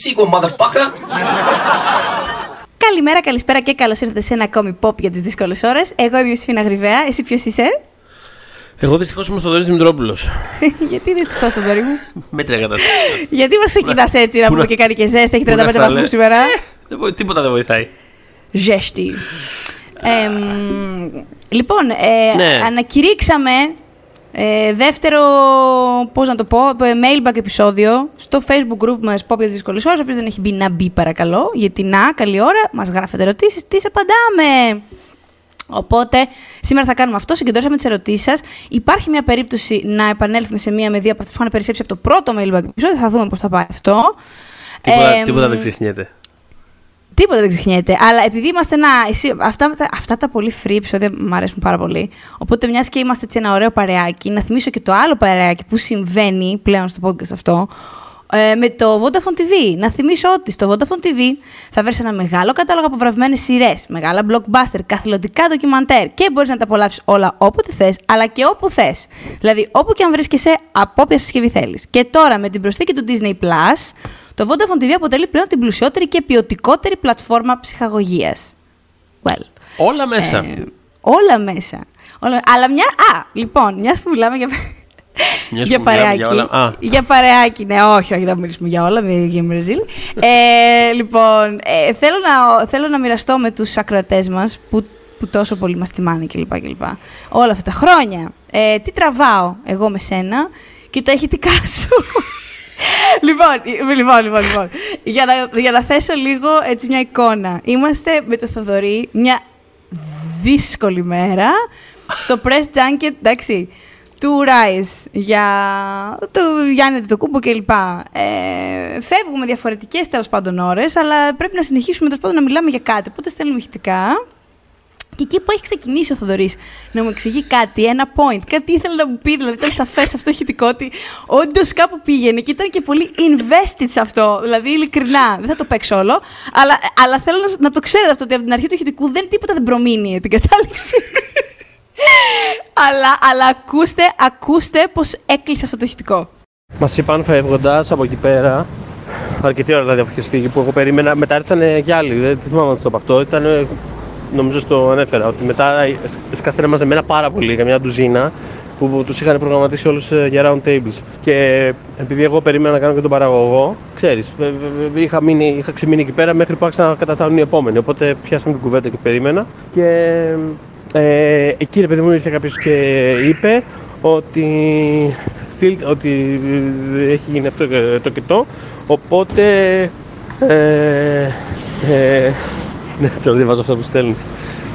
that sequel, motherfucker. Καλημέρα, καλησπέρα και καλώς ήρθατε σε ένα ακόμη pop για τις δύσκολες ώρες. Εγώ είμαι η Ιωσήφινα Γρυβαία. Εσύ ποιος είσαι, Εγώ δυστυχώς είμαι ο Θοδωρής Δημητρόπουλος. Γιατί δυστυχώς, Θοδωρή μου; Μέτρια κατάσταση. Γιατί μας ξεκινά έτσι να Πού πούμε να- και κάνει και ζέστη, έχει πού να 35 στα βαθμούς λέ- σήμερα. Δεν βοη- Τίποτα δεν βοηθάει. Ζέστη. Εμ, λοιπόν, ε, Ναι. ανακηρύξαμε ε, δεύτερο, πώς να το πω, ε, mailback επεισόδιο στο facebook group μας Pop για τις δύσκολες ώρες, ο οποίος δεν έχει μπει να μπει παρακαλώ, γιατί να, καλή ώρα, μας γράφετε ερωτήσεις, τις απαντάμε. Οπότε, σήμερα θα κάνουμε αυτό. Συγκεντρώσαμε τις ερωτήσεις σας. Υπάρχει μια περίπτωση να επανέλθουμε σε μία με δύο από αυτέ που είχαν περισσέψει από το πρώτο mailback επεισόδιο. Θα δούμε πώς θα πάει αυτό. Τίποτα, Εμ, τίποτα δεν ξεχνιέται. Τίποτα δεν ξεχνιέται. Αλλά επειδή είμαστε ένα. Εσύ, αυτά, τα- αυτά τα πολύ free επεισόδια μου αρέσουν πάρα πολύ. Οπότε, μιας και είμαστε έτσι ένα ωραίο παρεάκι, να θυμίσω και το άλλο παρεάκι που συμβαίνει πλέον στο podcast αυτό. ε, με το Vodafone TV. Να θυμίσω ότι στο Vodafone TV θα βρεις ένα μεγάλο κατάλογο από βραβευμένες σειρές, μεγάλα blockbuster, καθηλωτικά ντοκιμαντέρ και μπορείς να τα απολαύσεις όλα όποτε θες, αλλά και όπου θες. Δηλαδή, όπου και αν βρίσκεσαι, από όποια συσκευή θέλεις. Και τώρα με την προσθήκη του Disney Plus, το Vodafone TV αποτελεί πλέον την πλουσιότερη και ποιοτικότερη πλατφόρμα ψυχαγωγίας. Well. Όλα μέσα. Ε, όλα μέσα. Όλα... Αλλά μια. Α, λοιπόν, μιας που μιλάμε για. Μιας για που μιλάμε παρεάκι. για όλα- Α. Για παρεάκι, ναι, όχι, όχι, δεν θα μιλήσουμε για όλα, με για Μπραζίλ. ε, λοιπόν, ε, θέλω, να, θέλω να μοιραστώ με τους ακροατές μας που, που τόσο πολύ μας τιμάνε κλπ. κλπ. Όλα αυτά τα χρόνια. Ε, τι τραβάω εγώ με σένα και τα ηχητικά σου. Λοιπόν, ε, λοιπόν, λοιπόν, λοιπόν. Για να, για να θέσω λίγο έτσι μια εικόνα. Είμαστε με το Θοδωρή μια δύσκολη μέρα στο press junket, εντάξει, του Rise για του Γιάννη το κούμπο κλπ. Ε, φεύγουμε διαφορετικές τέλος πάντων ώρες, αλλά πρέπει να συνεχίσουμε τέλος πάντων να μιλάμε για κάτι. Οπότε στέλνουμε ηχητικά. Και εκεί που έχει ξεκινήσει ο Θοδωρής να μου εξηγεί κάτι, ένα point, κάτι ήθελε να μου πει, δηλαδή ήταν σαφές αυτό το ηχητικό ότι όντως κάπου πήγαινε και ήταν και πολύ invested σε αυτό. Δηλαδή, ειλικρινά, δεν θα το παίξω όλο, αλλά, αλλά θέλω να, να το ξέρετε αυτό ότι από την αρχή του ηχητικού δεν τίποτα δεν προμείνει την κατάληξη. αλλά, αλλά ακούστε, ακούστε πώς έκλεισε αυτό το ηχητικό. Μας είπαν φεύγοντας από εκεί πέρα. Αρκετή ώρα δηλαδή από τη στιγμή που εγώ περίμενα. Μετά ήρθαν κι άλλοι. Δεν θυμάμαι αυτό από αυτό. Ήταν, ε, νομίζω στο ανέφερα. Ότι μετά σκάσανε μαζεμένα πάρα πολύ, καμιά ντουζίνα που τους είχαν προγραμματίσει όλους για round tables. Και επειδή εγώ περίμενα να κάνω και τον παραγωγό, ξέρεις, είχα, μείνει, είχα ξεμείνει εκεί πέρα μέχρι που άρχισαν να κατατάνουν οι επόμενοι. Οπότε πιάσαμε την κουβέντα και περίμενα. Και ε, εκεί ρε παιδί μου ήρθε κάποιος και είπε ότι, στείλ, ότι ε, έχει γίνει αυτό και το και το. Οπότε. Ε, ε, ναι, τώρα διαβάζω αυτά που στέλνεις.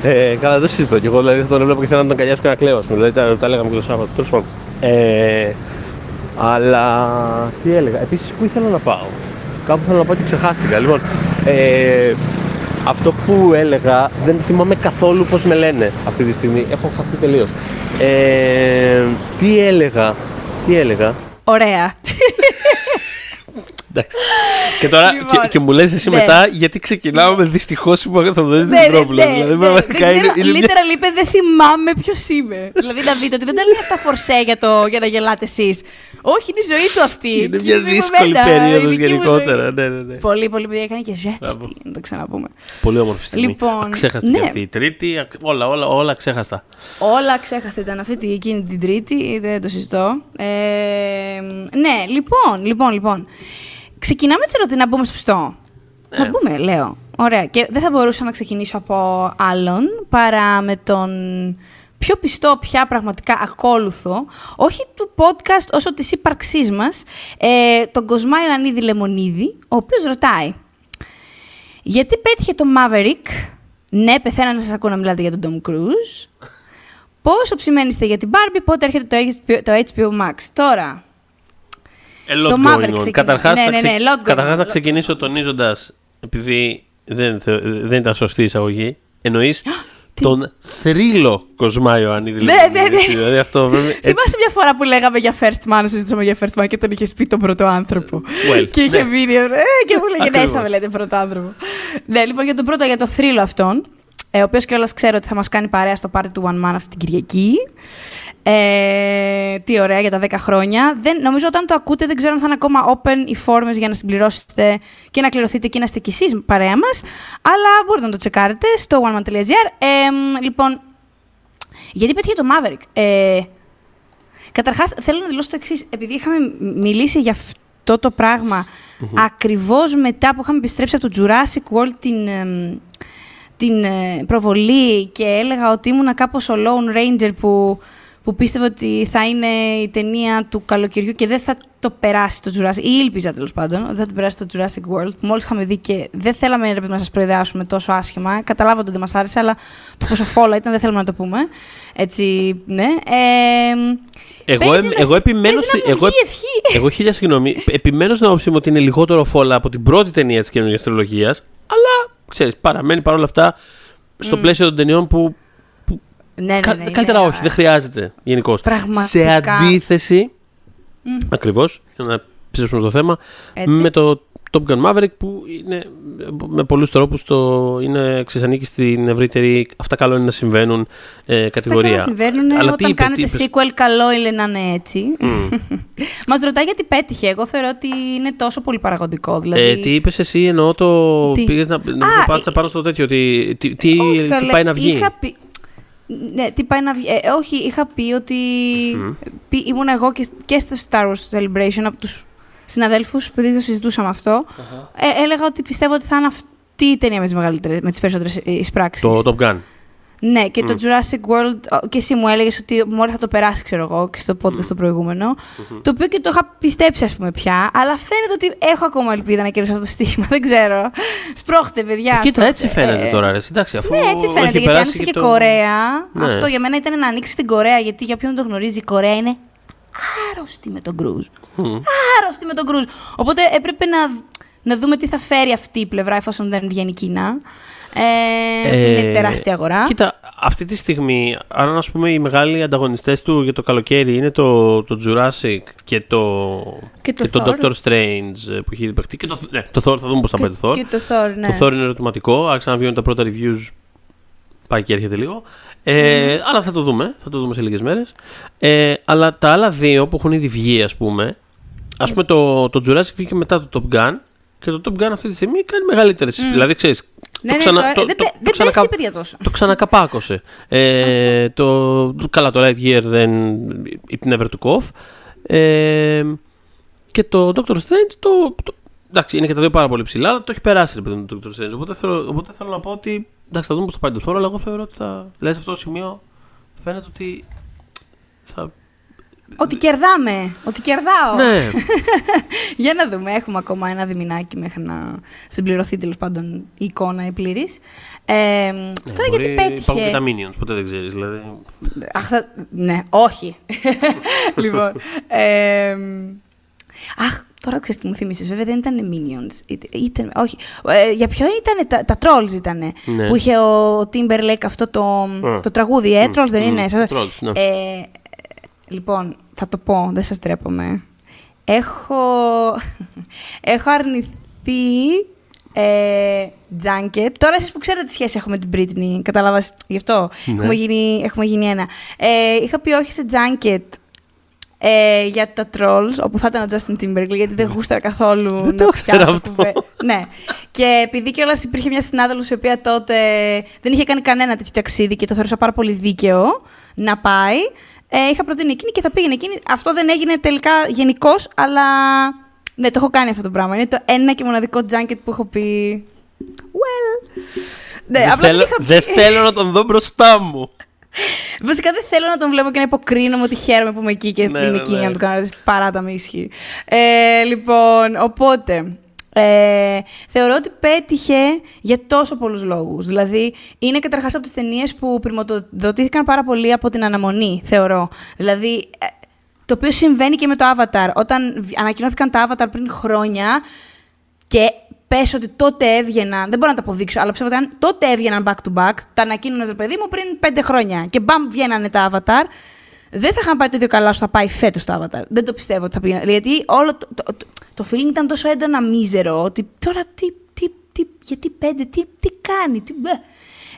Ε, καλά, δεν το συζητώ κι εγώ. Δηλαδή θα τον έβλεπα και σαν να τον αγκαλιάσω και να κλαίω. ας πούμε. Δηλαδή τα, τα λέγαμε και το Σάββατο. Τέλος πάντων. Ε, αλλά τι έλεγα. Επίσης, πού ήθελα να πάω; Κάπου θέλω να πάω και ξεχάστηκα. Λοιπόν, ε, αυτό που έλεγα δεν θυμάμαι καθόλου πώς με λένε αυτή τη στιγμή. Έχω χαθεί τελείως. Ε, τι έλεγα. Τι έλεγα; Ωραία. Εντάξει. Και τώρα Λοιπόν, και, και μου λες εσύ ναι. μετά γιατί ξεκινάω με δυστυχώς που θα δώσεις Ναι, την ναι, πρόβλημα. ναι, Δηλαδή ναι. πραγματικά Δεν είναι, ξέρω, είναι μια... literal είπε δεν θυμάμαι ποιος είμαι. δηλαδή να δείτε ότι δεν τα λέει αυτά φορσέ για, το, για να γελάτε εσείς. Όχι, είναι η ζωή του αυτή. Είναι Και μια η ζωή μου δύσκολη εμένα, η περίοδος δική μου γενικότερα. ζωή. Ναι, ναι, ναι. Πολύ, πολύ παιδιά έκανε και ζέστη. Μπράβο. Να το ξαναπούμε. Πολύ όμορφη στιγμή. Λοιπόν, Αξέχαστη ναι. και αυτή η τρίτη. ακ- Όλα, όλα, όλα ξέχαστα. Όλα ξέχαστα ήταν αυτή τη- εκείνη την Τρίτη, δεν το συζητώ. Ε, ναι, λοιπόν, λοιπόν, λοιπόν. Ξεκινάμε τι ερωτήσει να μπούμε στο πιστό. Ε. Να μπούμε, λέω. Ωραία. Και δεν θα μπορούσα να ξεκινήσω από άλλον παρά με τον πιο πιστό πια πραγματικά ακόλουθο, όχι του podcast όσο της ύπαρξής μας, ε, τον Κοσμά Ιωαννίδη Λεμονίδη, ο οποίος ρωτάει γιατί πέτυχε το Maverick, ναι πεθαίνα να σας ακούω να μιλάτε για τον Tom Cruise, πόσο ψημένοι είστε για την Barbie, πότε έρχεται το HBO, το HBO Max; Τώρα, A lot Το going Maverick on. ξεκινά. Καταρχάς, Ναι, θα ναι, ξε- ναι, lot going καταρχάς on. να ξεκινήσω τονίζοντας, επειδή δεν, θε- δεν ήταν σωστή η εισαγωγή, εννοείς τον θρύλο Κοσμά Ιωαννίδη. Ναι, ναι, ναι. Δηλαδή αυτό βέβαια, έτσι, Θυμάσαι μια φορά που λέγαμε για First Man, συζητούσαμε για First Man και τον είχες πει τον πρώτο άνθρωπο. Well, και είχε ναι. μείνει. Ε, και μου λέγε ναι, Ακριβώς. θα με λέτε πρώτο άνθρωπο. ναι, λοιπόν για τον πρώτο, για το θρύλο αυτόν. ε, ο οποίος κιόλας ξέρω ότι θα μας κάνει παρέα στο πάρτι του One Man αυτή την Κυριακή. Ε, τι ωραία για τα 10 χρόνια. Δεν, νομίζω όταν το ακούτε δεν ξέρω αν θα είναι ακόμα open οι φόρμες για να συμπληρώσετε και να κληρωθείτε και να είστε κι εσείς παρέα μας. Αλλά μπορείτε να το τσεκάρετε στο oneman.gr. Ε, λοιπόν, γιατί πέτυχε το Maverick; Ε, καταρχάς, θέλω να δηλώσω το εξής. Επειδή είχαμε μιλήσει για αυτό το πράγμα mm-hmm. ακριβώς μετά που είχαμε επιστρέψει από το Jurassic World την, την ε, προβολή και έλεγα ότι ήμουν κάπως ο Lone Ranger που που πίστευε ότι θα είναι η ταινία του καλοκαιριού και δεν θα το περάσει το Jurassic ή ήλπιζα τέλος πάντων ότι θα το περάσει το Jurassic World που μόλις είχαμε δει και δεν θέλαμε να σας προειδεάσουμε τόσο άσχημα. Καταλάβατε ότι δεν μας άρεσε, αλλά το πόσο φόλα ήταν δεν θέλουμε να το πούμε. Έτσι, ναι. Ε, εγώ, ε, εγώ επιμένω. Στη, εγώ, εγώ χίλια συγγνώμη. Επιμένω στην άποψή μου ότι είναι λιγότερο φόλα από την πρώτη ταινία της καινούργιας τριλογίας. Αλλά ξέρεις, παραμένει παρόλα αυτά στο mm. πλαίσιο των ταινιών που ναι, ναι, ναι, καλύτερα όχι, δεν χρειάζεται γενικώς. Σε αντίθεση, mm. ακριβώς, για να ψήσουμε στο θέμα, με το Top Gun Maverick που είναι με πολλούς τρόπους το είναι ξεσανίκη στην ευρύτερη αυτά καλό είναι να συμβαίνουν ε, κατηγορία. Αυτά καλά συμβαίνουν Αλλά όταν κάνετε είπες... sequel καλό είναι να είναι έτσι. Mm. Μας ρωτάει γιατί πέτυχε. Εγώ θεωρώ ότι είναι τόσο πολύ παραγωγικό. Δηλαδή... Ε, τι είπες εσύ εννοώ το τι... πήγες να, να πάτησα πάνω στο τέτοιο ότι τι, τι, όχι, τι πάει να βγει; Είχα πει... Ναι, τι πάει να βγει. Ε, όχι, είχα πει ότι πει, ήμουν εγώ και, και στο Star Wars Celebration από τους συναδέλφους, επειδή το συζητούσαμε αυτό. Ε, έλεγα ότι πιστεύω ότι θα είναι αυτή η ταινία με τις μεγαλύτερε, με τις περισσότερες εισπράξεις. Το Top Gun. Ναι, και το Jurassic World, και εσύ μου έλεγες ότι μόνο θα το περάσει, ξέρω εγώ, και στο podcast mm. το προηγούμενο. Το οποίο και το είχα πιστέψει, ας πούμε, πια. Αλλά φαίνεται ότι έχω ακόμα ελπίδα να κερδίσω αυτό το στοίχημα. Δεν ξέρω. Σπρώχτε, παιδιά. Ε, κοίτα, έτσι φαίνεται ε, τώρα, ρε. Εντάξει, αφού ναι, έτσι φαίνεται. Γιατί άνοιξε και, και το... Κορέα. Ναι. Αυτό για μένα ήταν να ανοίξει στην Κορέα. Γιατί για ποιον το γνωρίζει, η Κορέα είναι άρρωστη με τον Κρούζ. Mm. Άρρωστη με τον Κρούζ. Οπότε έπρεπε να, να δούμε τι θα φέρει αυτή η πλευρά εφόσον δεν βγαίνει Κίνα. Ε, ε, είναι τεράστια αγορά. Κοίτα, αυτή τη στιγμή, αν ας πούμε οι μεγάλοι ανταγωνιστές του για το καλοκαίρι είναι το, το Jurassic και το, και το, και το Doctor Strange ε, που έχει υπερχθεί και το, ναι, το Thor, θα δούμε πώς θα πάει το Thor. Και το Thor, ναι. Το Thor είναι ερωτηματικό, άρχισαν να βγαίνουν τα πρώτα reviews, πάει και έρχεται λίγο. Ε, mm. Αλλά θα το δούμε, θα το δούμε σε λίγες μέρες. Ε, αλλά τα άλλα δύο που έχουν ήδη βγει, ας πούμε, ας πούμε το, το Jurassic βγήκε μετά το Top Gun και το Top Gun αυτή τη στιγμή κάνει μεγαλύτερες. Mm. Δηλαδή, ξέρεις. Ναι, το, ξανα, ναι, το, δεν, το, δεν ξανακα... παιδιά τόσο. Το ξανακαπάκωσε. ε, το, καλά, το Lightyear δεν. It never took off. Ε, και το Doctor Strange το, το, Εντάξει, είναι και τα δύο πάρα πολύ ψηλά, αλλά το έχει περάσει ρε το Doctor Strange. Οπότε θέλω, οπότε θέλω να πω ότι. Εντάξει, θα δούμε πώς θα πάει το θόρο, αλλά εγώ θεωρώ ότι θα. Δηλαδή, σε αυτό το σημείο φαίνεται ότι θα ότι κερδάμε. Ότι κερδάω. Ναι. Για να δούμε. Έχουμε ακόμα ένα διμηνάκι μέχρι να συμπληρωθεί τέλος πάντων η εικόνα η πλήρης. Ε, ναι, τώρα γιατί πέτυχε. Υπάρχουν και τα minions, ποτέ δεν ξέρεις. Δηλαδή. Αχ, θα... ναι, όχι. λοιπόν. Ε, αχ, τώρα ξέρεις τι μου θύμισες. Βέβαια δεν ήταν minions. Ήταν, όχι. Ε, για ποιο ήταν. Τα, τα trolls ήταν. Ναι. Που είχε ο Timberlake αυτό το, το τραγούδι. Ε, trolls δεν είναι. Trolls, ναι. ε, Λοιπόν, θα το πω, δεν σας τρέπομαι. Έχω, έχω αρνηθεί ε, junket. Τώρα εσείς που ξέρετε τι σχέση έχω με την Britney, κατάλαβα γι' αυτό; Ναι. Έχουμε, γίνει, έχουμε γίνει ένα. Ε, είχα πει όχι σε junket ε, για τα trolls, όπου θα ήταν ο Justin Timberlake, γιατί δεν γούσταρα καθόλου δεν να πιάσω κουβέ. ναι. Και επειδή κιόλας υπήρχε μια συνάδελφος η οποία τότε δεν είχε κάνει κανένα τέτοιο ταξίδι και το θεωρούσα πάρα πολύ δίκαιο να πάει, ε, είχα προτείνει εκείνη και θα πήγαινε εκείνη. Αυτό δεν έγινε τελικά γενικώ, αλλά ναι, το έχω κάνει αυτό το πράγμα. Είναι το ένα και μοναδικό junket που έχω πει. Well. Ναι, δεν, απλά θέλω, είχα... δεν θέλω να τον δω μπροστά μου. Βασικά δεν θέλω να τον βλέπω και να υποκρίνομαι ότι χαίρομαι που είμαι εκεί και ναι, είμαι ναι, εκεί ναι. για να το κάνω παρά τα μίσχη. Ε, λοιπόν, οπότε, ε, θεωρώ ότι πέτυχε για τόσο πολλούς λόγους. Δηλαδή, είναι καταρχάς από τις ταινίες που πρημοδοτήθηκαν πάρα πολύ από την αναμονή, θεωρώ. Δηλαδή, ε, το οποίο συμβαίνει και με το Avatar. Όταν ανακοινώθηκαν τα Avatar πριν χρόνια και πες ότι τότε έβγαιναν, δεν μπορώ να το αποδείξω, αλλά πιστεύω ότι τότε έβγαιναν back to back, τα ανακοίνωνες το παιδί μου πριν πέντε χρόνια και μπαμ βγαίνανε τα Avatar, δεν θα είχαν πάει το ίδιο καλά όσο θα πάει φέτος το Avatar. Δεν το πιστεύω ότι θα πήγαινε. Γιατί όλο το, το, το, το feeling ήταν τόσο έντονα μίζερο ότι τώρα τι, τι, τι γιατί πέντε, τι, τι κάνει, τι μπε.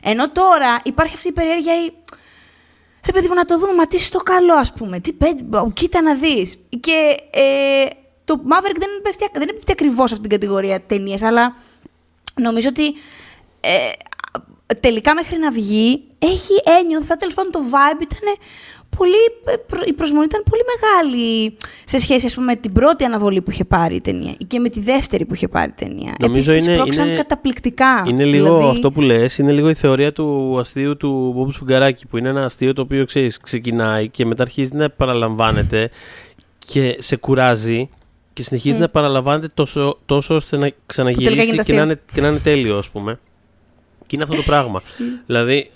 Ενώ τώρα υπάρχει αυτή η περιέργεια. Η... Ρε παιδί μου, να το δούμε, μα τι στο καλό, ας πούμε. Τι πέντε, κοίτα να δεις. Και ε, το Maverick δεν πέφτει, δεν πέφτει ακριβώς σε αυτήν την κατηγορία ταινίε, αλλά νομίζω ότι ε, τελικά μέχρι να βγει έχει ένιωθα τέλος πάντων το vibe ήταν πολύ, η προσμονή ήταν πολύ μεγάλη σε σχέση ας πούμε, με την πρώτη αναβολή που είχε πάρει η ταινία και με τη δεύτερη που είχε πάρει η ταινία. Νομίζω Επίσης, είναι, είναι καταπληκτικά. Είναι λίγο δηλαδή... αυτό που λες, είναι λίγο η θεωρία του αστείου του Μπόμπου Σφουγγαράκη που είναι ένα αστείο το οποίο ξέρεις, ξεκινάει και μετά αρχίζει να επαναλαμβάνεται και σε κουράζει και συνεχίζει mm. να επαναλαμβάνεται τόσο, τόσο ώστε να ξαναγυρίσει και, να είναι, και να είναι τέλειο ας πούμε. Και είναι αυτό το πράγμα. δηλαδή,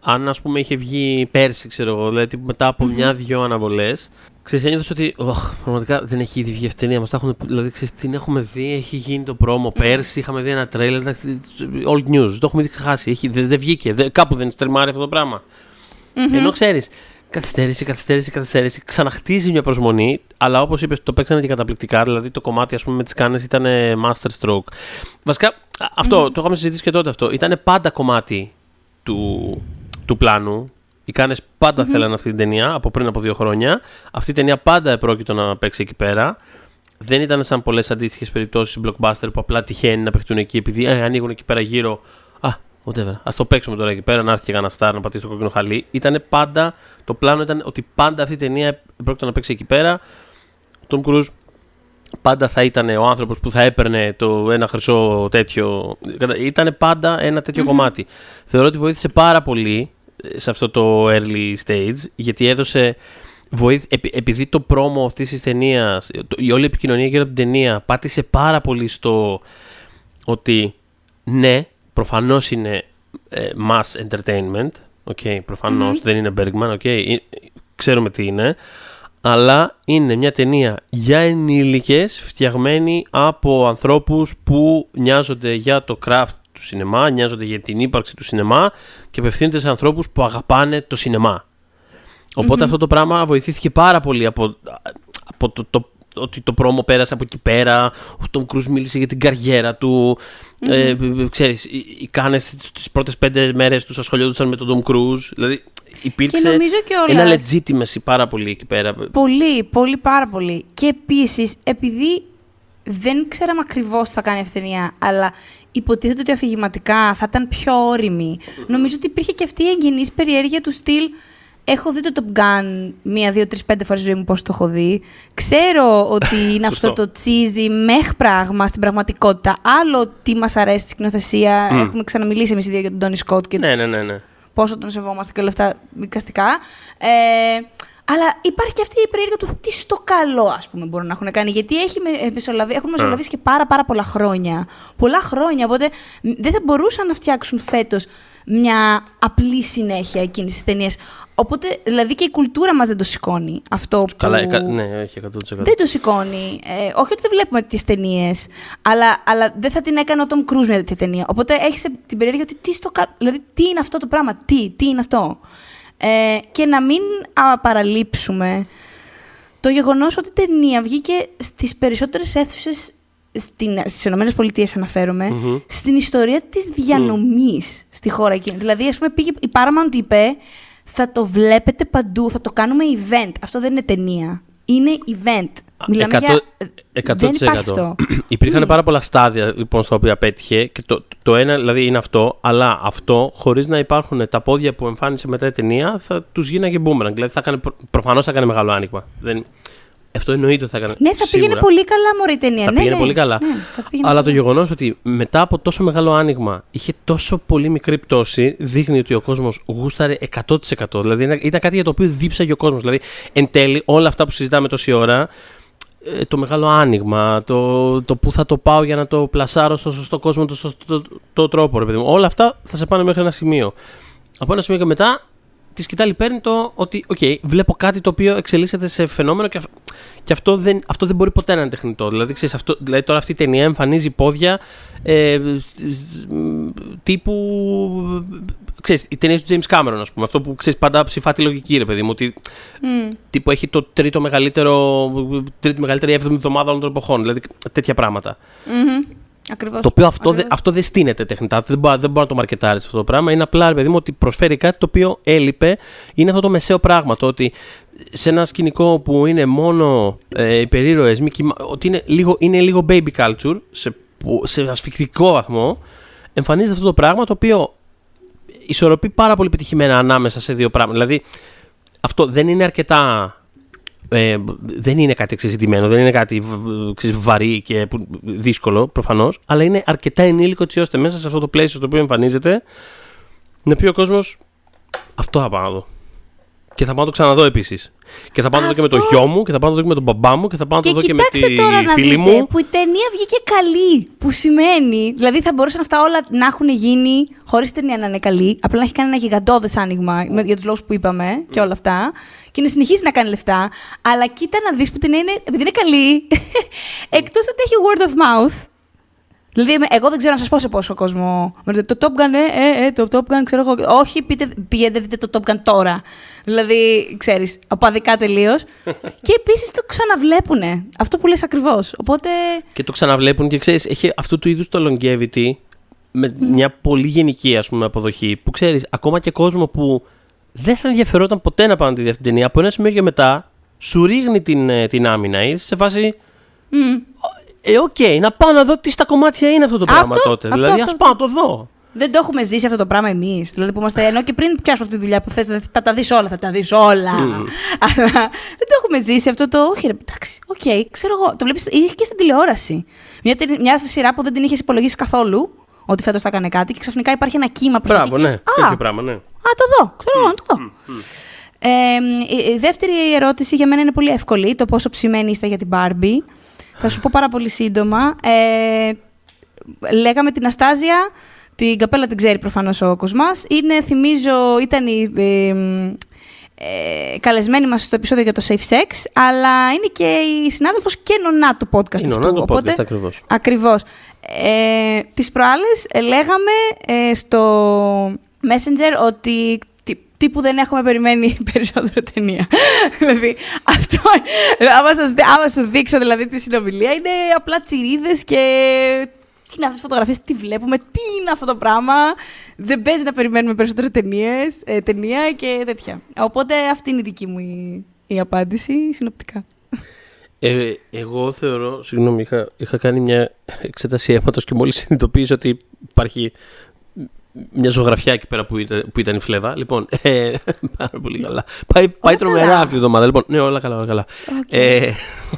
αν ας πούμε είχε βγει πέρσι, ξέρω εγώ, δηλαδή μετά από mm-hmm. μια-δυο αναβολές, ξέρεις, ένιωθες ότι oh, πραγματικά δεν έχει ήδη βγει αυτή μας έχουν, δηλαδή ξέρεις, την έχουμε δει, έχει γίνει το πρόμο mm-hmm. πέρσι, είχαμε δει ένα τρέιλερ, old news, το έχουμε ήδη ξεχάσει, έχει, δεν, δεν βγήκε, δεν, κάπου δεν στριμάρει αυτό το πράγμα. Mm-hmm. Ενώ ξέρεις, καθυστέρηση, καθυστέρηση, καθυστέρηση, ξαναχτίζει μια προσμονή, αλλά όπως είπες το παίξανε και καταπληκτικά, δηλαδή το κομμάτι ας πούμε με τις κάνες ήταν master stroke. Βασικά, αυτό, mm-hmm. το είχαμε συζητήσει και τότε αυτό, ήταν πάντα κομμάτι του, του πλάνου. Οι Κάνες πάντα mm-hmm. θέλανε αυτή την ταινία από πριν από δύο χρόνια. Αυτή η ταινία πάντα επρόκειτο να παίξει εκεί πέρα. Δεν ήταν σαν πολλές αντίστοιχες περιπτώσεις blockbuster που απλά τυχαίνει να παιχτούν εκεί επειδή ε, ανοίγουν εκεί πέρα γύρω. Α, whatever. Α το παίξουμε τώρα εκεί πέρα, να έρθει και ένα στάρ να πατήσει το κόκκινο χαλί. Ήταν πάντα, το πλάνο ήταν ότι πάντα αυτή η ταινία πρόκειται να παίξει εκεί πέρα. Ο Tom Cruise πάντα θα ήταν ο άνθρωπος που θα έπαιρνε το ένα χρυσό τέτοιο. Ήταν πάντα ένα κομμάτι. Θεωρώ ότι βοήθησε πάρα πολύ ε, σε αυτό το early stage, γιατί έδωσε. Βοήθη, επειδή το πρόμο αυτής της ταινίας, η όλη επικοινωνία γύρω από την ταινία πάτησε πάρα πολύ στο ότι ναι, προφανώς είναι ε, mass entertainment. Okay, προφανως δεν είναι Bergman. Okay, ξέρουμε τι είναι αλλά είναι μια ταινία για ενήλικες φτιαγμένη από ανθρώπους που νοιάζονται για το craft του σινεμά, νοιάζονται για την ύπαρξη του σινεμά και απευθύνεται σε ανθρώπους που αγαπάνε το σινεμά. αυτό το πράγμα βοηθήθηκε πάρα πολύ από, από το, το, ότι το πρόμο πέρασε από εκεί πέρα, ο Τόμ Κρούζ μίλησε για την καριέρα του, ε, ξέρεις, οι, οι κάνες τις πρώτες πέντε μέρες τους ασχολιόντουσαν με τον Τόμ Κρούζ, δηλαδή υπήρξε και νομίζω ένα legitimacy πάρα πολύ εκεί πέρα. Πολύ, πολύ πάρα πολύ. Και επίσης, επειδή δεν ξέραμε ακριβώς τι θα κάνει αυτή η ταινία, αλλά υποτίθεται ότι αφηγηματικά θα ήταν πιο όρημη. Νομίζω ότι υπήρχε και αυτή η εγγενής περιέργεια του στυλ. Έχω δει το Top Gun μία, δύο, τρεις, πέντε φορές ζωή μου πώς το έχω δει. Ξέρω ότι είναι αυτό το cheesy μεχ πράγμα στην πραγματικότητα. Άλλο τι μας αρέσει στη σκηνοθεσία. Έχουμε ξαναμιλήσει εμείς οι δύο για τον Τόνι Σκότ και ναι, ναι, ναι, ναι πόσο τον σεβόμαστε και όλα αυτά δικαστικά. Ε, αλλά υπάρχει και αυτή η περιέργεια του τι στο καλό, ας πούμε, μπορούν να έχουν κάνει. Γιατί έχει ε, μεσολαβη, έχουν μεσολαβήσει και πάρα, πάρα πολλά χρόνια. Πολλά χρόνια. Οπότε δεν θα μπορούσαν να φτιάξουν φέτος μια απλή συνέχεια εκείνης της ταινίας. Οπότε, δηλαδή και η κουλτούρα μας δεν το σηκώνει αυτό που. Καλά, ναι, έχει 100%. Δεν το σηκώνει. Ε, όχι ότι δεν βλέπουμε τις ταινίες, αλλά, αλλά δεν θα την έκανε ο Τόμ Κρούζ μια τέτοια ταινία. Οπότε έχεις την περιέργεια ότι τι, στο, δηλαδή, τι είναι αυτό το πράγμα, τι, τι είναι αυτό. Ε, και να μην α, παραλείψουμε το γεγονός ότι η ταινία βγήκε στις περισσότερες αίθουσες στις ΗΠΑ αναφέρομαι, στην ιστορία της διανομής στη χώρα εκείνη. Δηλαδή, ας πούμε, πήγε, η Paramount είπε θα το βλέπετε παντού, θα το κάνουμε event. Αυτό δεν είναι ταινία. Είναι event. Μιλάμε 100, για... 100%. Δεν υπάρχει αυτό. Υπήρχαν mm. πάρα πολλά στάδια λοιπόν στα οποία πέτυχε και το, το ένα δηλαδή είναι αυτό, αλλά αυτό χωρίς να υπάρχουν τα πόδια που εμφάνισε μετά η ταινία θα τους γίναγε boomerang. Δηλαδή θα έκανε, προφανώς θα έκανε μεγάλο άνοιγμα. Δεν, αυτό εννοείται ότι θα έκανε. Ναι, θα σίγουρα. πήγαινε πολύ καλά μωρή η ταινία. Θα ναι, πήγαινε ναι. πολύ καλά. Ναι, Αλλά το γεγονός ότι μετά από τόσο μεγάλο άνοιγμα είχε τόσο πολύ μικρή πτώση δείχνει ότι ο κόσμος γούσταρε 100%. Δηλαδή ήταν κάτι για το οποίο δίψαγε ο κόσμος. Δηλαδή εν τέλει όλα αυτά που συζητάμε τόση ώρα ε, το μεγάλο άνοιγμα, το, το πού θα το πάω για να το πλασάρω στο σωστό κόσμο, το σωστό το, το, τρόπο, ρε παιδί μου. Όλα αυτά θα σε πάνε μέχρι ένα σημείο. Από ένα σημείο και μετά τη σκυτάλη παίρνει το ότι, OK, okay, βλέπω κάτι το οποίο εξελίσσεται σε φαινόμενο και, και αυτό, δεν, αυτό δεν μπορεί ποτέ να είναι τεχνητό. Δηλαδή, ξέρεις, αυτό, δηλαδή τώρα αυτή η ταινία εμφανίζει πόδια ε, τύπου. Ξέρεις, οι ταινίες του James Cameron, ας πούμε. Αυτό που ξέρεις πάντα αψηφά τη λογική, ρε παιδί μου. Ότι mm. τύπου έχει το τρίτο μεγαλύτερο, τρίτη μεγαλύτερη έβδομη εβδομάδα όλων των εποχών. Δηλαδή τέτοια πράγματα. Mm-hmm. Ακριβώς. Το οποίο αυτό, δε, Ακριβώς. αυτό δεν στήνεται τεχνητά. Δεν μπορεί, δεν μπορεί να το μαρκετάρεις αυτό το πράγμα. Είναι απλά, ρε παιδί μου, ότι προσφέρει κάτι το οποίο έλειπε. Είναι αυτό το μεσαίο πράγμα. Το ότι σε ένα σκηνικό που είναι μόνο ε, υπερήρωες, ότι είναι λίγο, είναι λίγο baby culture σε, που- σε ασφικτικό βαθμό, εμφανίζεται αυτό το πράγμα το οποίο ισορροπεί πάρα πολύ πετυχημένα ανάμεσα σε δύο πράγματα. Δηλαδή, αυτό δεν είναι αρκετά. Ε, δεν είναι κάτι εξεζητημένο, δεν είναι κάτι β- β- ξέρεις, βαρύ και που- δύσκολο προφανώς, αλλά είναι αρκετά ενήλικο έτσι ώστε μέσα σε αυτό το πλαίσιο στο οποίο εμφανίζεται να πει ο κόσμος αυτό θα πάω να δω. Και θα πάω να το ξαναδώ επίσης. Και θα πάω να το δω και με το Αυτό. γιο μου, και θα πάω να το δω και με τον μπαμπά μου, και θα πάω να Και το δω και με κοιτάξτε τη τώρα να φίλη δείτε μου. που η ταινία βγήκε καλή. Που σημαίνει, δηλαδή θα μπορούσαν αυτά όλα να έχουν γίνει χωρίς ταινία να είναι καλή, απλά να έχει κάνει ένα γιγαντώδες άνοιγμα με- για τους λόγους που είπαμε και όλα αυτά. Και να συνεχίσει να κάνει λεφτά. Αλλά κοίτα να δεις που την είναι, επειδή είναι καλή, εκτός ότι έχει word of mouth. Δηλαδή, εμέ- εγώ δεν ξέρω να σας πω σε πόσο κόσμο. με ρωτάτε, Το Top Gun, ε, ε, ε, το Top Gun, ξέρω εγώ. Όχι, πείτε, πηγαίνετε, δείτε το Top Gun τώρα. Δηλαδή, ξέρεις, απαδικά τελείως. και επίσης το ξαναβλέπουνε. Αυτό που λες ακριβώς. Οπότε. Και το ξαναβλέπουν και ξέρεις, έχει αυτού του είδους το longevity με μια πολύ γενική ας πούμε, αποδοχή που ξέρεις, ακόμα και κόσμο που δεν θα ενδιαφερόταν ποτέ να πάνε να τη δει αυτή την ταινία, από ένα σημείο και μετά σου ρίχνει την, ε, την άμυνα. Είσαι σε φάση. μ, Ε, οκ, να πάω να δω τι στα κομμάτια είναι αυτό το πράγμα Αυτό, τότε. αυτό, δηλαδή, αυτό. ας πάω να το δω. δεν το έχουμε ζήσει αυτό το πράγμα εμείς. Δηλαδή που είμαστε ενώ και πριν πιάσουμε αυτή τη δουλειά που θες, θα τα δεις όλα, θα τα δεις όλα. Αλλά δεν το έχουμε ζήσει αυτό το. Όχι, ρε, εντάξει, οκ, ξέρω εγώ. Το βλέπεις, είχε και στην τηλεόραση. Μια, τε- μια σειρά που δεν την είχες υπολογίσει καθόλου ότι φέτος θα έκανε κάτι και ξαφνικά υπάρχει ένα κύμα προς Μπράβο, ναι. Τέτοιο πράγμα, ναι. Α, το δω. Ξέρω εγώ, να το δω. Ε, η, η δεύτερη ερώτηση για μένα είναι πολύ εύκολη. Το πόσο ψημένοι είστε για την Barbie. Θα σου πω πάρα πολύ σύντομα. Ε, λέγαμε την Αστάζια. Την καπέλα την ξέρει προφανώς ο Κοσμάς. Είναι, θυμίζω, ήταν η ε, ε, καλεσμένη μας στο επεισόδιο για το Safe Sex, αλλά είναι και η συνάδελφος και νονά του podcast Είναι αυτού. νονά του podcast, Οπότε, ακριβώς. Ακριβώς. Ε, τις προάλλες ε, λέγαμε ε, στο Messenger ότι τι- τύπου δεν έχουμε περιμένει περισσότερο ταινία. δηλαδή, αυτό, άμα, σας, άμα σου δείξω δηλαδή τη συνομιλία, είναι απλά τσιρίδες και τι είναι αυτές τις φωτογραφίες, τι βλέπουμε, τι είναι αυτό το πράγμα. Δεν παίζει να περιμένουμε περισσότερο ταινίες, ε, ταινία και τέτοια. Οπότε αυτή είναι η δική μου η, η απάντηση συνοπτικά. Ε, εγώ θεωρώ, συγγνώμη, είχα, είχα κάνει μια εξέταση αίματος και μόλις συνειδητοποίησα ότι υπάρχει μια ζωγραφιά εκεί πέρα που ήταν, που ήταν η φλέβα. Λοιπόν, ε, πάρα πολύ καλά. Πάει, πάει τρομερά καλά. αυτή τη εβδομάδα. Λοιπόν, ναι, όλα καλά, όλα καλά. Οκ. Ε,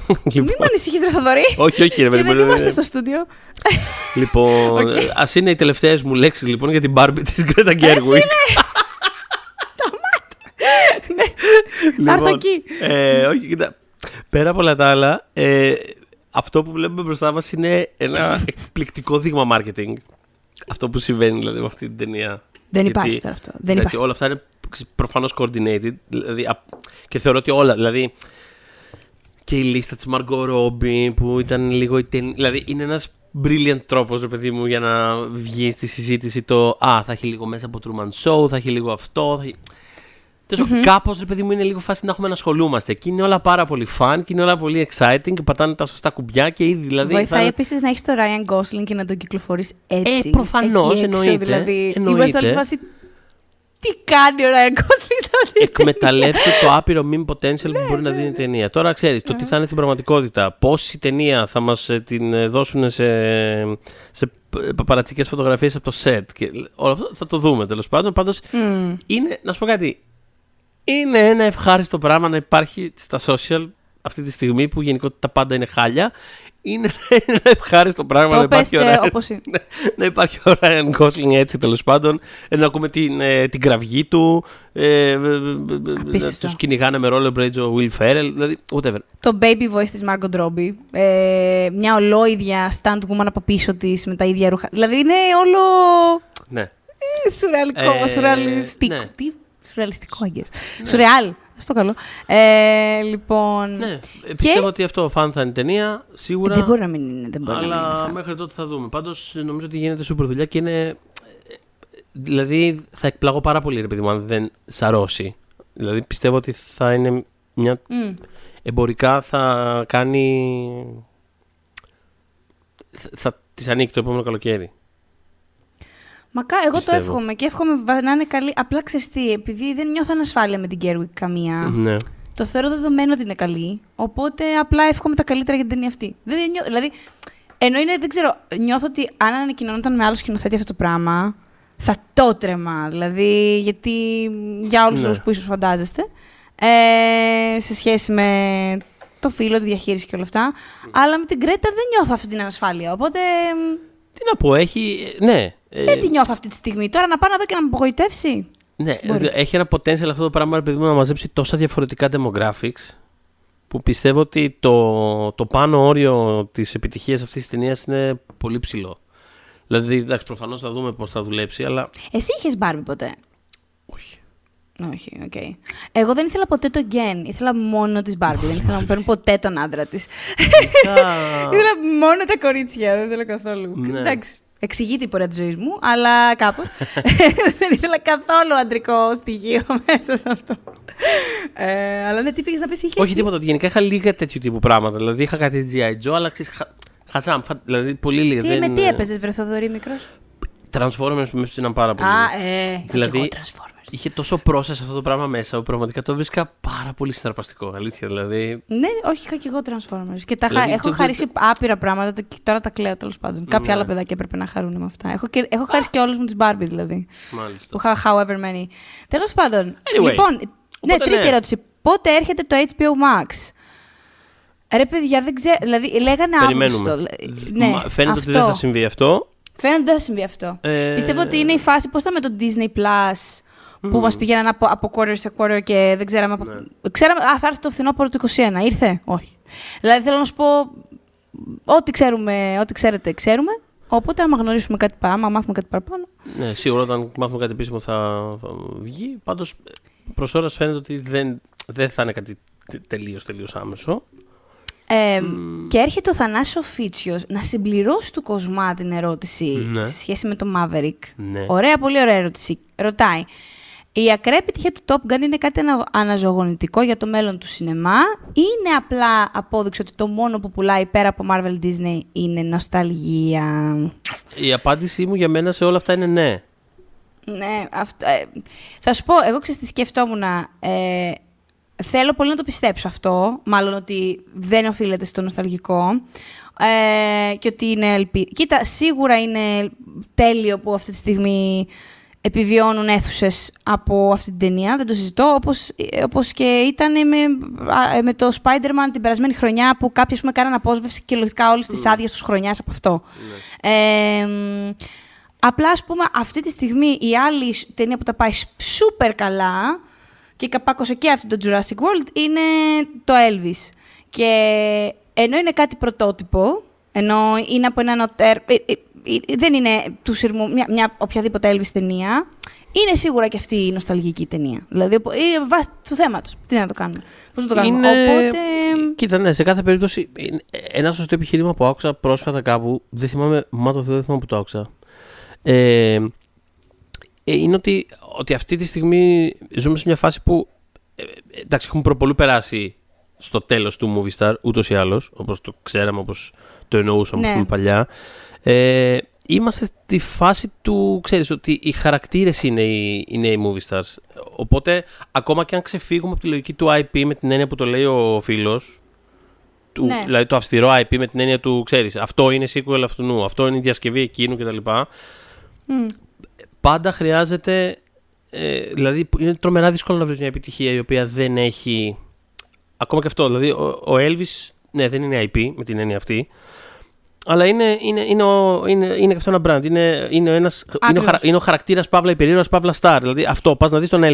Μην λοιπόν, με ανησυχείς ρε Θοδωρή. όχι, όχι, ρε Και παιδί δεν μου, είμαστε ε, στο στούντιο. Λοιπόν, Οκ. ας είναι οι τελευταίες μου λέξεις λοιπόν για την Barbie της Γκρέτα Γκέρουικ. Να έρθω εκεί. Ε, όχι, κοίτα. Πέρα από όλα τα άλλα, ε, αυτό που βλέπουμε μπροστά μας είναι ένα εκπληκτικό δείγμα marketing. Αυτό που συμβαίνει δηλαδή με αυτή την ταινία. Δεν Γιατί, υπάρχει τώρα αυτό. Δεν εντάξει, υπάρχει. όλα αυτά είναι προφανώς coordinated. Δηλαδή, α- και θεωρώ ότι όλα. Δηλαδή, και η λίστα της Margot Robbie που ήταν λίγο η ταινία. Δηλαδή, είναι ένας brilliant τρόπος, ρε παιδί μου, για να βγει στη συζήτηση το Α, θα έχει λίγο μέσα από Truman Show, θα έχει λίγο αυτό. Θα έχει... Τέλος πάντων, Κάπως, ρε παιδί μου, είναι λίγο φάση να έχουμε να ασχολούμαστε. Και είναι όλα πάρα πολύ fun και είναι όλα πολύ exciting και πατάνε τα σωστά κουμπιά και ήδη δηλαδή. θα Βοηθάει είναι- επίσης να έχεις το Ryan Gosling και να τον κυκλοφορείς έτσι. Ε, προφανώς, εκεί έξω, εννοείται, Δηλαδή, εννοείται. είμαστε όλοι σε φάση. Τι κάνει ο Ryan Gosling σε αυτή την εκμεταλλεύσει το άπειρο meme potential Ναι, που μπορεί να δίνει η ταινία. Τώρα ξέρεις το τι θα είναι στην πραγματικότητα. Πόση ταινία θα μας την ε, δώσουν σε, σε παπαρατσικέ φωτογραφίες από το set. Και όλο αυτό θα το δούμε τέλος πάντων. Πάντως Μμμ. είναι, να σου πω κάτι. Είναι ένα ευχάριστο πράγμα να υπάρχει στα social αυτή τη στιγμή που γενικότερα τα πάντα είναι χάλια. Είναι ένα ευχάριστο πράγμα να Το πες υπάρχει ο ε, Ryan- όπως είναι. ναι, να υπάρχει ο Ryan Gosling έτσι τέλος πάντων. ε, Να ακούμε την, ε, την κραυγή του. Ε, ε, ε, να Απίστευτο. τους κυνηγάνε με rollerblades ο Will Ferrell. Δηλαδή, whatever. Το baby voice της Margot Robbie. Ε, μια ολόιδια stand woman από πίσω της με τα ίδια ρούχα. Δηλαδή είναι όλο Ναι. ε, σουρεαλικό, Ε, σουρεαλιστικό. ναι. Τι σουρεαλιστικό, I guess. Σουρεάλ. Στο καλό. Ε, λοιπόν. ναι. Ε, Πιστεύω ότι αυτό φαν θα είναι ταινία, σίγουρα. Δεν μπορεί να μην είναι. Δεν μπορεί να μην είναι. αλλά φαν. μέχρι τότε θα δούμε. Πάντως νομίζω ότι γίνεται σούπερ δουλειά και είναι. ε, Δηλαδή θα εκπλαγώ πάρα πολύ, ρε παιδί μου, αν δεν σαρώσει. Δηλαδή πιστεύω ότι θα είναι μια. Μμ. Εμπορικά θα κάνει. Θα, τη ανήκει το επόμενο καλοκαίρι. Μακά, εγώ Πιστεύω. το εύχομαι και εύχομαι βα- να είναι καλή. Απλά ξέρεις τι, επειδή δεν νιώθω ανασφάλεια με την Gerwig καμία, Ναι. το θεωρώ δεδομένο ότι είναι καλή. Οπότε απλά εύχομαι τα καλύτερα για την ταινία αυτή. Δεν νιώ, δηλαδή, ενώ είναι, δεν ξέρω, νιώθω ότι αν ανακοινωνόταν με άλλο σκηνοθέτη αυτό το πράγμα, θα το τρέμα. Δηλαδή, γιατί για όλους Ναι. τους που ίσως φαντάζεστε, ε, σε σχέση με το φίλο, τη διαχείριση και όλα αυτά. Αλλά με την Κρέτα δεν νιώθω αυτή την ανασφάλεια. Οπότε μ, Τι να πω, έχει. Ναι. Ε, δεν τη νιώθω αυτή τη στιγμή. Τώρα να πάω να δω και να με απογοητεύσει. ναι, Μπορεί. έχει ένα potential αυτό το πράγμα, επειδή μου να μαζέψει τόσα διαφορετικά demographics. Που πιστεύω ότι το, το πάνω όριο της επιτυχίας αυτής της ταινίας είναι πολύ ψηλό. Δηλαδή, εντάξει, προφανώς θα δούμε πώς θα δουλέψει, αλλά. Εσύ είχες Barbie ποτέ; Όχι. Όχι, οκ. Εγώ δεν ήθελα ποτέ τον Ken. Ήθελα μόνο τη Barbie. δεν ήθελα να μου παίρνουν ποτέ τον άντρα της. ήθελα μόνο τα κορίτσια. Δεν ήθελα καθόλου. Ναι. Εντάξει. Εξηγείται η πορεία της ζωής μου, αλλά κάπως. δεν ήθελα καθόλου αντρικό στοιχείο μέσα σε αυτό. Ε, αλλά ναι, τι πήγες να πεις, είχε. Όχι τίποτα. Γενικά είχα λίγα τέτοιου τύπου πράγματα. Δηλαδή είχα κάτι G.I. Joe, αλλά ξέρεις. Χα... Χαζά, φα- δηλαδή πολύ λίγα. Τι, δεν... με τι έπαιζες, βρε Θοδωρή μικρός; Transformers με ψήναν πάρα πολύ. Α, ε, είχα Δηλαδή, και εγώ Transformers. Είχε τόσο process αυτό το πράγμα μέσα που πραγματικά το βρίσκα πάρα πολύ συναρπαστικό. Αλήθεια, δηλαδή. Ναι, όχι, είχα και εγώ Transformers. Και τα χα- Δηλαδή, έχω το- το- χαρίσει άπειρα πράγματα το- και τώρα τα κλαίω τέλος πάντων. Κάποια Ναι. άλλα παιδάκια έπρεπε να χαρούν με αυτά. Έχω, και, έχω χαρίσει και όλους μου τις Barbie δηλαδή. Μάλιστα. Που είχα however many. Τέλος πάντων. Anyway, λοιπόν, ναι, οπότε τρίτη ναι. ερώτηση. Πότε έρχεται το HBO Max; Ρε παιδιά, δεν ξέρω. Δηλαδή, λέγανε Περιμένουμε. Αύγουστο. Ναι, Μα- Φαίνεται αυτό. ότι δεν θα συμβεί αυτό. Φαίνεται ότι δεν θα συμβεί αυτό. Ε, Πιστεύω ότι είναι η φάση, πώς ήταν με το Disney Plus, που μας πηγαίναν από, από quarter σε quarter και δεν ξέραμε... Από... Ναι. Ξέραμε, α, θα έρθει το φθινόπωρο του 21. Ήρθε; Όχι. Δηλαδή θέλω να σου πω, ό,τι ξέρουμε, ό,τι ξέρετε, ξέρουμε. Οπότε άμα γνωρίσουμε κάτι παραπάνω, άμα μάθουμε κάτι παραπάνω. Ναι, σίγουρα όταν μάθουμε κάτι επίσημο θα, θα βγει. Πάντως προς ώρας φαίνεται ότι δεν, δεν θα είναι κάτι τελείως τελείως άμεσο. Ε, Και έρχεται ο Θανάσης ο Φίτσιος να συμπληρώσει του Κοσμά την ερώτηση Ναι. σε σχέση με το Maverick. Ναι. Ωραία, πολύ ωραία ερώτηση. Ρωτάει. Η ακραία επιτυχία του Top Gun είναι κάτι ανα- αναζωογονητικό για το μέλλον του σινεμά ή είναι απλά απόδειξη ότι το μόνο που πουλάει πέρα από Marvel Disney είναι νοσταλγία. Η απάντησή μου για μένα σε όλα αυτά είναι ναι. Ναι, αυτό, ε, θα σου πω, εγώ ξέρεις τι σκεφτόμουν. Ε, θέλω πολύ να το πιστέψω αυτό, μάλλον ότι δεν οφείλεται στο νοσταλγικό ε, και ότι είναι ελπίδα. Κοίτα, σίγουρα είναι τέλειο που αυτή τη στιγμή επιβιώνουν αίθουσες από αυτή την ταινία, δεν το συζητώ, όπως, ε, όπως και ήταν με, α, με το Spider-Man την περασμένη χρονιά που κάποιοι ας πούμε, κάναν απόσβευση και λογικά όλες τις άδειες τους χρονιάς από αυτό. Ε, μ, Απλά, ας πούμε, αυτή τη στιγμή η άλλη σ- ταινία που τα πάει σούπερ καλά και καπάκωσε και αυτή το Jurassic World είναι το Elvis. Και ενώ είναι κάτι πρωτότυπο, ενώ είναι από ένα νοτέρ, ε, ε, ε, δεν είναι του σειρμού, μια, μια οποιαδήποτε Elvis ταινία, είναι σίγουρα και αυτή η νοσταλγική ταινία. Δηλαδή, οπο- είναι βάση του θέματος. Τι να το κάνουμε; Πώς να το κάνουμε; Είναι- Οπότε, Κοίτα, ναι, σε κάθε περίπτωση. είναι Ένα σωστό επιχείρημα που άκουσα πρόσφατα κάπου. Δεν θυμάμαι, μα το Θεό δεν θυμάμαι που το άκουσα. Ε, ε, είναι ότι, ότι αυτή τη στιγμή ζούμε σε μια φάση που. ε, ε, εντάξει, έχουμε προπολού περάσει στο τέλος του Movie Star, ούτως ή άλλως, όπως το ξέραμε, όπως το εννοούσαμε Ναι. ας πούμε, παλιά. Ε, είμαστε στη φάση του, ξέρεις, ότι οι χαρακτήρες είναι οι, είναι οι movie stars. Οπότε, ακόμα και αν ξεφύγουμε από τη λογική του IP με την έννοια που το λέει ο φίλος, του, Ναι. δηλαδή το αυστηρό IP με την έννοια του, ξέρεις, αυτό είναι sequel αυτού, αυτό είναι η διασκευή εκείνου κτλ. μ, Πάντα χρειάζεται, ε, δηλαδή είναι τρομερά δύσκολο να βρεις μια επιτυχία η οποία δεν έχει, ακόμα και αυτό, δηλαδή ο, ο Elvis, ναι δεν είναι IP με την έννοια αυτή, αλλά είναι, είναι, είναι, ο, είναι, είναι και αυτό ένα brand. Είναι, είναι, ο ένας, είναι, ο, Ακριβώς. χαρα, είναι ο χαρακτήρας Παύλα υπερήρωας Παύλα Star. Δηλαδή αυτό, πας να δεις τον Elvis.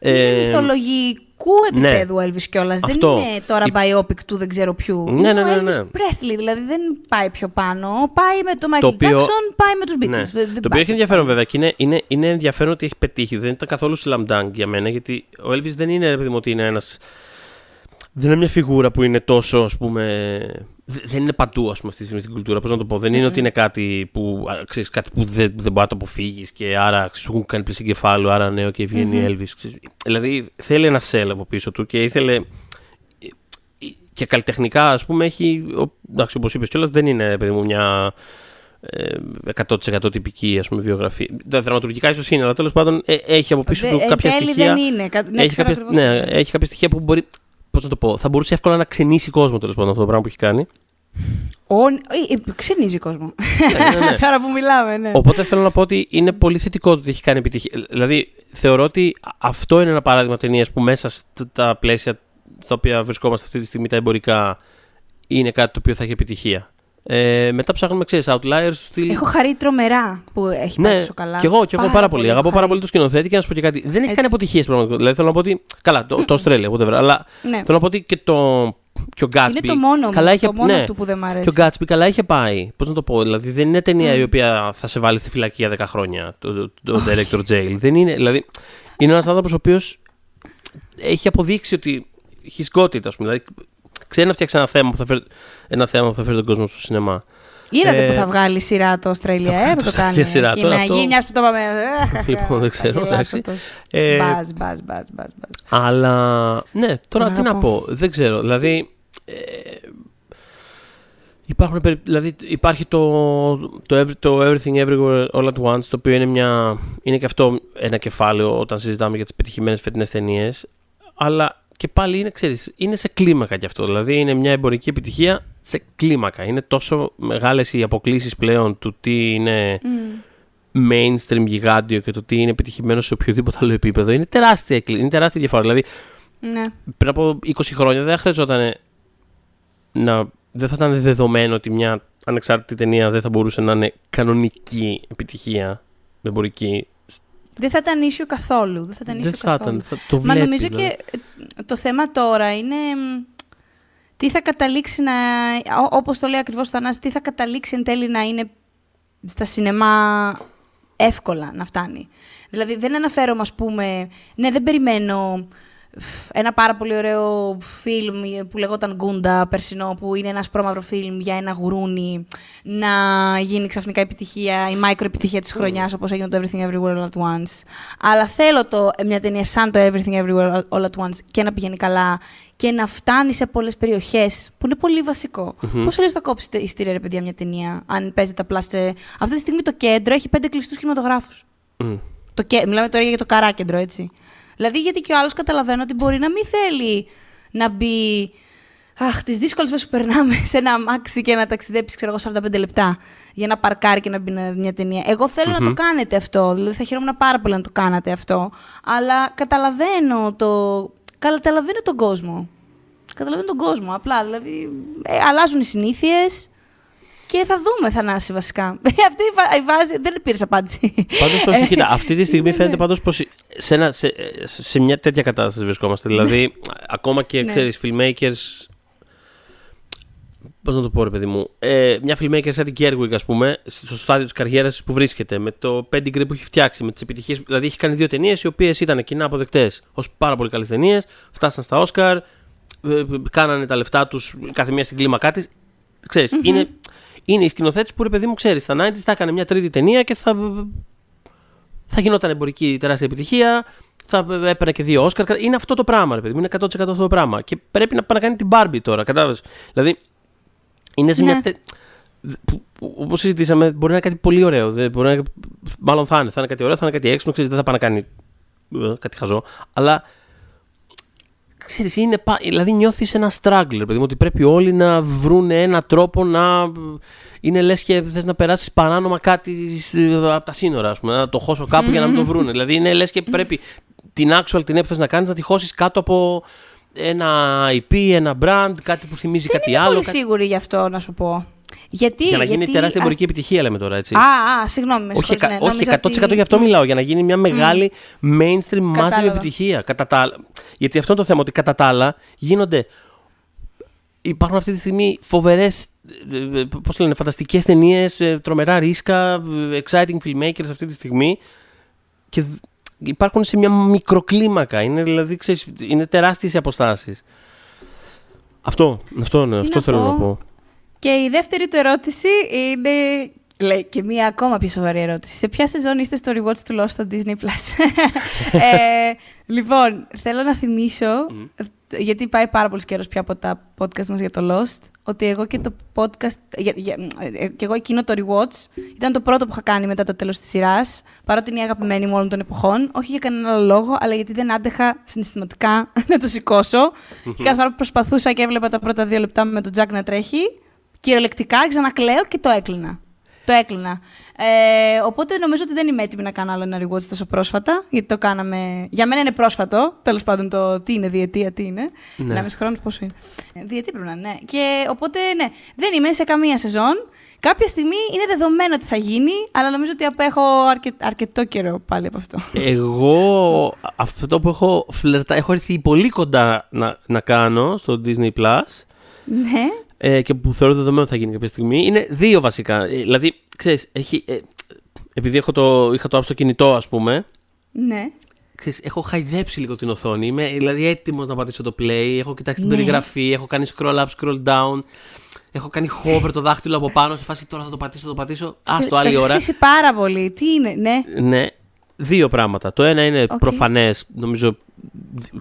είναι Ε, μυθολογικού ναι. επίπεδου Elvis κιόλας. Δεν Αυτό. είναι τώρα Η- biopic του δεν ξέρω ποιου. Ναι, είναι ναι, ναι, ο ναι. Elvis Presley, δηλαδή δεν πάει πιο πάνω. Πάει με τον Michael Το οποίο- Jackson, πάει με τους Beatles. Ναι. Δεν- δεν Το οποίο πάει έχει πιο ενδιαφέρον πάνω. βέβαια και είναι, είναι, είναι ενδιαφέρον ότι έχει πετύχει. Δεν ήταν καθόλου slam dunk για μένα γιατί ο Elvis δεν είναι, ρε παιδί μου, ότι είναι ένας. Δεν είναι μια φιγούρα που είναι τόσο, ας πούμε. δε- Δεν είναι παντού, ας πούμε, αυτή τη στιγμή στην κουλτούρα. Πώς να το πω. Δεν είναι ότι είναι κάτι που, α, ξέρεις, κάτι που δεν, δεν μπορεί να το αποφύγεις και άρα σου έχουν κάνει πλήση εγκεφάλου. Άρα ναι, και βγαίνει Elvis. Ξέρεις. Δηλαδή θέλει ένα σέλ από πίσω του και ήθελε. Και καλλιτεχνικά, ας πούμε, έχει. ο- Εντάξει, όπως είπες κιόλας, δεν είναι, ρε παιδί μου, μια ε, 100% τυπική ας πούμε, βιογραφία. Τα δραματουργικά ίσως είναι, αλλά τέλος πάντων ε, έχει από πίσω Δε- του ε, κάποια τέλει στοιχεία. δεν είναι. Κα- Ναι, έχει, ξέρω κάποια, ακριβώς ναι, τι λες. έχει κάποια στοιχεία που μπορεί. Πώς να το πω, θα μπορούσε εύκολα να ξενήσει κόσμο τέλος πάντων αυτό το πράγμα που έχει κάνει. Ο- ε, ε, Ξενίζει κόσμο. ναι, ναι, ναι. Τώρα που μιλάμε, ναι. Οπότε θέλω να πω ότι είναι πολύ θετικό το ότι έχει κάνει επιτυχία. Δηλαδή, θεωρώ ότι αυτό είναι ένα παράδειγμα ταινία που μέσα στα πλαίσια στα οποία βρισκόμαστε αυτή τη στιγμή τα εμπορικά είναι κάτι το οποίο θα έχει επιτυχία. Ε, μετά ψάχνουμε, ξέρεις, outliers του στυλ. Έχω χαρεί τρομερά που έχει πάει Ναι, τόσο καλά. και εγώ, και εγώ πάρα, πολύ. έχω Αγαπώ πάρα χαρεί. πολύ το σκηνοθέτη και να σου πω και κάτι. Δεν έχει Έτσι. κάνει αποτυχίες πραγματικά. Δηλαδή θέλω να πω ότι. Καλά, το, το Australia, whatever. Αλλά Ναι. θέλω να πω ότι και το. Και ο Gatsby. Είναι το μόνο μου, καλά είχε, το μόνο ναι, του που δεν μ' αρέσει. Και ο Gatsby καλά είχε πάει. Πώς να το πω. Δηλαδή δεν είναι ταινία Mm. η οποία θα σε βάλει στη φυλακή για 10 χρόνια. Το, το, το Director Jail. Δεν είναι. Δηλαδή είναι ένας άνθρωπος ο οποίος έχει αποδείξει ότι he's got it, ας πούμε. Δηλαδή ξέρει να φτιάξει ένα θέμα που θα φέρει, ένα θέμα που θα φέρει τον κόσμο στο σινεμά. Είδατε Ε, που θα βγάλει σειρά το Αυστραλία, ε, θα το το κάνει. Australia σειρά. Έχει Τώρα να αυτό- γίνει, μιας που το είπαμε. Λοιπόν, δεν ξέρω, εντάξει. Ε, Μπας, μπας, μπας, μπας, μπας. Αλλά ναι, τώρα Τον τι να αγαπώ. πω, δεν ξέρω. Δηλαδή, ε, υπάρχουν, περι- δηλαδή υπάρχει το, το, every- το Everything Everywhere All at Once, το οποίο είναι, μια, είναι και αυτό ένα κεφάλαιο όταν συζητάμε για τις πετυχημένες φετινές ταινίες. Αλλά και πάλι είναι, ξέρεις, είναι σε κλίμακα κι αυτό. Δηλαδή είναι μια εμπορική επιτυχία σε κλίμακα. Είναι τόσο μεγάλες οι αποκλήσεις πλέον του τι είναι Μμ. mainstream γιγάντιο και το τι είναι επιτυχημένο σε οποιοδήποτε άλλο επίπεδο. Είναι τεράστια, εκκλη- είναι τεράστια διαφορά. Δηλαδή Ναι. πριν από 20 χρόνια δεν χρειαζόταν να. Δεν θα ήταν δεδομένο ότι μια ανεξάρτητη ταινία δεν θα μπορούσε να είναι κανονική επιτυχία εμπορική. Δεν θα ήταν ίσιο καθόλου. Δεν θα ήταν ίσιο Δεν θα καθόλου. ήταν. Θα το Μα βλέπει, νομίζω δηλαδή. και ε, το θέμα τώρα είναι μ, τι θα καταλήξει να, ό- όπως το λέει ακριβώς ο Θανάσης, τι θα καταλήξει εν τέλει να είναι στα σινεμά εύκολα να φτάνει. Δηλαδή δεν αναφέρομαι ας πούμε, ναι δεν περιμένω φ, ένα πάρα πολύ ωραίο φιλμ που λεγόταν Γκούντα περσινό, που είναι ένας ασπρόμαυρο φιλμ για ένα γουρούνι, να γίνει ξαφνικά επιτυχία, η micro επιτυχία της χρονιάς, όπως έγινε το Everything Everywhere All At Once. Αλλά θέλω το, μια ταινία σαν το Everything Everywhere All At Once και να πηγαίνει καλά και να φτάνει σε πολλές περιοχές, που είναι πολύ βασικό. Μμμ. Πώς αλλιώς θα κόψεις ειστήρια, ρε παιδιά, μια ταινία, αν παίζει τα πλάστε. Αυτή τη στιγμή το κέντρο έχει πέντε κλειστούς κινηματογράφους. Μμ. Το κέ... Μιλάμε τώρα για το καράκεντρο, έτσι. Δηλαδή, γιατί και ο άλλος καταλαβαίνω ότι μπορεί να μην θέλει να μπει. Αχ, τις δύσκολες μέρες που περνάμε σε ένα αμάξι και να ταξιδέψεις, ξέρω εγώ, 45 λεπτά για να παρκάρει και να μπει να δει μια ταινία. Εγώ θέλω να το κάνετε αυτό. Δηλαδή, θα χαιρόμουν πάρα πολύ να το κάνατε αυτό. Αλλά καταλαβαίνω το. Καταλαβαίνω τον κόσμο. Καταλαβαίνω τον κόσμο. Απλά δηλαδή. ε, αλλάζουν οι συνήθειες. Και θα δούμε, Θανάση, βασικά. Αυτή η φα- η βάση. Δεν πήρε απάντηση. Πάντως, όχι, κοίτα, αυτή τη στιγμή Ναι, φαίνεται ναι. πάντως πως σε, ένα- σε, σε μια τέτοια κατάσταση βρισκόμαστε. Δηλαδή, ακόμα και Ναι. ξέρεις, filmmakers. Πώς να το πω, ρε παιδί μου. Ε, μια filmmaker σαν την Gerwig, ας πούμε, στο στάδιο της καριέρας που βρίσκεται, με το pedigree που έχει φτιάξει, με τις επιτυχίε. Δηλαδή, έχει κάνει δύο ταινίες οι οποίες ήταν κοινά αποδεκτές ως πάρα πολύ καλές ταινίες, φτάσαν στα Oscar, ε, κάνανε τα λεφτά τους κάθε μία στην κλίμακά της. ξερεις είναι, είναι οι σκηνοθέτε που ρε παιδί μου ξέρεις. Στα 90s θα έκανε μια τρίτη ταινία και θα, θα γινόταν εμπορική τεράστια επιτυχία. Θα έπαιρνε και δύο Όσκαρ. Είναι αυτό το πράγμα, ρε παιδί μου. Είναι 100% αυτό το πράγμα. Και πρέπει να πάει να κάνει την Barbie τώρα. Κατάλαβες. Δηλαδή, είναι σε μια. Ναι. τε- Όπως συζητήσαμε, μπορεί να είναι κάτι πολύ ωραίο. Δεν μπορεί να είναι... Μάλλον θα είναι. Θα είναι κάτι ωραίο, θα είναι κάτι έξυπνο. Ξέρεις, δεν θα πάει να κάνει ε, κάτι χαζό. Αλλά ξέρεις, είναι, πα- δηλαδή νιώθεις ένα struggle, ρε παιδί μου, ότι πρέπει όλοι να βρουν ένα τρόπο να... Είναι λες και θες να περάσεις παράνομα κάτι από τα σύνορα, ας πούμε, να το χώσω κάπου για να μην το βρούνε. δηλαδή είναι λες και πρέπει την actual την που θες να κάνεις να τη χώσεις κάτω από ένα IP, ένα brand, κάτι που θυμίζει Δεν κάτι είμαι άλλο. πολύ κάτι- σίγουρη γι' αυτό, να σου πω. Γιατί, Για να γίνει γιατί, τεράστια ας- εμπορική επιτυχία, λέμε τώρα, έτσι. Α, α, συγγνώμη, με όχι, συγχωρείς, εκα- ναι, όχι νόμιζα 100% ότι- γι' αυτό μιλάω. Για να γίνει μια μεγάλη mainstream massive Κατάλαβα. επιτυχία. Κατά τα άλλα. Γιατί αυτό είναι το θέμα, ότι κατά τα άλλα γίνονται. Υπάρχουν αυτή τη στιγμή φοβερές. Πώς λένε, φανταστικές ταινίες, τρομερά ρίσκα, ε, exciting filmmakers αυτή τη στιγμή. Και δ- υπάρχουν σε μια μικροκλίμακα. Είναι δηλαδή, ξέρεις, είναι τεράστιες οι αποστάσεις. Αυτό, αυτό, ναι, Τι αυτό να θέλω πω; να πω. Και η δεύτερη του ερώτηση είναι. Λέει και μία ακόμα πιο σοβαρή ερώτηση. Σε ποια σεζόν είστε στο rewatch του Lost στο Disney Plus; ε, λοιπόν, θέλω να θυμίσω γιατί πάει πάρα πολύ καιρός πια από τα podcast μας για το Lost, ότι εγώ και το podcast. Για, για, ε, και εγώ εκείνο το Rewatch ήταν το πρώτο που είχα κάνει μετά το τέλος της σειράς. Παρότι είναι η αγαπημένη μου όλων των εποχών. Όχι για κανέναν άλλο λόγο, αλλά γιατί δεν άντεχα συναισθηματικά να το σηκώσω. και κάθε φορά που προσπαθούσα και έβλεπα τα πρώτα δύο λεπτά με τον Τζακ να τρέχει, κυριολεκτικά ξανακλαίω και το έκλεινα. Το έκλεινα. Ε, οπότε νομίζω ότι δεν είμαι έτοιμη να κάνω άλλο ένα rewatch τόσο πρόσφατα, γιατί το κάναμε. Για μένα είναι πρόσφατο. Τέλος πάντων, το τι είναι διετία, τι είναι. Ναι. Ένα χρόνος πόσο είναι. Ε, διετία πρέπει να είναι, ναι. Και οπότε, ναι, δεν είμαι σε καμία σεζόν. Κάποια στιγμή είναι δεδομένο ότι θα γίνει, αλλά νομίζω ότι απέχω αρκε... αρκετό καιρό πάλι από αυτό. Εγώ αυτό που έχω φλερτά, έχω έρθει πολύ κοντά να, να κάνω στο Disney Plus. Ναι ε, και που θεωρώ δεδομένο θα γίνει κάποια στιγμή, είναι δύο βασικά. Ε, δηλαδή, ξέρεις, έχει, ε, επειδή έχω το, είχα το app στο κινητό, ας πούμε, ναι. Ξέρεις, έχω χαϊδέψει λίγο την οθόνη. Είμαι δηλαδή έτοιμος να πατήσω το play. Έχω κοιτάξει ναι. την περιγραφή. Έχω κάνει scroll up, scroll down. Έχω κάνει hover το δάχτυλο από πάνω. Σε φάση τώρα θα το πατήσω, το πατήσω. Α το άλλη ώρα. Έχει πάρα πολύ. Τι είναι, ναι. Ναι. Δύο πράγματα. Το ένα είναι okay. προφανές, νομίζω,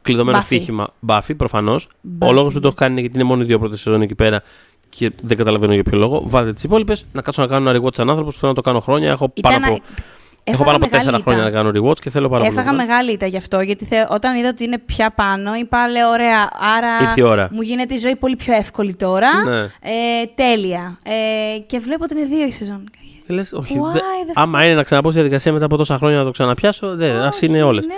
κλειδωμένο Buffy. στοίχημα. Μπάφι, προφανώς. Ο λόγος που το έχω κάνει είναι γιατί είναι μόνο οι δύο πρώτες σεζόν εκεί πέρα και δεν καταλαβαίνω για ποιο λόγο. Βάλτε τις υπόλοιπες. Να κάτσω να κάνω ένα rewatch σαν άνθρωπος που θέλω να το κάνω χρόνια. Έχω πάνω από. Έχω πάνω από τέσσερα χρόνια να κάνω rewatch και θέλω πάρα Έφαγα πολύ. μεγάλη ήττα γι' αυτό, γιατί θε... όταν είδα ότι είναι πια πάνω, είπα, λέω, ωραία, άρα μου γίνεται η ζωή πολύ πιο εύκολη τώρα. Ναι. Ε, τέλεια. Ε, και βλέπω ότι είναι δύο η σεζόν. Λες, όχι, Why, δε, άμα είναι να ξαναπώ στη διαδικασία μετά από τόσα χρόνια να το ξαναπιάσω, δεν, ας είναι όλες. Ναι.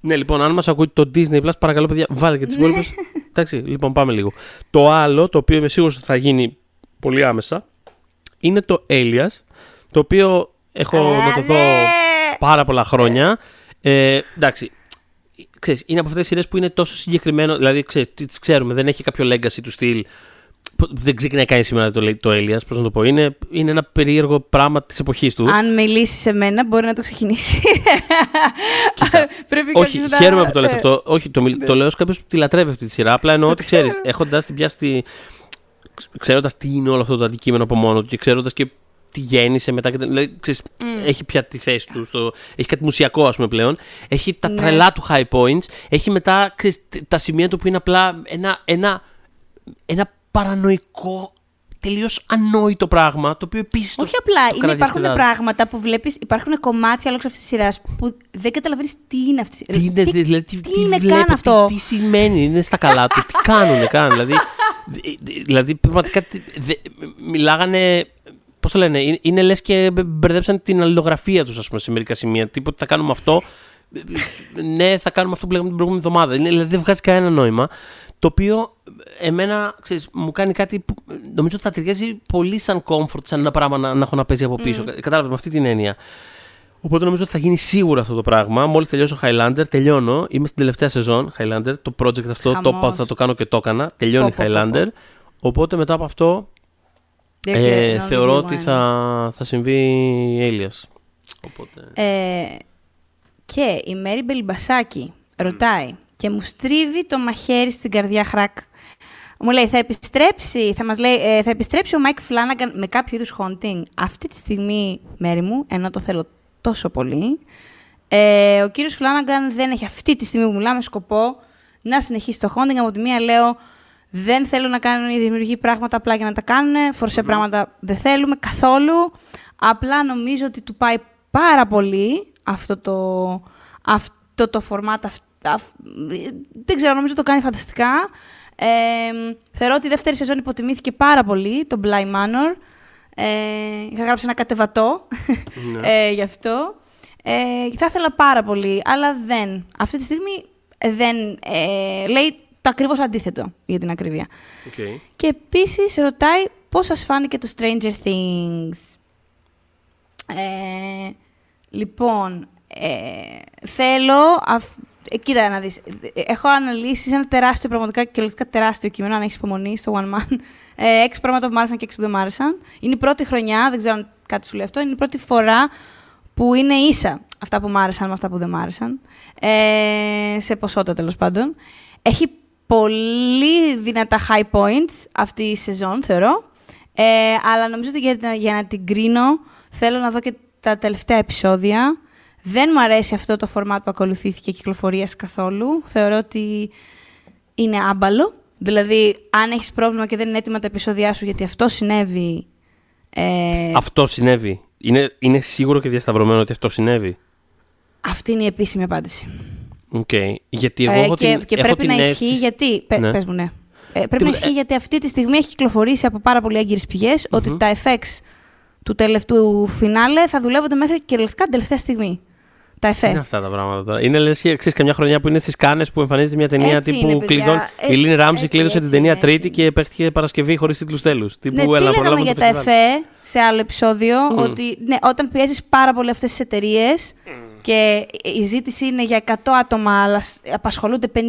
ναι, λοιπόν, αν μας ακούει το Disney Plus, παρακαλώ, παιδιά, βάλτε και τις ναι. υπόλοιπες. Εντάξει, λοιπόν, πάμε λίγο. Το άλλο, το οποίο είμαι σίγουρος ότι θα γίνει πολύ άμεσα, είναι το Alias, το οποίο έχω να το δω ναι. πάρα πολλά χρόνια. Ε, εντάξει, ξέρεις, είναι από αυτές τις σειρές που είναι τόσο συγκεκριμένο, δηλαδή ξέρεις, τις ξέρουμε, δεν έχει κάποιο legacy του στυλ δεν ξεκινάει κανείς σήμερα το, το Elias, πώς να το πω. Είναι, είναι ένα περίεργο πράγμα της εποχής του. Αν μιλήσει σε μένα, μπορεί να το ξεκινήσει. Πρέπει Όχι, να... χαίρομαι που το λες ναι. αυτό. Όχι, το, το ναι. λέω ω κάποιο που τη λατρεύει αυτή τη σειρά. Απλά εννοώ ότι ξέρεις, έχοντας την πιάσει. Ξέροντας τι είναι όλο αυτό το αντικείμενο από μόνο του και ξέροντας και τι γέννησε μετά. Και, δηλαδή, ξέρεις, mm. Έχει πια τη θέση του. Στο, έχει κάτι μουσιακό, ας πούμε πλέον. Έχει τα ναι. τρελά του high points. Έχει μετά ξέρεις, τα σημεία του που είναι απλά ένα, ένα, ένα παρανοϊκό τελείως ανόητο πράγμα, το οποίο επίσης. Όχι απλά. είναι, υπάρχουν πράγματα που βλέπεις, υπάρχουν κομμάτια όλη αυτής της σειράς που δεν καταλαβαίνεις τι είναι αυτής η σειρά. Τι είναι, δηλαδή, τι, τι, είναι καν αυτό. Τι, τι σημαίνει, είναι στα καλά του, τι κάνουν καν. δηλαδή, δηλαδή, πραγματικά μιλάγανε. Πώς το λένε, είναι, είναι λες και μπερδέψαν την αλληλογραφία τους, ας πούμε, σε μερικά σημεία. Τίποτα θα κάνουμε αυτό. ναι, θα κάνουμε αυτό που λέγαμε την προηγούμενη εβδομάδα. Δηλαδή, δεν βγάζει κανένα νόημα. Το οποίο εμένα ξέρεις, μου κάνει κάτι που νομίζω ότι θα ταιριάζει πολύ σαν comfort, σαν ένα πράγμα να, να έχω να παίζει από πίσω. Mm. Κατάλαβες με αυτή την έννοια. Οπότε νομίζω ότι θα γίνει σίγουρα αυτό το πράγμα. Μόλις τελειώσω Highlander, τελειώνω. Είμαι στην τελευταία σεζόν Highlander. Το project αυτό το, θα το κάνω και το έκανα. Τελειώνει πω, Highlander. Οπότε μετά από αυτό ε, θεωρώ ότι θα, θα συμβεί Alias. Οπότε... Ε, και η Μέρι Μπελιμπασάκη ρωτάει και μου στρίβει το μαχαίρι στην καρδιά χρακ. Μου λέει, θα επιστρέψει, θα μας λέει, ε, θα επιστρέψει ο Μάικ Φλάναγκαν με κάποιο είδους haunting. Αυτή τη στιγμή, Μαίρη μου, ενώ το θέλω τόσο πολύ, ε, ο κύριος Φλάναγκαν δεν έχει αυτή τη στιγμή που μιλάμε σκοπό να συνεχίσει το haunting. Από τη μία λέω, δεν θέλω να κάνουν οι δημιουργοί πράγματα απλά για να τα κάνουν. Φορσέ πράγματα δεν θέλουμε καθόλου. Απλά νομίζω ότι του πάει πάρα πολύ αυτό το, αυτό το format, δεν ξέρω, νομίζω το κάνει φανταστικά. Ε, θεωρώ ότι η δεύτερη σεζόν υποτιμήθηκε πάρα πολύ, το Bly Manor. Ε, είχα γράψει ένα κατεβατό ναι. ε, γι' αυτό. Ε, θα ήθελα πάρα πολύ, αλλά δεν. Αυτή τη στιγμή δεν ε, λέει το ακριβώς αντίθετο για την ακρίβεια. Okay. Και επίσης ρωτάει πώς σας φάνηκε το Stranger Things. Ε, λοιπόν, ε, θέλω ε, κοίτα να δεις. Έχω αναλύσει ένα τεράστιο, πραγματικά κυριολεκτικά τεράστιο κείμενο, αν έχεις υπομονή, στο One Man. Ε, έξι πράγματα που μου άρεσαν και έξι που δεν μου άρεσαν. Είναι η πρώτη χρονιά, δεν ξέρω αν κάτι σου λέει αυτό, είναι η πρώτη φορά που είναι ίσα αυτά που μου άρεσαν με αυτά που δεν μου άρεσαν. Ε, σε ποσότητα τέλος πάντων. Έχει πολύ δυνατά high points αυτή η σεζόν, θεωρώ. Ε, αλλά νομίζω ότι για, για να την κρίνω, θέλω να δω και τα τελευταία επεισόδια δεν μου αρέσει αυτό το format που ακολουθήθηκε κυκλοφορίας καθόλου. Θεωρώ ότι είναι άμπαλο. Δηλαδή, αν έχεις πρόβλημα και δεν είναι έτοιμα τα επεισόδια σου, γιατί αυτό συνέβη. Ε, Αυτό συνέβη. Είναι, είναι σίγουρο και διασταυρωμένο ότι αυτό συνέβη. αυτή είναι η επίσημη απάντηση. Οκ. Γιατί εγώ Ε, έχω και, την, και έχω πρέπει την να ισχύει αίσθηση- γιατί. Πε, Ναι. Πες μου, ναι. Ε, πρέπει να Τίποτα, ισχύει γιατί αυτή τη στιγμή έχει κυκλοφορήσει από πάρα πολύ έγκυρες ότι τα effects του τελευταίου φινάλε θα δουλεύονται μέχρι κυριολεκτικά την τελευταία στιγμή. Τα Είναι effects. αυτά τα πράγματα τώρα. Είναι λες και ξέρεις, καμιά χρονιά που είναι στις κάνες που εμφανίζεται μια ταινία Έτσι τύπου είναι, παιδιά. κλειδών. Ε, η Λίνη Ράμζι έτσι, κλείδωσε την έτσι ταινία είναι, έτσι Τρίτη είναι. και παίχτηκε Παρασκευή χωρίς τίτλους τέλους. Τύπου Ναι, τι έλα, λέγαμε προλάβουμε για το τα φεστιβάλ. εφέ σε άλλο επεισόδιο, ότι ναι, όταν πιέζεις πάρα πολύ αυτές τις εταιρείες και η ζήτηση είναι για 100 άτομα, αλλά σ- απασχολούνται 50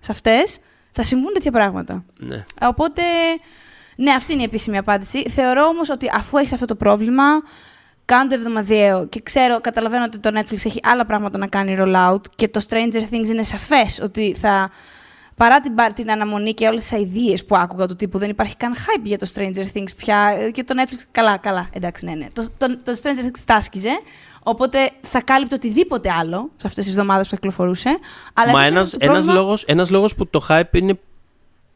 σε αυτές, θα συμβούν τέτοια πράγματα. Ναι. Οπότε, ναι, αυτή είναι η επίσημη απάντηση. Θεωρώ όμως ότι αφού έχεις αυτό το πρόβλημα, κάνω το εβδομαδιαίο και ξέρω, καταλαβαίνω ότι το Netflix έχει άλλα πράγματα να κάνει rollout και το Stranger Things είναι σαφές ότι θα... Παρά την, πα- την αναμονή και όλες τις ιδέες που άκουγα του τύπου, δεν υπάρχει καν hype για το Stranger Things πια. ε, Και το Netflix, καλά, καλά, εντάξει, ναι, ναι. Το, το, το Stranger Things τάσκιζε, οπότε θα κάλυπτε οτιδήποτε άλλο σε αυτές τις εβδομάδες που κυκλοφορούσε. Αλλά Μα εφόσον ένας, το ένας, πρόβλημα- λόγος, ένας λόγος που το hype είναι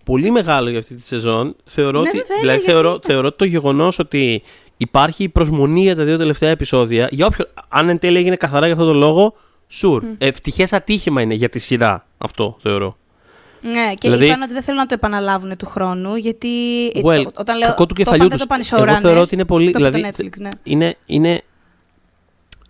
πολύ μεγάλο για αυτή τη σεζόν, θεωρώ Ναι, ότι, βέβαια, δηλαδή, γιατί- θεωρώ, θεωρώ το γεγονός ότι υπάρχει η προσμονή για τα δύο τελευταία επεισόδια, για όποιο, αν εν τέλει έγινε καθαρά για αυτόν τον λόγο, sure. Ευτυχές ατύχημα είναι για τη σειρά αυτό, θεωρώ. Ναι, και Δηλαδή- είπαν ότι δεν θέλουν να το επαναλάβουν του χρόνου, γιατί ε, Well, το- όταν λέω κακό του το κεφαλιού είπαν, τους. δεν το πάνε Εγώ showrunners, θεωρώ ότι είναι πολύ- το είπε δηλαδή, το Netflix, ναι. είναι, είναι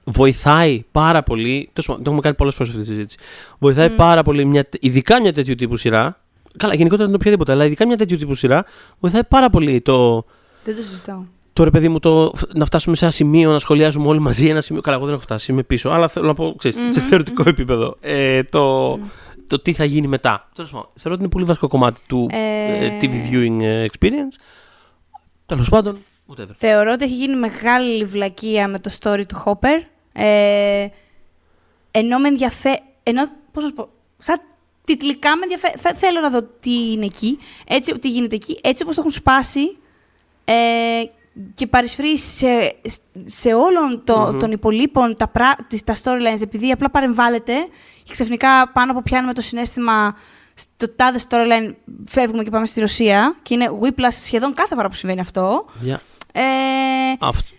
βοηθάει πάρα πολύ. τέλος πάντων, Το έχουμε κάνει πολλές φορές αυτή τη συζήτηση. Βοηθάει πάρα πολύ, μια, ειδικά μια τέτοιου τύπου σειρά. Καλά, γενικότερα είναι οποιαδήποτε, αλλά ειδικά μια τέτοιου τύπου σειρά βοηθάει πάρα πολύ το. Δεν το συζητάω. Το ρε παιδί μου, το, να φτάσουμε σε ένα σημείο να σχολιάζουμε όλοι μαζί ένα σημείο. Καλά, εγώ δεν έχω φτάσει, είμαι πίσω. Αλλά θέλω να πω, ξέρεις, σε θεωρητικό επίπεδο. Ε, το, το τι θα γίνει μετά. Τέλος πάντων, θεωρώ ότι είναι πολύ βασικό κομμάτι του Ε, ε, TV viewing ε, experience. Τέλος πάντων, whatever. Θεωρώ ότι έχει γίνει μεγάλη βλακεία με το story του Hopper. Ε, ενώ με ενδιαφέρει. Ενώ, πώς να σου πω, σαν τιτλικά με ενδιαφέρει. Θα, θέλω να δω τι είναι εκεί, έτσι, τι γίνεται εκεί, έτσι όπως το έχουν σπάσει ε, και παρισφρεί σε, σε όλων το, των υπολείπων τα, πρά, τις, τα storylines, επειδή απλά παρεμβάλλεται και ξαφνικά πάνω από πιάνουμε το συνέστημα στο τάδε storyline φεύγουμε και πάμε στη Ρωσία και είναι whiplash σχεδόν κάθε φορά που συμβαίνει αυτό. Yeah. Ε, Αυτό.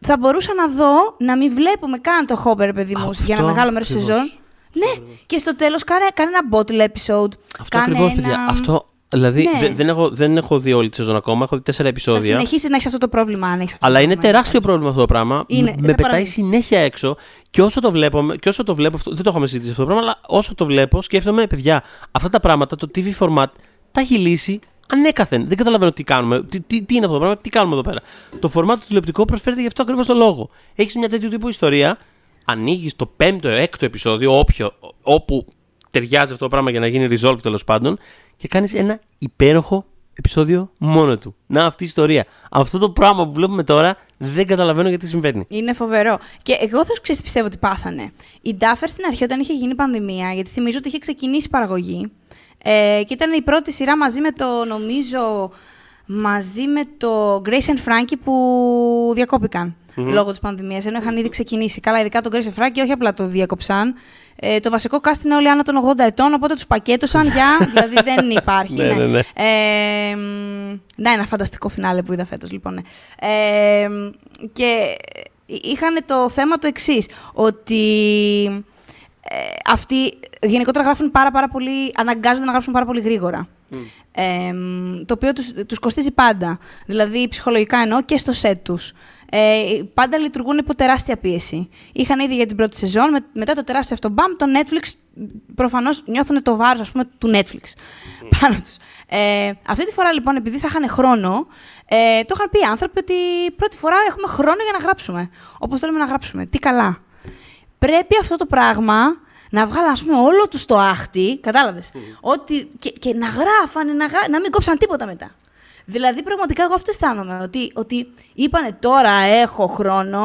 θα μπορούσα να δω να μην βλέπουμε καν το Hopper, παιδί μου, Αυτό για ένα μεγάλο μέρος τη ακριβώς. σεζόν. Ναι, και στο τέλος κάνε, κάνε ένα bottle episode. Αυτό κάνε ακριβώ, ένα... παιδιά. Αυτό, δηλαδή, Ναι. δεν, δεν, έχω, δεν έχω δει όλη τη σεζόν ακόμα. Έχω δει τέσσερα Θα επεισόδια. συνεχίσεις να έχεις αυτό το πρόβλημα, αν έχεις αυτό Αλλά το είναι πρόβλημα. τεράστιο πρόβλημα αυτό το πράγμα. Είναι, με θα πετάει παραμείνει. συνέχεια έξω. Και όσο το βλέπω, και όσο το βλέπω αυτό, δεν το έχουμε συζητήσει αυτό το πράγμα, αλλά όσο το βλέπω, σκέφτομαι, παιδιά, αυτά τα πράγματα, το TV format, τα έχει λύσει ανέκαθεν. Δεν καταλαβαίνω τι κάνουμε. Τι, τι, τι είναι αυτό το πράγμα, τι κάνουμε εδώ πέρα. Το format του τηλεοπτικού προσφέρεται γι' αυτό ακριβώς το λόγο. Έχεις μια τέτοιου τύπου ιστορία, ανοίγεις το πέμπτο, έκτο επεισόδιο, όποιο, όπου ταιριάζει αυτό το πράγμα για να γίνει resolve τέλος πάντων, και κάνεις ένα υπέροχο επεισόδιο μόνο του. Να αυτή η ιστορία. Αυτό το πράγμα που βλέπουμε τώρα δεν καταλαβαίνω γιατί συμβαίνει. Είναι φοβερό. Και εγώ θα σου ξέρει τι πιστεύω ότι πάθανε. Η Duffer στην αρχή, όταν είχε γίνει πανδημία, γιατί θυμίζω ότι είχε ξεκινήσει η παραγωγή, ε, και ήταν η πρώτη σειρά μαζί με το, νομίζω, μαζί με το Grace and Frankie που διακοπηκαν λόγω της πανδημίας, ενώ είχαν ήδη ξεκινήσει. Καλά, ειδικά το Grace and Frankie, όχι απλά το διέκοψαν. Ε, το βασικό cast είναι όλοι άνω των 80 ετών, οπότε τους πακέτωσαν για, δηλαδή δεν υπάρχει. Ναι, ναι, ναι. Ε, μ, να, ένα φανταστικό φινάλε που είδα φέτος, λοιπόν. ναι. Ε, μ, και είχαν το θέμα το εξής ότι ε, αυτοί γενικότερα γράφουν πάρα, πάρα πολύ, αναγκάζονται να γράψουν πάρα πολύ γρήγορα. Ε, μ, το οποίο τους, τους κοστίζει πάντα. Δηλαδή, ψυχολογικά εννοώ και στο σετ τους. Ε, πάντα λειτουργούν υπό τεράστια πίεση. Είχαν ήδη για την πρώτη σεζόν, με- μετά το τεράστιο αυτό μπαμ, το Netflix προφανώς νιώθουν το βάρος, ας πούμε, του Netflix πάνω τους. Ε, αυτή τη φορά, λοιπόν, επειδή θα είχαν χρόνο, ε, το είχαν πει οι άνθρωποι ότι πρώτη φορά έχουμε χρόνο για να γράψουμε. Όπως θέλουμε να γράψουμε. Τι καλά πρέπει αυτό το πράγμα να βγάλουν, ας πούμε, όλο τους το άχτη, κατάλαβες, ότι, και, και να γράφανε, να, γρά- να μην κόψαν τίποτα μετά. Δηλαδή, πραγματικά, εγώ αυτό αισθάνομαι, ότι, ότι είπανε τώρα έχω χρόνο,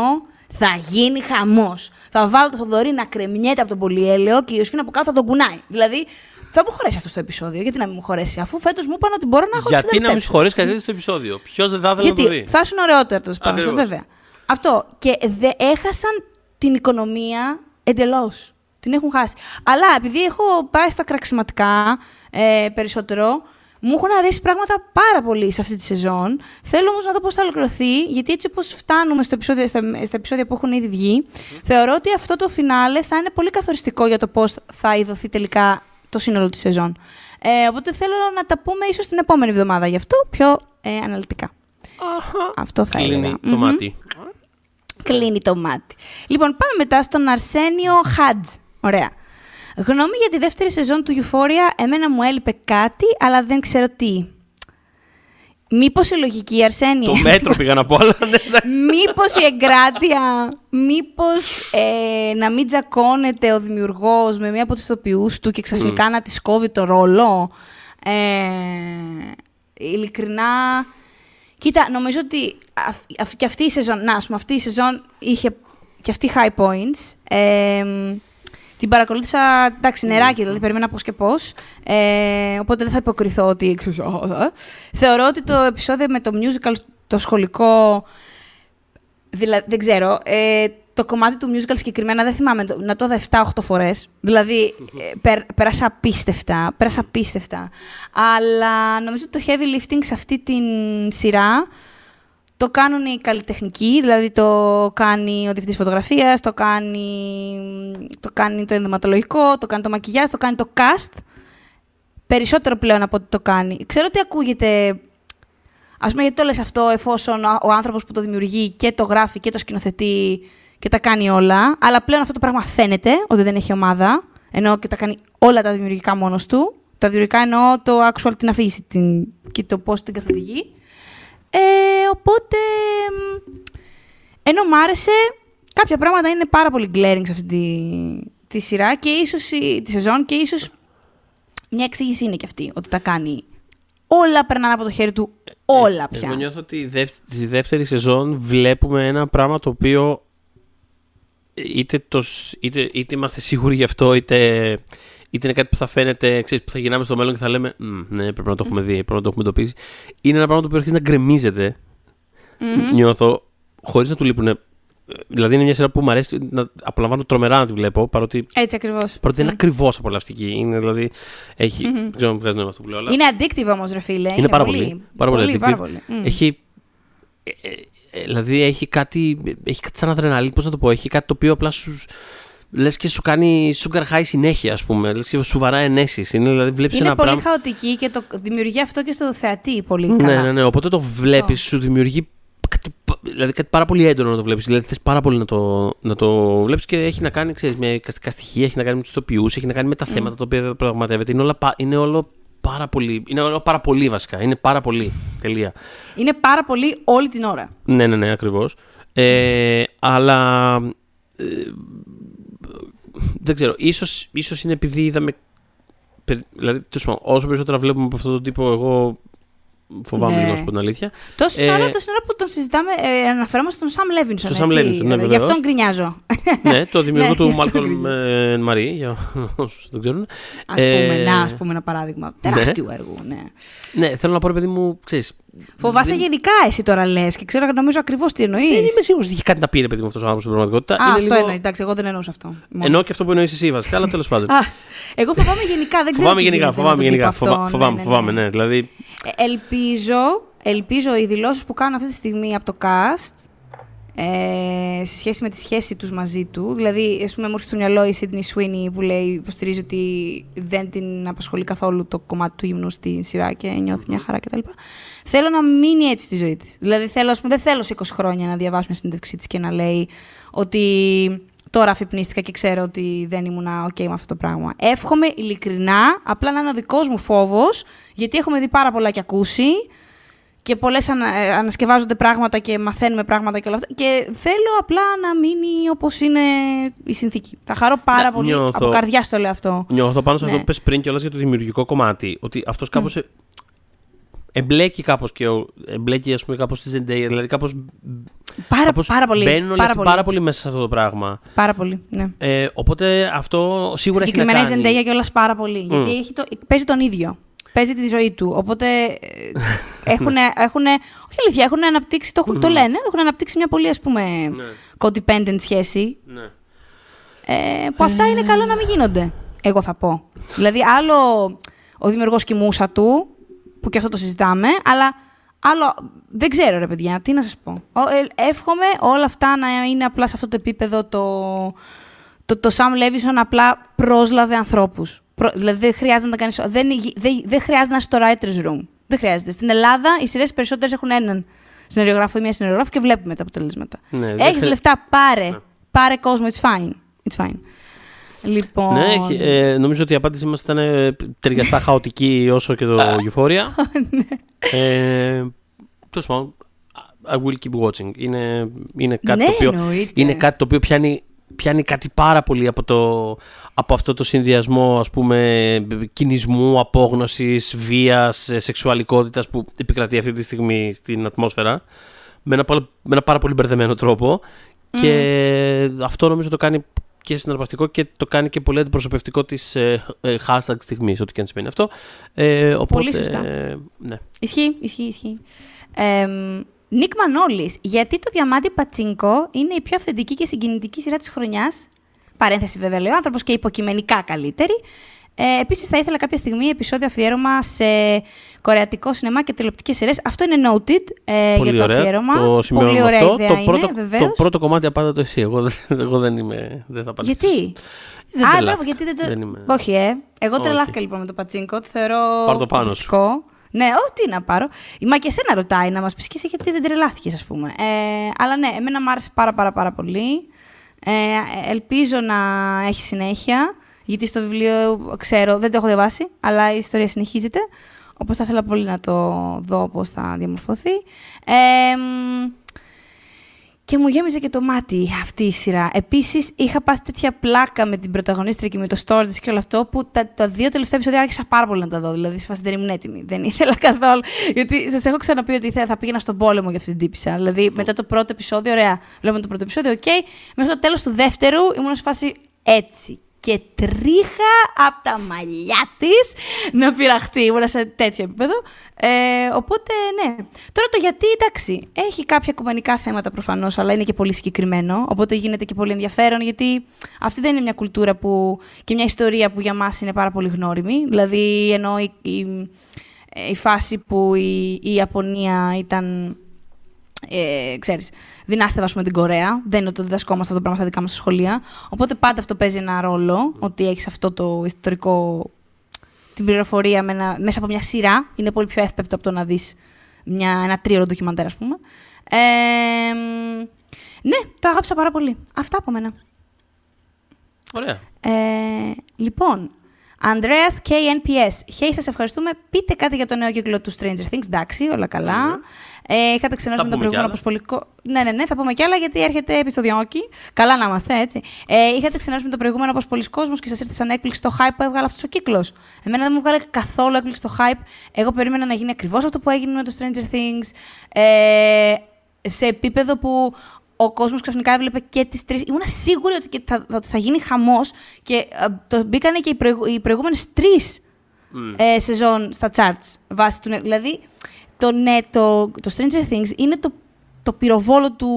θα γίνει χαμός. Θα βάλω το Θοδωρή να κρεμιέται από τον πολυέλαιο και η Ιωσφίνα από κάτω θα τον κουνάει. Δηλαδή, θα μου χωρέσει αυτό το επεισόδιο. Γιατί να μην μου χωρέσει, αφού φέτος μου είπαν ότι μπορώ να έχω 60 Γιατί να μην λεπτά συγχωρέσει κάτι τέτοιο στο επεισόδιο; Ποιος δεν θα ήθελε να το γιατί δει; θα ήσουν ωραιότερο τέλος πάντων, Ακριβώς. βέβαια. Αυτό. Και δε, έχασαν την οικονομία εντελώς. την έχουν χάσει. Αλλά επειδή έχω πάει στα κραξιματικά ε, περισσότερο, μου έχουν αρέσει πράγματα πάρα πολύ σε αυτή τη σεζόν. Θέλω όμως να δω πώς θα ολοκληρωθεί, γιατί έτσι όπως φτάνουμε στο επεισόδιο, στα, στα επεισόδια που έχουν ήδη βγει, θεωρώ ότι αυτό το φινάλε θα είναι πολύ καθοριστικό για το πώς θα ειδωθεί τελικά το σύνολο της σεζόν. Ε, οπότε θέλω να τα πούμε ίσως την επόμενη εβδομάδα γι' αυτό πιο ε, αναλυτικά. Αυτό θα Κλείνει έλεγα. το Μμμ. μάτι. Κλείνει το μάτι. Λοιπόν, πάμε μετά στον Αρσένιο Χάτζ. Ωραία. Γνώμη για τη δεύτερη σεζόν του Euphoria, εμένα μου έλειπε κάτι, αλλά δεν ξέρω τι. Μήπως η λογική, Αρσένη; Το μέτρο πήγα να πω, αλλά ναι, εντάξει. Μήπως η εγκράτεια, μήπως ε, να μην τζακώνεται ο δημιουργός με μία από τους ηθοποιούς του και ξαφνικά να της κόβει το ρόλο; Ε, ειλικρινά, κοίτα, νομίζω ότι αυ- αυ- και αυτή η σεζόν, να, ας πούμε, αυτή η σεζόν είχε και αυτή high points. Ε, την παρακολούθησα, εντάξει, νεράκι, δηλαδή περίμενα πώς και πώς. Ε, οπότε δεν θα υποκριθώ ότι... Θεωρώ ότι το επεισόδιο με το musical, το σχολικό, Δηλαδή, δεν ξέρω. Ε, το κομμάτι του musical συγκεκριμένα δεν θυμάμαι το- να το δω 7-8 φορές. Δηλαδή, ε, περ- πέρασα απίστευτα. Πέρασα απίστευτα. Αλλά νομίζω ότι το heavy lifting σε αυτή την σειρά το κάνουν οι καλλιτεχνικοί, δηλαδή το κάνει ο διευθυντής φωτογραφίας, το κάνει το, κάνει το ενδοματολογικό, το κάνει το μακιγιάζ, το κάνει το cast. Περισσότερο πλέον από ότι το κάνει. Ξέρω ότι ακούγεται Α πούμε, γιατί το λες αυτό εφόσον ο- ο άνθρωπος που το δημιουργεί και το γράφει και το σκηνοθετεί και τα κάνει όλα. Αλλά πλέον αυτό το πράγμα φαίνεται ότι δεν έχει ομάδα. Ενώ και τα κάνει όλα τα δημιουργικά μόνος του. Τα δημιουργικά εννοώ το actual την αφήγηση την, και το πώς την καθοδηγεί. Ε, οπότε. μ, Ενώ μ' άρεσε, κάποια πράγματα είναι πάρα πολύ glaring σε αυτή τη, τη σειρά και ίσως η- τη σεζόν και ίσως μια εξήγηση είναι και αυτή, ότι τα κάνει όλα περνάνε από το χέρι του, όλα πια. Εγώ νιώθω ότι η δεύ- στη δεύτερη σεζόν βλέπουμε ένα πράγμα το οποίο είτε, το, σ- είτε, είτε είμαστε σίγουροι γι' αυτό, είτε, είτε είναι κάτι που θα φαίνεται, ξέρεις, που θα γυρνάμε στο μέλλον και θα λέμε «Μμ, ναι, πρέπει να το έχουμε δει, πρέπει να το έχουμε εντοπίσει. Είναι ένα πράγμα το οποίο αρχίζει να γκρεμίζεται, Μμμ. νιώθω, χωρίς να του λείπουν. Δηλαδή είναι μια σειρά που μου αρέσει να απολαμβάνω τρομερά να τη βλέπω, παρότι, Έτσι ακριβώς. παρότι δεν είναι ακριβώς απολαυστική. Είναι δηλαδή. Έχει, Μμμ. Δεν ξέρω αν βγάζει νόημα αυτό που λέω. Αλλά Είναι addictive όμως, ρε φίλε. είναι πάρα πολύ. Πάρα πολύ. πολύ, addictive. πάρα πολύ. Μμ. Έχει. ε, ε, ε, δηλαδή έχει κάτι, έχει κάτι σαν αδρεναλίνη, πώς να το πω, έχει κάτι το οποίο απλά σου, λες και σου κάνει sugar high συνέχεια, ας πούμε, λες και σου βαράει ενέσεις. Είναι, δηλαδή βλέπεις Είναι ένα πολύ πράγμα... χαοτική και το δημιουργεί αυτό και στο θεατή πολύ Ναι, καλά. ναι, ναι, οπότε το βλέπεις, σου δημιουργεί κάτι, πα- δηλαδή κάτι πάρα πολύ έντονο να το βλέπεις, δηλαδή θες πάρα πολύ να το, να το βλέπεις και έχει να κάνει, ξέρεις, με εικαστικά στοιχεία, έχει να κάνει με τους ηθοποιούς, έχει να κάνει με τα θέματα τα οποία πραγματεύεται, είναι, όλα, πα- είναι όλο πάρα πολύ, είναι όλο πάρα πολύ βασικά, είναι πάρα πολύ, τελεία. Είναι πάρα πολύ όλη την ώρα. Ναι, ναι, ναι, ακριβώς. Ε, αλλά ε, δεν ξέρω, ίσως, ίσως είναι επειδή είδαμε περι- δηλαδή, τέλος πάντων, όσο περισσότερα βλέπουμε από αυτόν τον τύπο εγώ φοβάμαι Ναι. λίγο να σου πω την αλήθεια. Τόση Ε, ώρα, τόση ώρα που τον συζητάμε, ε, αναφερόμαστε στον Σαμ Λέβινσον. Στον Sam έτσι. Levinson, ναι, Γι' βεβαίως. αυτόν γκρινιάζω. ναι, το δημιουργό Ναι, του αυτό Μάλκολμ ακριβώς. Μαρή, για όσους δεν ξέρουν. Ας πούμε, Ε, να, ας πούμε ένα παράδειγμα. Τεράστιου έργου, ναι. Ναι, θέλω να πω, ρε παιδί μου, ξέρεις, Φοβάσαι δεν- γενικά εσύ τώρα λες και ξέρω νομίζω ακριβώς τι εννοείς. Δεν είμαι σίγουρος ότι είχε κάτι να πει, ρε παιδί μου, αυτός ο άνθρωπος στην πραγματικότητα. Α, Είναι αυτό λίγο- εννοεί. Εντάξει, εγώ δεν εννοούσα αυτό. Μόνο. Ενώ και αυτό που εννοείς εσύ βασικά, αλλά τέλος πάντων. Α, εγώ φοβάμαι γενικά, δεν ξέρω. Φοβάμαι τι γενικά, γίνεται με φοβάμαι τον τύπο γενικά. αυτό. φοβά- Ναι, Φοβάμαι, ναι, φοβάμαι, ναι. Δηλαδή, Ε, Ελπίζω, ελπίζω οι δηλώσεις που κάνουν αυτή τη στιγμή από το cast ε, σε σχέση με τη σχέση τους μαζί του. Δηλαδή, ας πούμε, μου έρχεται στο μυαλό η Sydney Sweeney που λέει, υποστηρίζει ότι δεν την απασχολεί καθόλου το κομμάτι του ύμνου στη σειρά και νιώθει μια χαρά κτλ. Θέλω να μείνει έτσι στη ζωή της. Δηλαδή, θέλω, ας πούμε, δεν θέλω σε 20 χρόνια να διαβάσω μια συνέντευξή της και να λέει ότι τώρα αφυπνίστηκα και ξέρω ότι δεν ήμουν ok με αυτό το πράγμα. Εύχομαι ειλικρινά, απλά να είναι ο δικός μου φόβος, γιατί έχουμε δει πάρα πολλά και ακούσει και πολλές ανα, ε, ανασκευάζονται πράγματα και μαθαίνουμε πράγματα και όλα αυτά. Και θέλω απλά να μείνει όπως είναι η συνθήκη. Θα χαρώ πάρα Να, πολύ. νιώθω- Από καρδιά το λέω αυτό. Νιώθω πάνω σε αυτό Ναι. που πες πριν κιόλας για το δημιουργικό κομμάτι. Ότι αυτός κάπως ε, εμπλέκει κάπως και ο, εμπλέκει ας πούμε κάπως τη Zendaya. Δηλαδή κάπως, Πάρα, κάπως πάρα πολύ. μπαίνουν όλοι πάρα, αυτοί πολύ. πάρα πολύ μέσα σε αυτό το πράγμα. Πάρα πολύ. Ναι. Ε, οπότε αυτό σίγουρα έχει να Συγκεκριμένα η κάνει. Zendaya κιόλας πάρα πολύ. Γιατί έχει το, παίζει τον ίδιο. Παίζει τη ζωή του. Οπότε έχουν, έχουν, όχι αλήθεια, έχουν αναπτύξει, το, έχουν- το λένε, έχουν αναπτύξει μια πολύ ας πούμε Ναι. codependent σχέση. Ναι. Ε, που αυτά είναι καλό να μην γίνονται. Εγώ θα πω. Δηλαδή, άλλο ο δημιουργός και η μουσα του, που και αυτό το συζητάμε, αλλά άλλο. Δεν ξέρω, ρε παιδιά, τι να σας πω. Ε, εύχομαι όλα αυτά να είναι απλά σε αυτό το επίπεδο το. Το, το Sam Levinson απλά πρόσλαβε ανθρώπου. Δηλαδή δεν χρειάζεται να κάνει. Δεν, δεν, δεν χρειάζεται να είσαι στο writer's room. Δεν χρειάζεται. Στην Ελλάδα οι σειρές περισσότερες έχουν έναν σενεριογράφο ή μία σενεριογράφο και βλέπουμε τα αποτελέσματα. Ναι, Έχεις λεφτά, πάρε. Ναι. Πάρε κόσμο, it's fine. It's fine. Λοιπόν... Ναι, ε, νομίζω ότι η απάντησή μας ήταν ε, ταιριαστά χαοτική όσο και το Euphoria. ναι. ε, Τέλος πάντων, I will keep watching. Είναι, είναι, κάτι, ναι, το οποίο, είναι κάτι το οποίο πιάνει, πιάνει κάτι πάρα πολύ από, το, από αυτό το συνδυασμό ας πούμε, κινησμού, απόγνωσης, βίας, ε, σεξουαλικότητας που επικρατεί αυτή τη στιγμή στην ατμόσφαιρα με ένα, με ένα πάρα πολύ μπερδεμένο τρόπο και αυτό νομίζω το κάνει και συναρπαστικό και το κάνει και πολύ αντιπροσωπευτικό της ε, ε, hashtag στιγμής, ό,τι και αν σημαίνει αυτό. Ε, οπότε, πολύ σωστά. Ε, ναι. Ισχύει, ισχύει, ισχύει. Ε, Νίκ Μανώλης, γιατί το διαμάτι Πατσίνκο είναι η πιο αυθεντική και συγκινητική σειρά της χρονιάς; Παρένθεση βέβαια λέει ο άνθρωπος και υποκειμενικά καλύτερη. Ε, Επίσης, θα ήθελα κάποια στιγμή επεισόδιο αφιέρωμα σε κορεατικό σινεμά και τηλεοπτικές σειρές. Αυτό είναι noted ε, για το αφιέρωμα. Το Πολύ ωραία αυτό. ιδέα το είναι, πρώτο, Το πρώτο κομμάτι απάντα το εσύ. Εγώ, εγώ δεν είμαι. Δεν θα Γιατί; Δεν Α, μπράβο, γιατί δεν το. Δεν είμαι... Όχι, ε. Εγώ τρελάθηκα λοιπόν με το πατσίνκο. Το θεωρώ. Πάρ το πάνω Ναι, ό,τι να πάρω. Μα και εσένα ρωτάει να μας πεις και εσύ γιατί δεν τρελάθηκες, ας πούμε. Ε, αλλά ναι, εμένα μου άρεσε πάρα, πάρα, πάρα πολύ. Ε, ελπίζω να έχει συνέχεια. Γιατί στο βιβλίο, ξέρω, δεν το έχω διαβάσει, αλλά η ιστορία συνεχίζεται. Οπότε θα ήθελα πολύ να το δω πώς θα διαμορφωθεί. Ε, και μου γέμιζε και το μάτι αυτή η σειρά. Επίσης, είχα πάθει τέτοια πλάκα με την πρωταγωνίστρια και με το story της και όλο αυτό, που τα, τα δύο τελευταία επεισόδια άρχισα πάρα πολύ να τα δω. Δηλαδή, σε φάση δεν ήμουν έτοιμη. Δεν ήθελα καθόλου. Γιατί σας έχω ξαναπεί ότι θα πήγαινα στον πόλεμο για αυτή την τύπισσα. Δηλαδή, μετά το πρώτο επεισόδιο, ωραία. Λέμε το πρώτο επεισόδιο, οκ. Okay. Μέχρι το τέλος του δεύτερου ήμουν σε φάση έτσι και τρίχα από τα μαλλιά της να πειραχτεί. Ήμουν σε τέτοιο επίπεδο. Ε, οπότε, ναι. Τώρα το γιατί, εντάξει, έχει κάποια κωμανικά θέματα προφανώς, αλλά είναι και πολύ συγκεκριμένο. Οπότε γίνεται και πολύ ενδιαφέρον, γιατί αυτή δεν είναι μια κουλτούρα που, και μια ιστορία που για μας είναι πάρα πολύ γνώριμη. Δηλαδή, ενώ η, η, η φάση που η, η Ιαπωνία ήταν ε, ξέρεις, δυνάστευα πούμε, την Κορέα. Δεν είναι ότι το διδασκόμαστε αυτό το πράγμα στα δικά μας σχολεία. Οπότε πάντα αυτό παίζει ένα ρόλο, ότι έχεις αυτό το ιστορικό. την πληροφορία με μέσα από μια σειρά. Είναι πολύ πιο εύπεπτο από το να δεις ένα τρίωρο ντοκιμαντέρ, ας πούμε. Ε, ναι, το αγάπησα πάρα πολύ. Αυτά από μένα. Ωραία. Ε, λοιπόν, Andreas KNPS. Hey, σας ευχαριστούμε. Πείτε κάτι για το νέο κύκλο του Stranger Things. Εντάξει, όλα καλά. Ε, είχατε ξενώσει με το προηγούμενο αποσπολικό. Ναι, ναι, ναι, θα πούμε κι άλλα γιατί έρχεται επεισοδιόκι. Καλά να είμαστε, έτσι. Ε, είχατε ξενώσει με το προηγούμενο αποσπολή κόσμος και σας ήρθε σαν έκπληξη το hype που έβγαλε αυτός ο κύκλος; Εμένα δεν μου βγάλε καθόλου έκπληξη το hype. Εγώ περίμενα να γίνει ακριβώς αυτό που έγινε με το Stranger Things. Ε, σε επίπεδο που ο κόσμος ξαφνικά έβλεπε και τις τρεις. Ήμουν σίγουρη ότι θα, θα, θα γίνει χαμός και ε, το μπήκανε και οι, προηγου, οι προηγούμενες τρεις mm. ε, σεζόν στα charts βάσει του. Δηλαδή, το, ναι, το, το Stranger Things είναι το, το πυροβόλο του,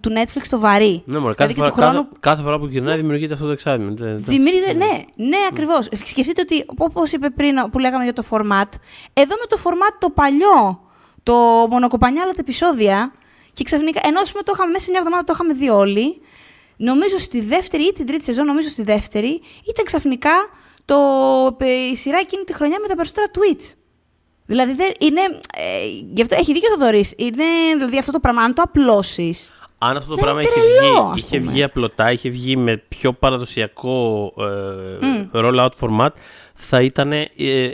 του Netflix το βαρύ. Ναι, μωρέ, κάθε, δηλαδή φορά, χρόνου... κάθε, κάθε, φορά που γυρνάει δημιουργείται αυτό το εξάμεινο. Δημιουργείται, ναι, ναι, ναι ακριβώς. Σκεφτείτε ότι, όπως είπε πριν που λέγαμε για το format, εδώ με το format το παλιό, το μονοκοπανιάλα επεισόδια, και ξαφνικά, ενώ το είχαμε μέσα σε μια εβδομάδα, το είχαμε δει όλοι, νομίζω στη δεύτερη ή την τρίτη σεζόν, νομίζω στη δεύτερη, ήταν ξαφνικά το, η σειρά εκείνη τη χρονιά με τα περισσότερα tweets. Δηλαδή, δεν, είναι, ε, γι' αυτό έχει δίκιο ο Θοδωρής. Είναι δηλαδή αυτό το πράγμα, αν το απλώσεις. Αν αυτό το πράγμα είχε, βγει, είχε βγει απλωτά, είχε βγει με πιο παραδοσιακό ε, mm. roll-out format, θα ήταν ε,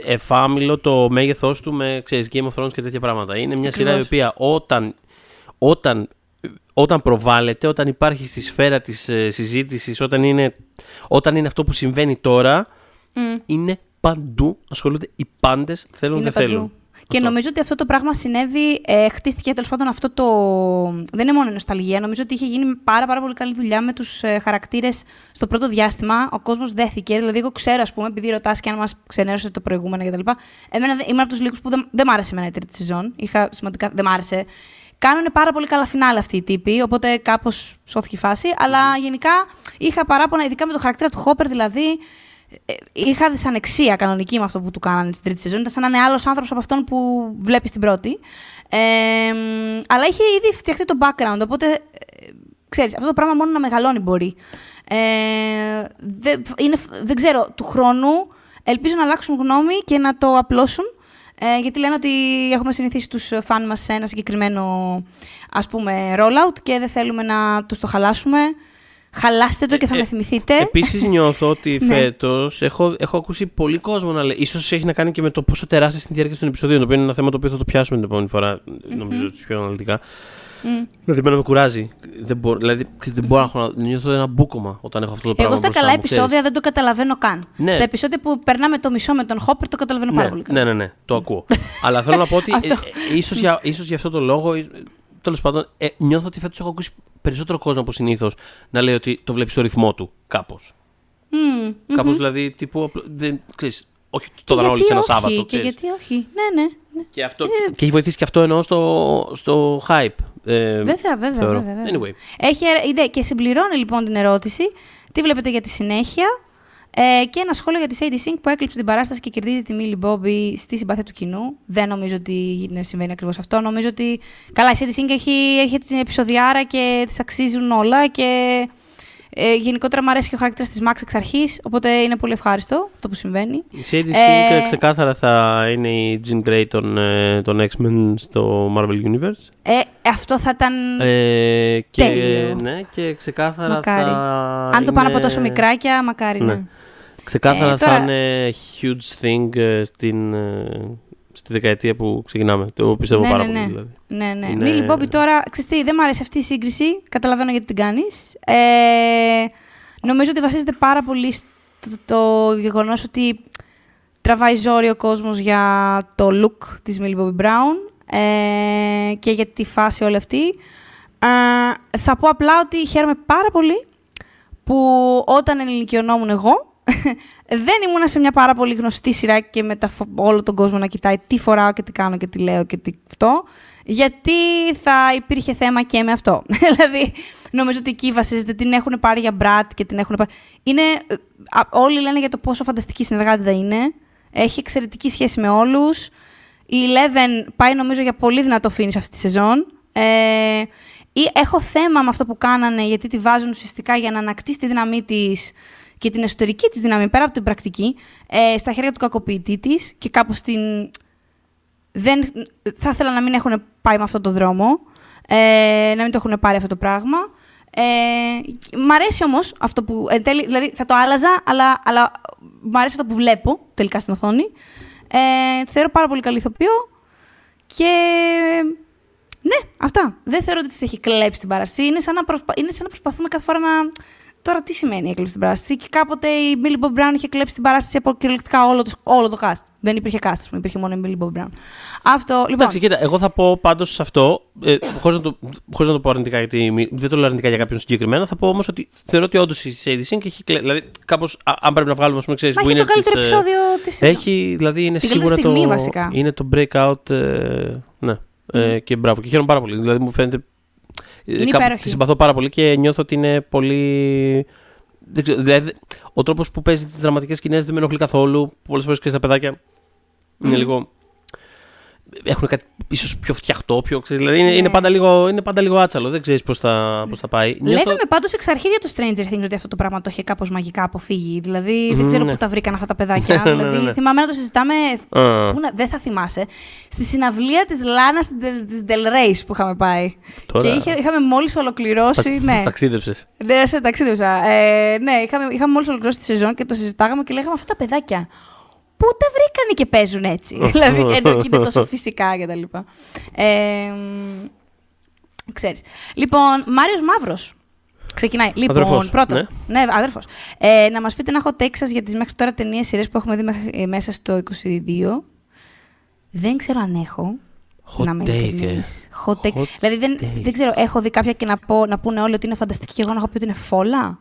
εφάμιλο το μέγεθός του με ξέρεις, Game of Thrones και τέτοια πράγματα. Είναι μια σειρά η οποία όταν, όταν, όταν προβάλλεται, όταν υπάρχει στη σφαίρα της ε, συζήτησης, όταν είναι, όταν είναι αυτό που συμβαίνει τώρα, mm. είναι παντού ασχολούνται οι πάντες, θέλουν δεν θέλουν. Και νομίζω ότι αυτό το πράγμα συνέβη, ε, χτίστηκε τέλος πάντων αυτό το. Δεν είναι μόνο νοσταλγία. Νομίζω ότι είχε γίνει πάρα, πάρα πολύ καλή δουλειά με τους ε, χαρακτήρες στο πρώτο διάστημα. Ο κόσμος δέθηκε. Δηλαδή, εγώ ξέρω, ας πούμε, επειδή ρωτάς και αν μας ξενέρωσε το προηγούμενο κτλ. Εμένα ήμουν από τους λίγους που δεν, δεν μ' άρεσε εμένα η τρίτη σεζόν. Είχα σημαντικά. Δεν μ' άρεσε. Κάνουν πάρα πολύ καλά φινάλ αυτοί οι τύποι, οπότε κάπως σώθηκε η φάση. Αλλά γενικά είχα παράπονα, ειδικά με το χαρακτήρα του Χόπερ, δηλαδή. Ε, Είχα δυσανεξία κανονική με αυτό που του κάνανε στην τρίτη σεζόν. Ήταν σαν να είναι άλλος άνθρωπος από αυτόν που βλέπεις στην πρώτη. Ε, μ, αλλά είχε ήδη φτιαχτεί το background, οπότε ε, ξέρεις, αυτό το πράγμα μόνο να μεγαλώνει μπορεί. Ε, δεν, είναι, δεν ξέρω, του χρόνου ελπίζω να αλλάξουν γνώμη και να το απλώσουν. Ε, γιατί λένε ότι έχουμε συνηθίσει τους φαν μας σε ένα συγκεκριμένο ας πούμε rollout και δεν θέλουμε να τους το χαλάσουμε. Χαλάστε το και θα Ε, με θυμηθείτε. Επίσης νιώθω ότι Ναι. φέτος έχω, έχω ακούσει πολύ κόσμο να λέει. ίσως έχει να κάνει και με το πόσο τεράστια είναι η διάρκεια των επεισοδίων. Το οποίο είναι ένα θέμα το οποίο θα το πιάσουμε την επόμενη φορά, νομίζω ότι πιο αναλυτικά. Μμ. Δηλαδή, εμένα με κουράζει. Δεν μπορώ, δηλαδή, δεν μπορώ να έχω να νιώθω ένα μπούκομα όταν έχω αυτό το πράγμα. Εγώ στα μπροστά καλά μου, ξέρεις. επεισόδια δεν το καταλαβαίνω καν. Ναι. Στα επεισόδια που περνάμε το μισό με τον Χόπερ το καταλαβαίνω πάρα Ναι, πολύ καλά. ναι, ναι, ναι, το ακούω. Αλλά θέλω να πω ότι Αυτό. ε, ε, ίσως, για, ίσως για αυτό το λόγο, τέλος πάντων, ε, νιώθω ότι φέτος έχω ακούσει περισσότερο κόσμο από συνήθως να λέει ότι το βλέπεις στο ρυθμό του κάπως. Μμμ, μμμ. Κάπω δηλαδή τύπου. απλ- Δεν, ξέρεις, όχι Και το δραν όλοι γιατί σε ένα όχι, Σάββατο. Και ξέρεις. γιατί όχι. Ναι, ναι. ναι. Και, αυτό, και έχει βοηθήσει και αυτό εννοώ στο, στο hype. Ε, Βέβαια, βέβαια, θεωρώ. βέβαια, βέβαια. Anyway. Έχει, ε, ναι, και συμπληρώνει λοιπόν την ερώτηση. Τι βλέπετε για τη συνέχεια. Ε, και ένα σχόλιο για τη Sadie Sink που έκλειψε την παράσταση και κερδίζει τη Millie Bobby στη συμπάθεια του κοινού. Δεν νομίζω ότι είναι- συμβαίνει ακριβώς αυτό. Νομίζω ότι. Καλά, η Sadie Sink έχει, έχει την επεισοδιάρα και της αξίζουν όλα και. Ε, γενικότερα μου αρέσει και ο χαρακτήρας της Max εξ αρχής, οπότε είναι πολύ ευχάριστο αυτό που συμβαίνει. Η Sadie Ε, Sink ξεκάθαρα θα είναι η Jean Grey των, ε, των X-Men στο Marvel Universe. Ε, αυτό θα ήταν. Ε, και, Τέλειο. ναι, και ξεκάθαρα Μακάρι. θα. αν το πάνε από είναι- τόσο μικράκια, μακάρι, ναι. Ναι. Ξεκάθαρα Ε, θα τώρα- είναι huge thing ε, στην, ε, στη δεκαετία που ξεκινάμε. Το πιστεύω Ναι, πάρα ναι, πολύ. ναι. Δηλαδή. Ναι, ναι. Είναι- Μίλη Μπόμπι τώρα, ξέρεις τι, δεν μου αρέσει αυτή η σύγκριση. Καταλαβαίνω γιατί την κάνεις. Ε, νομίζω ότι βασίζεται πάρα πολύ στο το γεγονός ότι τραβάει ζόρι ο κόσμος για το look της Millie Bobby Brown ε, και για τη φάση όλη αυτή. Ε, θα πω απλά ότι χαίρομαι πάρα πολύ που όταν ενηλικιωνόμουν εγώ, δεν ήμουνα σε μια πάρα πολύ γνωστή σειρά και με τα, φο- όλο τον κόσμο να κοιτάει τι φοράω και τι κάνω και τι λέω και τι αυτό, γιατί θα υπήρχε θέμα και με αυτό. δηλαδή, νομίζω ότι εκεί βασίζεται, την έχουν πάρει για μπρατ και την έχουν πάρει... Είναι, ε, α, όλοι λένε για το πόσο φανταστική συνεργάτητα είναι, έχει εξαιρετική σχέση με όλους, η Eleven πάει νομίζω για πολύ δυνατό finish αυτή τη σεζόν. Ε, ή έχω θέμα με αυτό που κάνανε γιατί τη βάζουν ουσιαστικά για να ανακτήσει τη δύναμή της και την εσωτερική της δύναμη πέρα από την πρακτική ε, στα χέρια του κακοποιητή της και κάπως την. Δεν, θα ήθελα να μην έχουν πάει με αυτόν τον δρόμο, ε, να μην το έχουν πάρει αυτό το πράγμα. Ε, μ' αρέσει όμως αυτό που. Εν τέλει, δηλαδή θα το άλλαζα, αλλά, αλλά μ' αρέσει αυτό που βλέπω τελικά στην οθόνη. Ε, θεωρώ πάρα πολύ καλή ηθοποιό και ναι, αυτά. Δεν θεωρώ ότι τη έχει κλέψει την παράσταση. Είναι σαν να, προσπα... είναι σαν να προσπαθούμε κάθε φορά να. Τώρα τι σημαίνει έκλειψε την παράσταση; Και κάποτε η Millie Bob Brown είχε κλέψει την παράσταση από κυριολεκτικά όλο το, όλο το cast. Δεν υπήρχε cast, ας πούμε, υπήρχε μόνο η Millie Bob Brown. Αυτό. Λοιπόν, Εντάξει, κοίτα, εγώ θα πω πάντως σε αυτό, ε, χωρίς να, το- χωρίς να το πω αρνητικά, γιατί μη- δεν το λέω αρνητικά για κάποιον συγκεκριμένα, θα πω όμως ότι θεωρώ ότι όντως η Sadie Sink έχει κλε... Δηλαδή, κάπως, αν πρέπει να βγάλουμε, ας πούμε, ξέρεις, μα έχει το καλύτερο επεισόδιο της σεζόν. Έχει, δηλαδή είναι Την σίγουρα καλύτερη το, στιγμή, βασικά. είναι το breakout. Ε, ναι, ε, και μπράβο. Και χαίρομαι πάρα πολύ. Δηλαδή μου φαίνεται. Ε, Είναι κάπου υπέροχη. Τη συμπαθώ πάρα πολύ και νιώθω ότι είναι πολύ. Δεν ξέρω, δηλαδή, ο τρόπος που παίζει τις δραματικές σκηνές δεν με ενοχλεί καθόλου. Πολλές φορές και στα παιδάκια είναι Μμμ. λίγο. Έχουν κάτι ίσως πιο φτιαχτό, πιο ξέρεις, δηλαδή είναι, είναι, Ναι. πάντα λίγο, είναι πάντα λίγο άτσαλο. Δεν ξέρεις πώς θα, πώς θα πάει. Νιώθω- Λέγαμε πάντως εξ αρχή για το Stranger Things ότι αυτό το πράγμα το είχε κάπως μαγικά αποφύγει. Δηλαδή δεν Μμμ, ξέρω ναι. πού τα βρήκαν αυτά τα παιδάκια. Ναι, ναι, δηλαδή ναι. θυμάμαι να το συζητάμε. Α, Πού να, δεν θα θυμάσαι. Στη συναυλία της Λάνας της Del Rey που είχαμε πάει. τώρα Και είχε, είχαμε μόλις ολοκληρώσει. ναι. ταξίδεψες. Ναι, σε ταξίδευσα. Ε, ναι, είχαμε, είχαμε μόλις ολοκληρώσει τη σεζόν και το συζητάγαμε και λέγαμε αυτά τα παιδάκια. Πού τα βρήκανε και παίζουν έτσι; δηλαδή, ενώ και είναι τόσο φυσικά κτλ. Ε, ξέρεις. Λοιπόν, Μάριος Μαύρος. Ξεκινάει. Λοιπόν, Αδερφός, πρώτον. ναι. Ναι, αδερφός. Ε, να μας πείτε ένα hot take σας για τις μέχρι τώρα ταινίες σειρές που έχουμε δει μέχρι- ε, μέσα στο 22. Δεν ξέρω αν έχω. Hot να είμαι take, ε. ειλικρινής. Hot take. Hot δηλαδή δεν, take. δεν ξέρω, έχω δει κάποια και να, πω, να πούνε όλοι ότι είναι φανταστική και εγώ να έχω πει ότι είναι φόλα.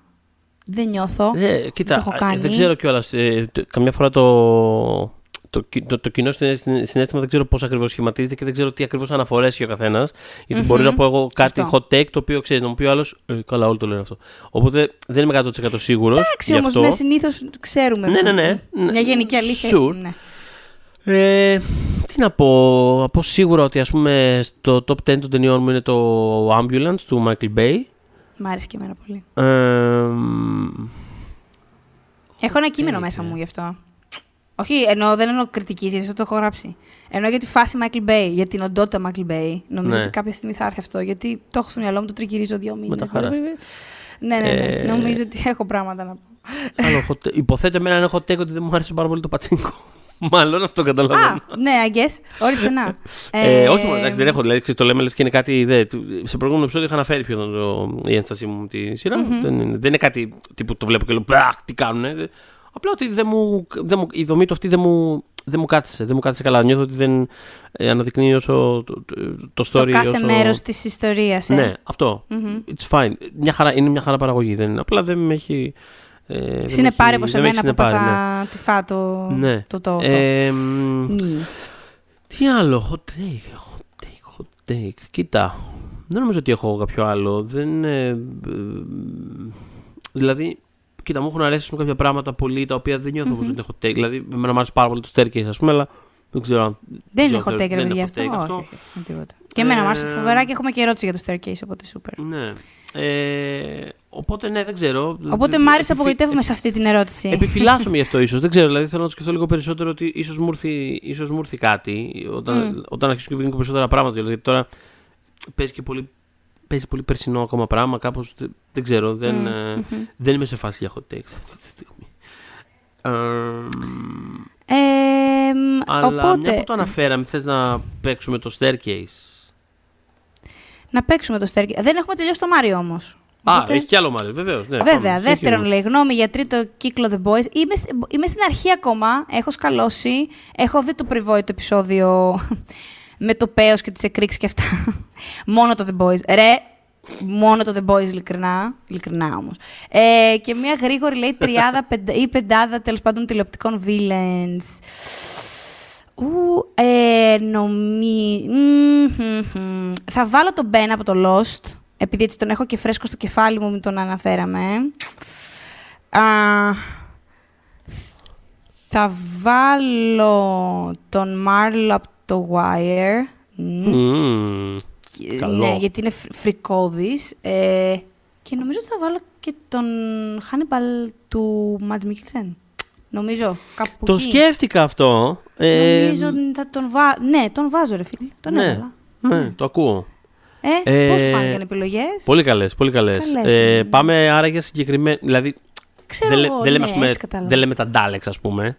Δεν νιώθω. Ε, κοίτα, το έχω ε, κάνει. δεν ξέρω κιόλας. καμιά φορά το, το, κι- το, το κοινό συναίσθημα συναίσθημα δεν ξέρω πώς ακριβώς σχηματίζεται και δεν ξέρω τι ακριβώς αναφορέ έχει ο καθένας. Γιατί μπορεί να πω εγώ κάτι Σωστό. hot take το οποίο ξέρεις, να μου πει ο άλλος. Ε, καλά, όλοι το λένε αυτό. Οπότε δεν είμαι 100% σίγουρος. Εντάξει, όμως, ναι, συνήθως ξέρουμε. Ναι, ναι, ναι. Μια γενική αλήθεια. Sure. Ναι. Ε, τι να πω, να πω σίγουρα ότι ας πούμε στο top 10 των ταινιών μου είναι το Ambulance του Michael Bay. Μ' άρεσε και εμένα πολύ. Ε, Έχω ένα κείμενο είναι. μέσα μου γι' αυτό. Όχι, εννοώ, δεν εννοώ κριτικής, γιατί αυτό το έχω γράψει. Εννοώ για τη φάση Michael Bay, για την οντότητα Michael Bay. Νομίζω Ναι. ότι κάποια στιγμή θα έρθει αυτό, γιατί το έχω στο μυαλό μου, το τριγυρίζω δύο μήνες. τα χαράς. Ναι, ναι, ναι. Ε, Νομίζω ότι έχω πράγματα να πω. άλλο hot take. Υποθέτω εμένα είναι hot take ότι δεν μου άρεσε πάρα πολύ το πατσίνκο. Μάλλον αυτό καταλαβαίνω. Α, ναι, I guess. Ορίστε να. Ε, όχι μόνο, εντάξει, δεν έχω. Δηλαδή, ξέρεις, το λέμε λες και είναι κάτι. Δε, του- σε προηγούμενο επεισόδιο είχα αναφέρει ποιο ήταν το, η ένστασή μου με τη σειρα Δεν, είναι, δεν είναι κάτι τύπου το βλέπω και λέω Μπραχ, τι κάνουνε. Απλά ότι δεν μου, δεν μου, η δομή του αυτή δεν μου, δεν μου κάθισε. Δεν μου κάθισε καλά. Νιώθω ότι δεν ε, αναδεικνύει όσο το, το, το story. το κάθε όσο... μέρος της ιστορίας. Ε. Ναι, αυτό. It's fine. Μια χαρά, είναι μια χαρά παραγωγή. Δεν είναι. Απλά δεν με έχει. Ε, δεν με Συνεπάρει έχει- από δεν με εμένα έχει που συνεπάρει, θα τη φά το. Ναι. το, το, το. Ε, μ, Νι. τι άλλο, hot take, hot take, hot take. Κοίτα, δεν νομίζω ότι έχω κάποιο άλλο. Δεν, ε, ε, δηλαδή, κοίτα, μου έχουν αρέσει ας πούμε, κάποια πράγματα πολύ τα οποία δεν νιώθω όμως ότι είναι hot take. Δηλαδή, εμένα μου άρεσε πάρα πολύ το staircase, ας πούμε, αλλά δεν ξέρω αν. Δεν είναι ξέρω, hot take, ρε δεν είναι παιδιά, hot αυτό. take Όχι, αυτό. όχι, όχι, τίποτα. Και εμένα μου άρεσε Ε, φοβερά και έχουμε και ερώτηση για το staircase, οπότε super. Ναι. Ε, οπότε, ναι, δεν ξέρω. Οπότε μ' άρεσε, Επιφυ- απογοητεύομαι σε αυτή την ερώτηση. Επιφυλάσσομαι γι' αυτό ίσως. Δεν ξέρω. Δηλαδή θέλω να το σκεφτώ λίγο περισσότερο ότι ίσως μου έρθει, ίσως μου έρθει κάτι όταν, όταν αρχίσουν και βγαίνουν και περισσότερα πράγματα. Δηλαδή, Γιατί τώρα παίζει και πολύ, παίζει πολύ περσινό ακόμα πράγμα. Κάπως δεν ξέρω. Δεν, ε, δεν είμαι σε φάση για hot takes αυτή τη στιγμή. Ε, Ε, μ, αλλά μια οπότε, που το αναφέραμε, θες να παίξουμε το staircase. να παίξουμε το staircase. Δεν έχουμε τελειώσει το Μάριο όμως. Α, έχει κι άλλο μάλλον, βεβαίως. Ναι, Βέβαια, πάμε. δεύτερον Συνεχίζουμε. λέει γνώμη για τρίτο κύκλο The Boys. Είμαι, στη- είμαι στην αρχή ακόμα, έχω σκαλώσει, έχω δει το περιβόητο επεισόδιο με το πέος και τις εκρήξεις και αυτά. μόνο το The Boys. Ρε, μόνο το The Boys ειλικρινά, ειλικρινά όμως. Ε, και μια γρήγορη λέει τριάδα πεντα, ή πεντάδα τέλος πάντων τηλεοπτικών villains. Ου, ε, νομί... μμμ, χμ, χμ. Θα βάλω τον Ben από το Lost, επειδή έτσι τον έχω και φρέσκο στο κεφάλι μου, μην τον αναφέραμε. Α, θα βάλω τον Marl από το Wire. Μμ. Μμμ. Και- καλό. Ναι, γιατί είναι φρ- φρικώδης. Ε, και νομίζω ότι θα βάλω και τον Hannibal του Mads Mikkelsen. Νομίζω, κάπου Το εκεί. σκέφτηκα αυτό. Ε, Νομίζω ότι θα τον βάζω. Ναι, τον βάζω, ρε φίλε. Τον ναι, έβαλα. ναι, το ακούω. Ε, Ε, πώς σου φάνηκαν οι επιλογές; Πολύ καλές, πολύ καλές. Καλές Ε, είναι. πάμε άρα για συγκεκριμένη. Δηλαδή, Ξέρω δεν, λέ- εγώ, δεν λέμε, ναι, ας πούμε, έτσι κατάλαβα. δεν λέμε τα Daleks, ας πούμε.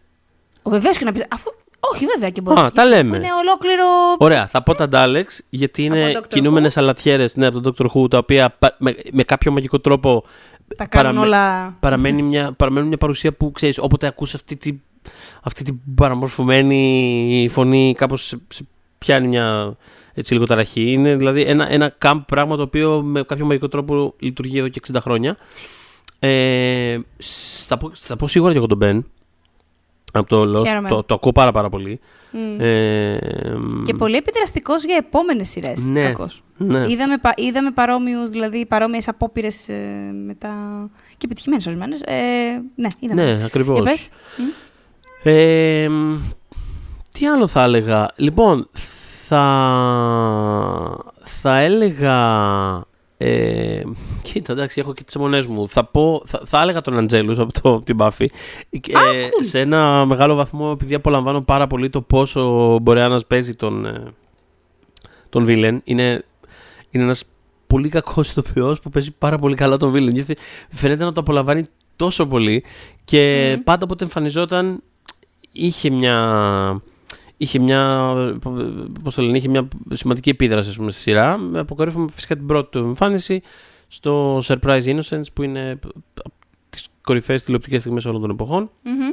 Βεβαίως και να πεις. Αφού... Όχι, βέβαια και μπορεί. Α, τα λέμε. Είναι ολόκληρο. Ωραία, θα πω τα Daleks γιατί είναι Από Doctor κινούμενες αλατιέρες ναι, από τον Dr. Who, τα οποία πα- με, με κάποιο μαγικό τρόπο Τα κάνουν παραμε- όλα. παραμένει μια, παραμένουν μια παρουσία που ξέρεις, όποτε ακούς αυτή τη, αυτή την παραμορφωμένη φωνή, κάπως σε, σε πιάνει μια έτσι λίγο ταραχή. Είναι δηλαδή ένα, ένα camp πράγμα το οποίο με κάποιο μαγικό τρόπο λειτουργεί εδώ και 60 χρόνια. Ε, σ- θα, πω, θα πω σίγουρα και εγώ τον Ben. Από το Lost. Χαίρομαι. Το, το ακούω πάρα πάρα πολύ. Μμ. Ε, Και πολύ επιδραστικός για επόμενες σειρές. Ναι, ναι. Είδαμε, πα- είδαμε παρόμοιους, δηλαδή παρόμοιες απόπειρες μετά. και επιτυχημένες ορισμένες. Ε, ναι, είδαμε. Ναι, ακριβώς. Για πες. Μμ. Ε, μ, τι άλλο θα έλεγα. Λοιπόν, θα, θα έλεγα... Ε, κοίτα, εντάξει, έχω και τις αιμονές μου. Θα, πω, θα, θα έλεγα τον Αντζέλους από το, από την Buffy. Ε, σε ένα μεγάλο βαθμό, επειδή απολαμβάνω πάρα πολύ το πόσο ο Μπορεάνας παίζει τον, ε, τον Βίλεν. Είναι, είναι ένας πολύ κακός ηθοποιός που παίζει πάρα πολύ καλά τον Βίλεν. Γιατί φαίνεται να το απολαμβάνει τόσο πολύ και πάντα όποτε εμφανιζόταν είχε μια... Είχε μια, πώς το λένε, είχε μια σημαντική επίδραση ας πούμε, στη σειρά. Με αποκορύφωμα φυσικά την πρώτη του εμφάνιση στο Surprise Innocence που είναι από τις κορυφαίες τηλεοπτικές στιγμές όλων των εποχών. Μμμ.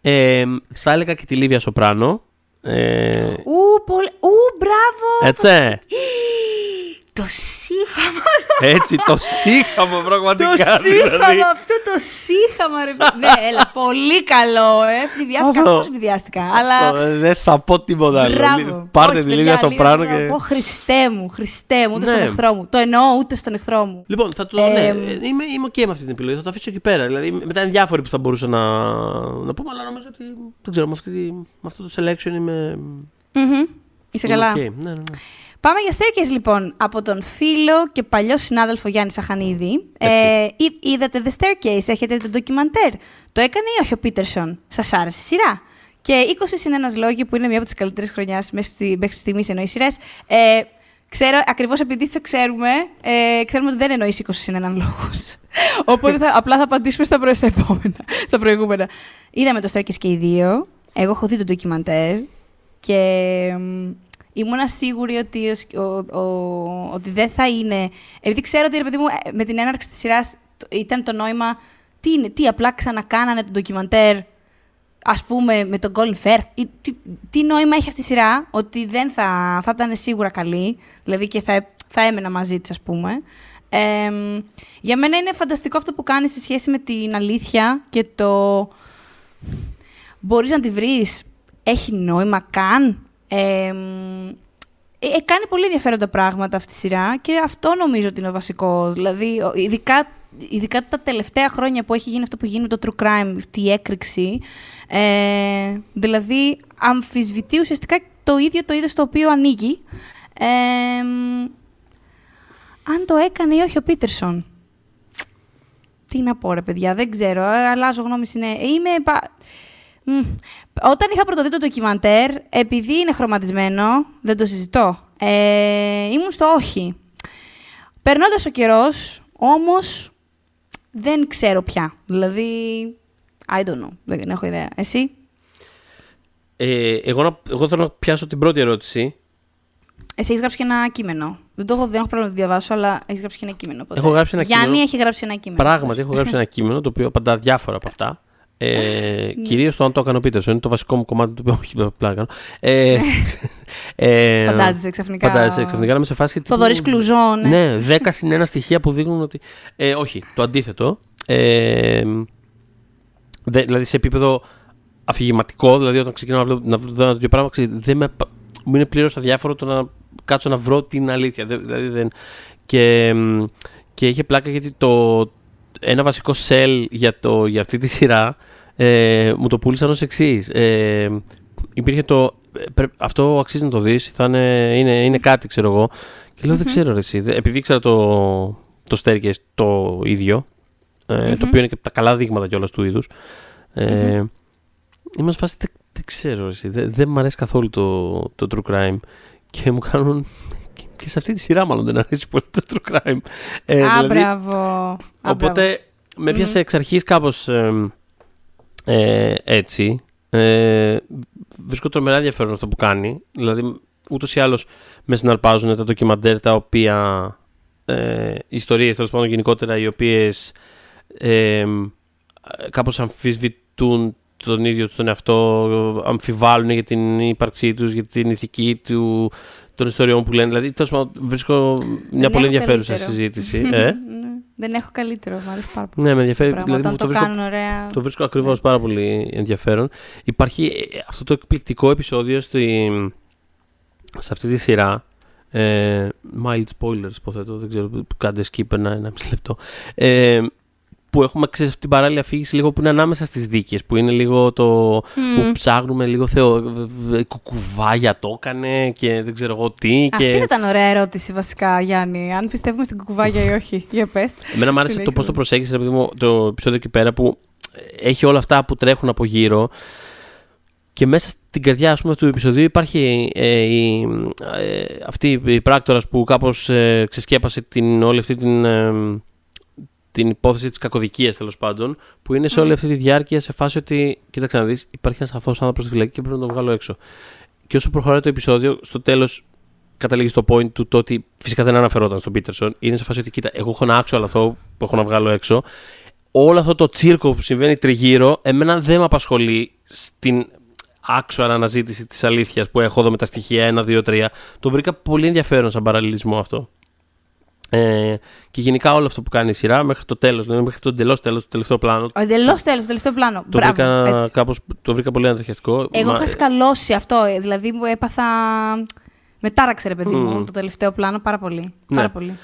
Ε, θα έλεγα και τη Λίβια Σοπράνο. Ε, Ου, πολύ... Ου, μπράβο! έτσι. Το σύγχαμα. Έτσι, το σύχαμα πραγματικά. Το σύχαμα, δηλαδή. αυτό το σύχαμα, ρε παιδί. Ναι, έλα, πολύ καλό, ε. Φλιδιάστηκα, Αυτό. πώς φλιδιάστηκα. Αλλά. Ε, Δεν θα πω τίποτα άλλο. Μπράβο. Πάρτε Όχι, τη παιδιά, λίγα στο λίγα πράνο να και. πω, Χριστέ μου, Χριστέ μου, ούτε Ναι. στον εχθρό μου. Το εννοώ ούτε στον εχθρό μου. Λοιπόν, θα το. Ε, ναι, μ. είμαι, είμαι OK με αυτή την επιλογή. Θα το αφήσω εκεί πέρα. Δηλαδή, μετά είναι διάφοροι που θα μπορούσα να, να πούμε, αλλά νομίζω ότι. Δεν ξέρω, με, αυτή, τη- με αυτό το selection είμαι. Μμμ. Είσαι είμαι καλά. ok. Ναι, ναι, ναι. Πάμε για staircase λοιπόν από τον φίλο και παλιό συνάδελφο Γιάννη Σαχανίδη. Ε, εί- είδατε The Staircase, έχετε το ντοκιμαντέρ. Το έκανε ή όχι ο Πίτερσον; Σας άρεσε η σειρά; Και 20 είναι ένας λόγοι που είναι μία από τις καλύτερες χρονιάς μέχρι στιγμής εννοεί σειρές. Ε, ξέρω, ακριβώς επειδή το ξέρουμε, ε, ξέρουμε ότι δεν εννοείς 20 είναι έναν λόγου. Οπότε θα, απλά θα απαντήσουμε στα, προ, στα επόμενα, στα προηγούμενα. Είδαμε το Staircase και οι δύο. Εγώ έχω δει το ντοκιμαντέρ και μ, ήμουνα σίγουρη ότι, ο σκ- ο- ο- ότι δεν θα είναι. Επειδή ξέρω ότι ρε παιδί μου, ε, με την έναρξη της σειράς ήταν το νόημα. Τι είναι, τι απλά ξανακάνανε το ντοκιμαντέρ, ας πούμε, με τον Colin Firth. Ή Τι, τι νόημα έχει αυτή η σειρά, ότι δεν θα, θα ήταν σίγουρα καλή, δηλαδή και θα, θα έμενα μαζί της, ας πούμε. Ε, μ, για μένα είναι φανταστικό αυτό που κάνεις σε σχέση με την αλήθεια και το μπορείς να τη βρεις, έχει νόημα καν; Ε, μ, ε, κάνει πολύ ενδιαφέροντα πράγματα αυτή η σειρά και αυτό νομίζω ότι είναι ο βασικός. Δηλαδή, ο- ειδικά, ειδικά τα τελευταία χρόνια που έχει γίνει αυτό που γίνει με το true crime, αυτή η έκρηξη, ε, δηλαδή αμφισβητεί ουσιαστικά το ίδιο το είδος το οποίο ανοίγει. Ε, μ, αν το έκανε ή όχι ο Πίτερσον. Τι να πω ρε παιδιά, δεν ξέρω, ε, αλλάζω γνώμη συνέχεια. Είμαι... πα- Μμ. Όταν είχα πρωτοδεί το ντοκιμαντέρ, επειδή είναι χρωματισμένο, δεν το συζητώ, ε, ήμουν στο όχι. Περνώντας ο καιρός, όμως, δεν ξέρω πια. Δηλαδή, I don't know, δεν έχω ιδέα. Εσύ; Ε, εγώ, να, εγώ θέλω να πιάσω την πρώτη ερώτηση. Εσύ έχεις γράψει και ένα κείμενο. Δεν το έχω, δεν έχω πρόβλημα να το διαβάσω, αλλά έχεις γράψει και ένα κείμενο. Οπότε. Έχω γράψει ένα Γιάννη κείμενο. έχει γράψει ένα κείμενο. Πράγματι, έχω γράψει ένα κείμενο το οποίο απαντά διάφορα από αυτά. Ε, Ναι. Κυρίως το αν το έκανε ο Πίτερσον. Είναι το βασικό μου κομμάτι το οποίο όχι, απλά κάνω. Ε, ε, Φαντάζεσαι ξαφνικά. Φαντάζεσαι ξαφνικά να είμαι σε φάση. Θοδωρής Κλουζόν. ε. Ναι, 10 συν 1 στοιχεία που δείχνουν ότι. Ε, όχι, το αντίθετο. Ε, δε, δηλαδή σε επίπεδο αφηγηματικό, δηλαδή όταν ξεκινάω να βλέπω να δω ένα τέτοιο πράγμα, ξέρεις, δεν με, πα- μου είναι πλήρως αδιάφορο το να κάτσω να βρω την αλήθεια. Δε- δηλαδή δεν, και, μ, και είχε πλάκα γιατί το, ένα βασικό sell για, το, για αυτή τη σειρά ε, μου το πούλησαν ως εξής. Ε, υπήρχε το. ε, πρέ- αυτό αξίζει να το δεις, θα είναι, είναι, είναι κάτι, ξέρω εγώ. Και λέω, δεν ξέρω ρε, εσύ. Δε- Επειδή ήξερα το, το Staircase το ίδιο, ε, το οποίο είναι και από τα καλά δείγματα κιόλας του είδους. Ε, Είμαι σε φάση, δεν, δεν ξέρω ρε, εσύ. Δεν, δεν μου αρέσει καθόλου το, το true crime. Και μου κάνουν. και- Και σε αυτή τη σειρά, μάλλον δεν αρέσει πολύ το true crime. Ε, Α, δηλαδή, μπράβο. Α, Οπότε με πιάσε Μμμ. εξ αρχής κάπως εμ, ε, έτσι. Ε, βρίσκω τρομερά ενδιαφέρον αυτό που κάνει. Δηλαδή ούτως ή άλλως με συναρπάζουν τα ντοκιμαντέρ τα οποία ε, ιστορίες τέλος πάντων γενικότερα οι οποίες ε, κάπως αμφισβητούν τον ίδιο τους τον εαυτό, αμφιβάλλουν για την ύπαρξή τους, για την ηθική του, των ιστοριών που λένε. Δηλαδή, τέλος πάντων, βρίσκω μια Δεν πολύ έχω ενδιαφέρουσα καλύτερο. συζήτηση. μπράβο. ε. Ναι, Δεν έχω καλύτερο, μου αρέσει πάρα πολύ. Ναι, με ενδιαφέρει. πράγμα. Δηλαδή, Όταν το, το, βρίσκω, κάνουν ωραία. το βρίσκω ακριβώς πάρα πολύ ενδιαφέρον. Υπάρχει ε, αυτό το εκπληκτικό επεισόδιο στη, σε αυτή τη σειρά. Ε, mild spoilers, υποθέτω. Δεν ξέρω. Κάντε skip ένα, ένα μισή λεπτό. Ε, που έχουμε ξέρεις, αυτή την παράλληλη αφήγηση λίγο που είναι ανάμεσα στις δίκες που είναι λίγο το που Μμμ. ψάχνουμε λίγο θεο, ε, κουκουβάγια το έκανε και δεν ξέρω εγώ τι Αυτή και δεν ήταν ωραία ερώτηση βασικά, Γιάννη. Αν πιστεύουμε στην κουκουβάγια ή όχι. Για πες. Εμένα μου άρεσε το Συνέχισε. πώς το προσέγγισες ρε παιδί μου, το επεισόδιο εκεί πέρα που έχει όλα αυτά που τρέχουν από γύρω και μέσα στην καρδιά ας πούμε, του επεισοδίου υπάρχει ε, η, ε, αυτή η πράκτορας που κάπως ε, ξεσκέπασε την, όλη αυτή την, ε, την υπόθεση της κακοδικίας τέλος πάντων που είναι σε όλη Μμμ. αυτή τη διάρκεια σε φάση ότι κοίταξε να δεις υπάρχει ένας αθώος άνθρωπος στη φυλακή και πρέπει να τον βγάλω έξω και όσο προχωράει το επεισόδιο στο τέλος καταλήγεις στο point του το ότι φυσικά δεν αναφερόταν στον Πίτερσον. Είναι σε φάση ότι κοίτα, εγώ έχω ένα actual αθώο που έχω να βγάλω έξω. Όλο αυτό το τσίρκο που συμβαίνει τριγύρω, εμένα δεν με απασχολεί στην άξονα αναζήτηση της αλήθειας που έχω εδώ με τα στοιχεία 1, 2, 3. Το βρήκα πολύ ενδιαφέρον σαν παραλληλισμό αυτό. Ε, και γενικά όλο αυτό που κάνει η σειρά μέχρι το τέλος, δηλαδή μέχρι το εντελώς τέλος, το τελευταίο πλάνο. Ο εντελώς τέλος, το τελευταίο πλάνο. Το Μπράβο, βρήκα, έτσι. κάπως, το βρήκα πολύ ανατριχιαστικό. Εγώ Μα- είχα σκαλώσει αυτό. ε, Δηλαδή μου έπαθα. Με τάραξε, ρε παιδί μου, Μμμ. το τελευταίο πλάνο πάρα πολύ. Ναι. Πάρα πολύ.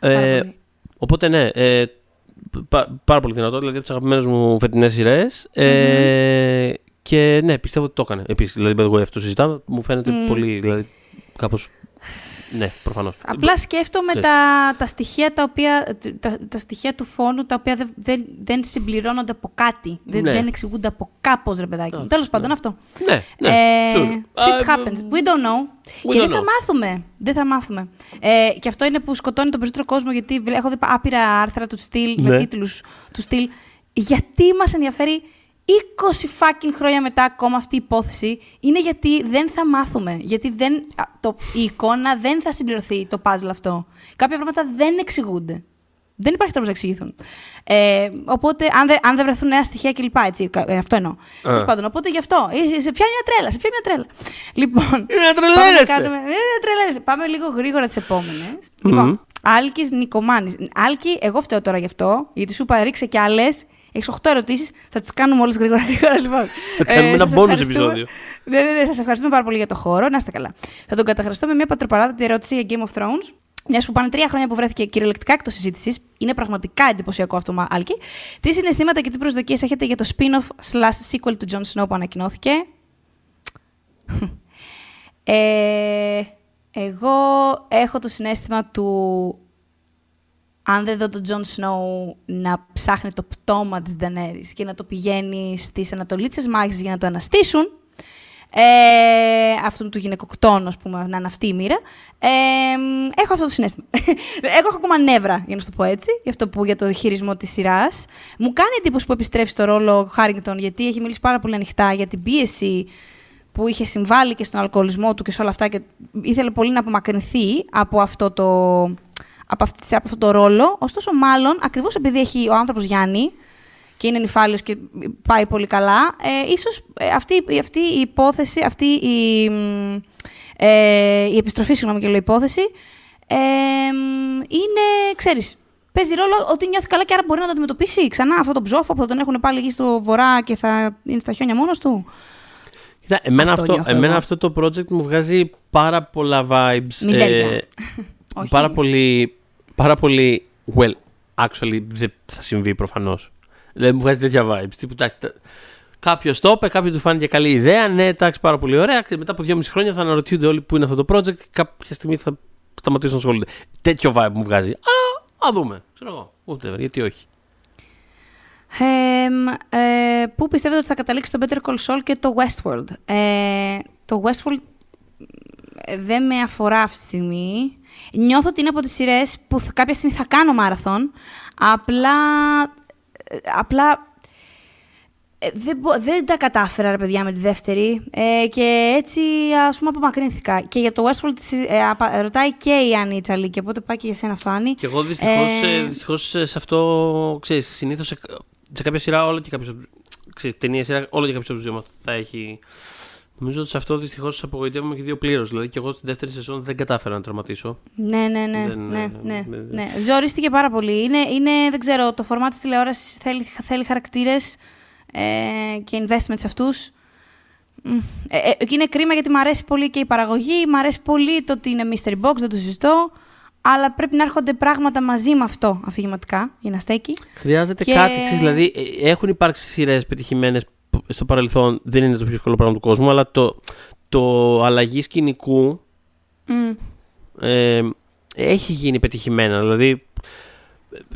ε, πάρα πολύ. Οπότε ναι, ε, πα- πάρα πολύ δυνατό. Δηλαδή από τις αγαπημένες μου φετινές σειρές. Ε, και ναι, πιστεύω ότι το έκανε. Επίσης, δηλαδή, by the way, αυτό συζητάμε. Μου φαίνεται Μμ. πολύ. Δηλαδή, κάπως. Ναι, προφανώς. Απλά σκέφτομαι ξέρεις. τα, τα, στοιχεία τα, οποία, τα, τα στοιχεία του φόνου τα οποία δεν, δεν, δεν συμπληρώνονται από κάτι. Δεν, Ναι. δεν εξηγούνται από κάπως, ρε παιδάκι. Α, Τέλος πάντων, ναι. αυτό. Ναι, ναι. Ε, sure. shit Α, happens. We don't know. we και don't δεν θα know. μάθουμε. Δεν θα μάθουμε. Ε, και αυτό είναι που σκοτώνει τον περισσότερο κόσμο, γιατί βλέ- έχω δει άπειρα άρθρα του στυλ, με Ναι. τίτλους του στυλ. Γιατί μας ενδιαφέρει 20 fucking χρόνια μετά ακόμα αυτή η υπόθεση, είναι γιατί δεν θα μάθουμε. Γιατί δεν, α, το, η εικόνα δεν θα συμπληρωθεί το puzzle αυτό. Κάποια πράγματα δεν εξηγούνται. Δεν υπάρχει τρόπος να εξηγηθούν. Ε, οπότε, αν, δεν- αν δεν βρεθούν νέα στοιχεία κλπ. Έτσι, κα- ε, αυτό εννοώ. Τέλος πάντων, οπότε γι' αυτό. Ε, σε πιάνει μια τρέλα, σε πιάνει μια τρέλα. Λοιπόν. Είναι να πάμε, να τρελαίνεσαι. κάνουμε, ε, να τρελαίνεσαι. πάμε λίγο γρήγορα τις επόμενες. Λοιπόν, Άλκης Νικομάνης. Άλκη, εγώ φταίω τώρα γι' αυτό, γιατί σου είπα ρίξε κι άλλες. Έχεις 8 ερωτήσεις, θα τις κάνουμε όλες γρήγορα. γρήγορα λοιπόν. Θα κάνουμε ένα σας bonus ευχαριστούμε. επεισόδιο. Ναι, ναι, ναι, σας ευχαριστούμε πάρα πολύ για το χώρο. Να είστε καλά. Θα τον καταχραστώ με μια πατροπαράδοτη ερώτηση για Game of Thrones. Μιας που πάνε τρία χρόνια που βρέθηκε κυριολεκτικά εκτός συζήτησης, είναι πραγματικά εντυπωσιακό αυτό, μα, Άλκη. Τι συναισθήματα και τι προσδοκίες έχετε για το spin-off slash sequel του Jon Snow που ανακοινώθηκε; ε, εγώ έχω το συναίσθημα του αν δεν δω τον Jon Snow να ψάχνει το πτώμα της Ντενέρις και να το πηγαίνει στις ανατολίτισσες μάγισσες για να το αναστήσουν, ε, αυτόν του γυναικοκτόνου, ας πούμε, να είναι αυτή η μοίρα, ε, έχω αυτό το συναίσθημα. εγώ έχω ακόμα νεύρα, για να σου το πω έτσι, για αυτό που για το χειρισμό της σειράς. Μου κάνει εντύπωση που επιστρέφει στο ρόλο ο Χάριγκτον, γιατί έχει μιλήσει πάρα πολύ ανοιχτά για την πίεση που είχε συμβάλει και στον αλκοολισμό του και σε όλα αυτά και ήθελε πολύ να απομακρυνθεί από αυτό το, από, αυτή, από αυτό το ρόλο. Ωστόσο, μάλλον, ακριβώς επειδή έχει ο άνθρωπος Γιάννη και είναι νυφάλιος και πάει πολύ καλά, ε, ίσως ε, αυτή, αυτή η υπόθεση, αυτή η, μ, ε, η επιστροφή, συγγνώμη και λέω υπόθεση, ε, μ, είναι, ξέρεις, παίζει ρόλο ότι νιώθει καλά και άρα μπορεί να το αντιμετωπίσει ξανά αυτό το ψόφο που θα τον έχουν πάλι εκεί στο βορρά και θα είναι στα χιόνια μόνος του. Κοίτα, εμένα, Αυτό αυτό, νιώθω εμένα εγώ. αυτό το project μου βγάζει πάρα πολλά vibes. Μιζέρια. Όχι. πάρα πολύ, πάρα πολύ, well, actually δεν θα συμβεί προφανώς. Δεν μου βγάζει τέτοια vibes. Τύπου, εντάξει, τα- Κάποιος το είπε, κάποιο του φάνηκε καλή ιδέα. Ναι, εντάξει, πάρα πολύ ωραία. Και μετά από δυόμιση χρόνια θα αναρωτιούνται όλοι που είναι αυτό το project και κάποια στιγμή θα σταματήσουν να ασχολούνται. Τέτοιο vibe μου βγάζει. Α, α δούμε. Ξέρω εγώ. Whatever, γιατί όχι. Ε, μ, ε, πού πιστεύετε ότι θα καταλήξει το Better Call Saul και το Westworld; Ε, το Westworld ε, δεν με αφορά αυτή τη στιγμή. Νιώθω ότι είναι από τις σειρές που θα- κάποια στιγμή θα κάνω μάραθον. Απλά, ε, απλά ε, δεν, μπο- δεν τα κατάφερα, ρε παιδιά, με τη δεύτερη. Ε, και έτσι, ας πούμε, απομακρύνθηκα. Και για το Westworld ε, απα- ρωτάει και η Άννη Τσαλίκη, οπότε πάει και για σένα αυτό, Άννη. Και εγώ δυστυχώς, Ε, ε, δυστυχώς ε, σε αυτό, ξέρεις, συνήθως σε, σε κάποια σειρά όλο και κάποιος, ξέρεις, ταινία σειρά, όλο και κάποιος από τους δύο μας θα έχει... Νομίζω ότι σε αυτό δυστυχώς απογοητεύομαι και δύο πλήρως. Δηλαδή και εγώ στην δεύτερη σεζόν δεν κατάφερα να τερματίσω. Ναι, ναι, ναι. Δεν, ναι, ε, ναι, δεν- ναι. Ζορίστηκε πάρα πολύ. Είναι, είναι δεν ξέρω, το φορμάτ της τηλεόρασης θέλει, θέλει χαρακτήρες ε, και investment σε αυτούς. Μ, Ε, ε, και είναι κρίμα γιατί μου αρέσει πολύ και η παραγωγή, μου αρέσει πολύ το ότι είναι mystery box, δεν το συζητώ. Αλλά πρέπει να έρχονται πράγματα μαζί με αυτό αφηγηματικά για να στέκει. Χρειάζεται Και- κάτι, ξέρεις, δηλαδή ε, έχουν υπάρξει σειρές πετυχημένες που στο παρελθόν, δεν είναι το πιο εύκολο πράγμα του κόσμου, αλλά το, το αλλαγή σκηνικού Μ. ε, έχει γίνει πετυχημένα. Δηλαδή,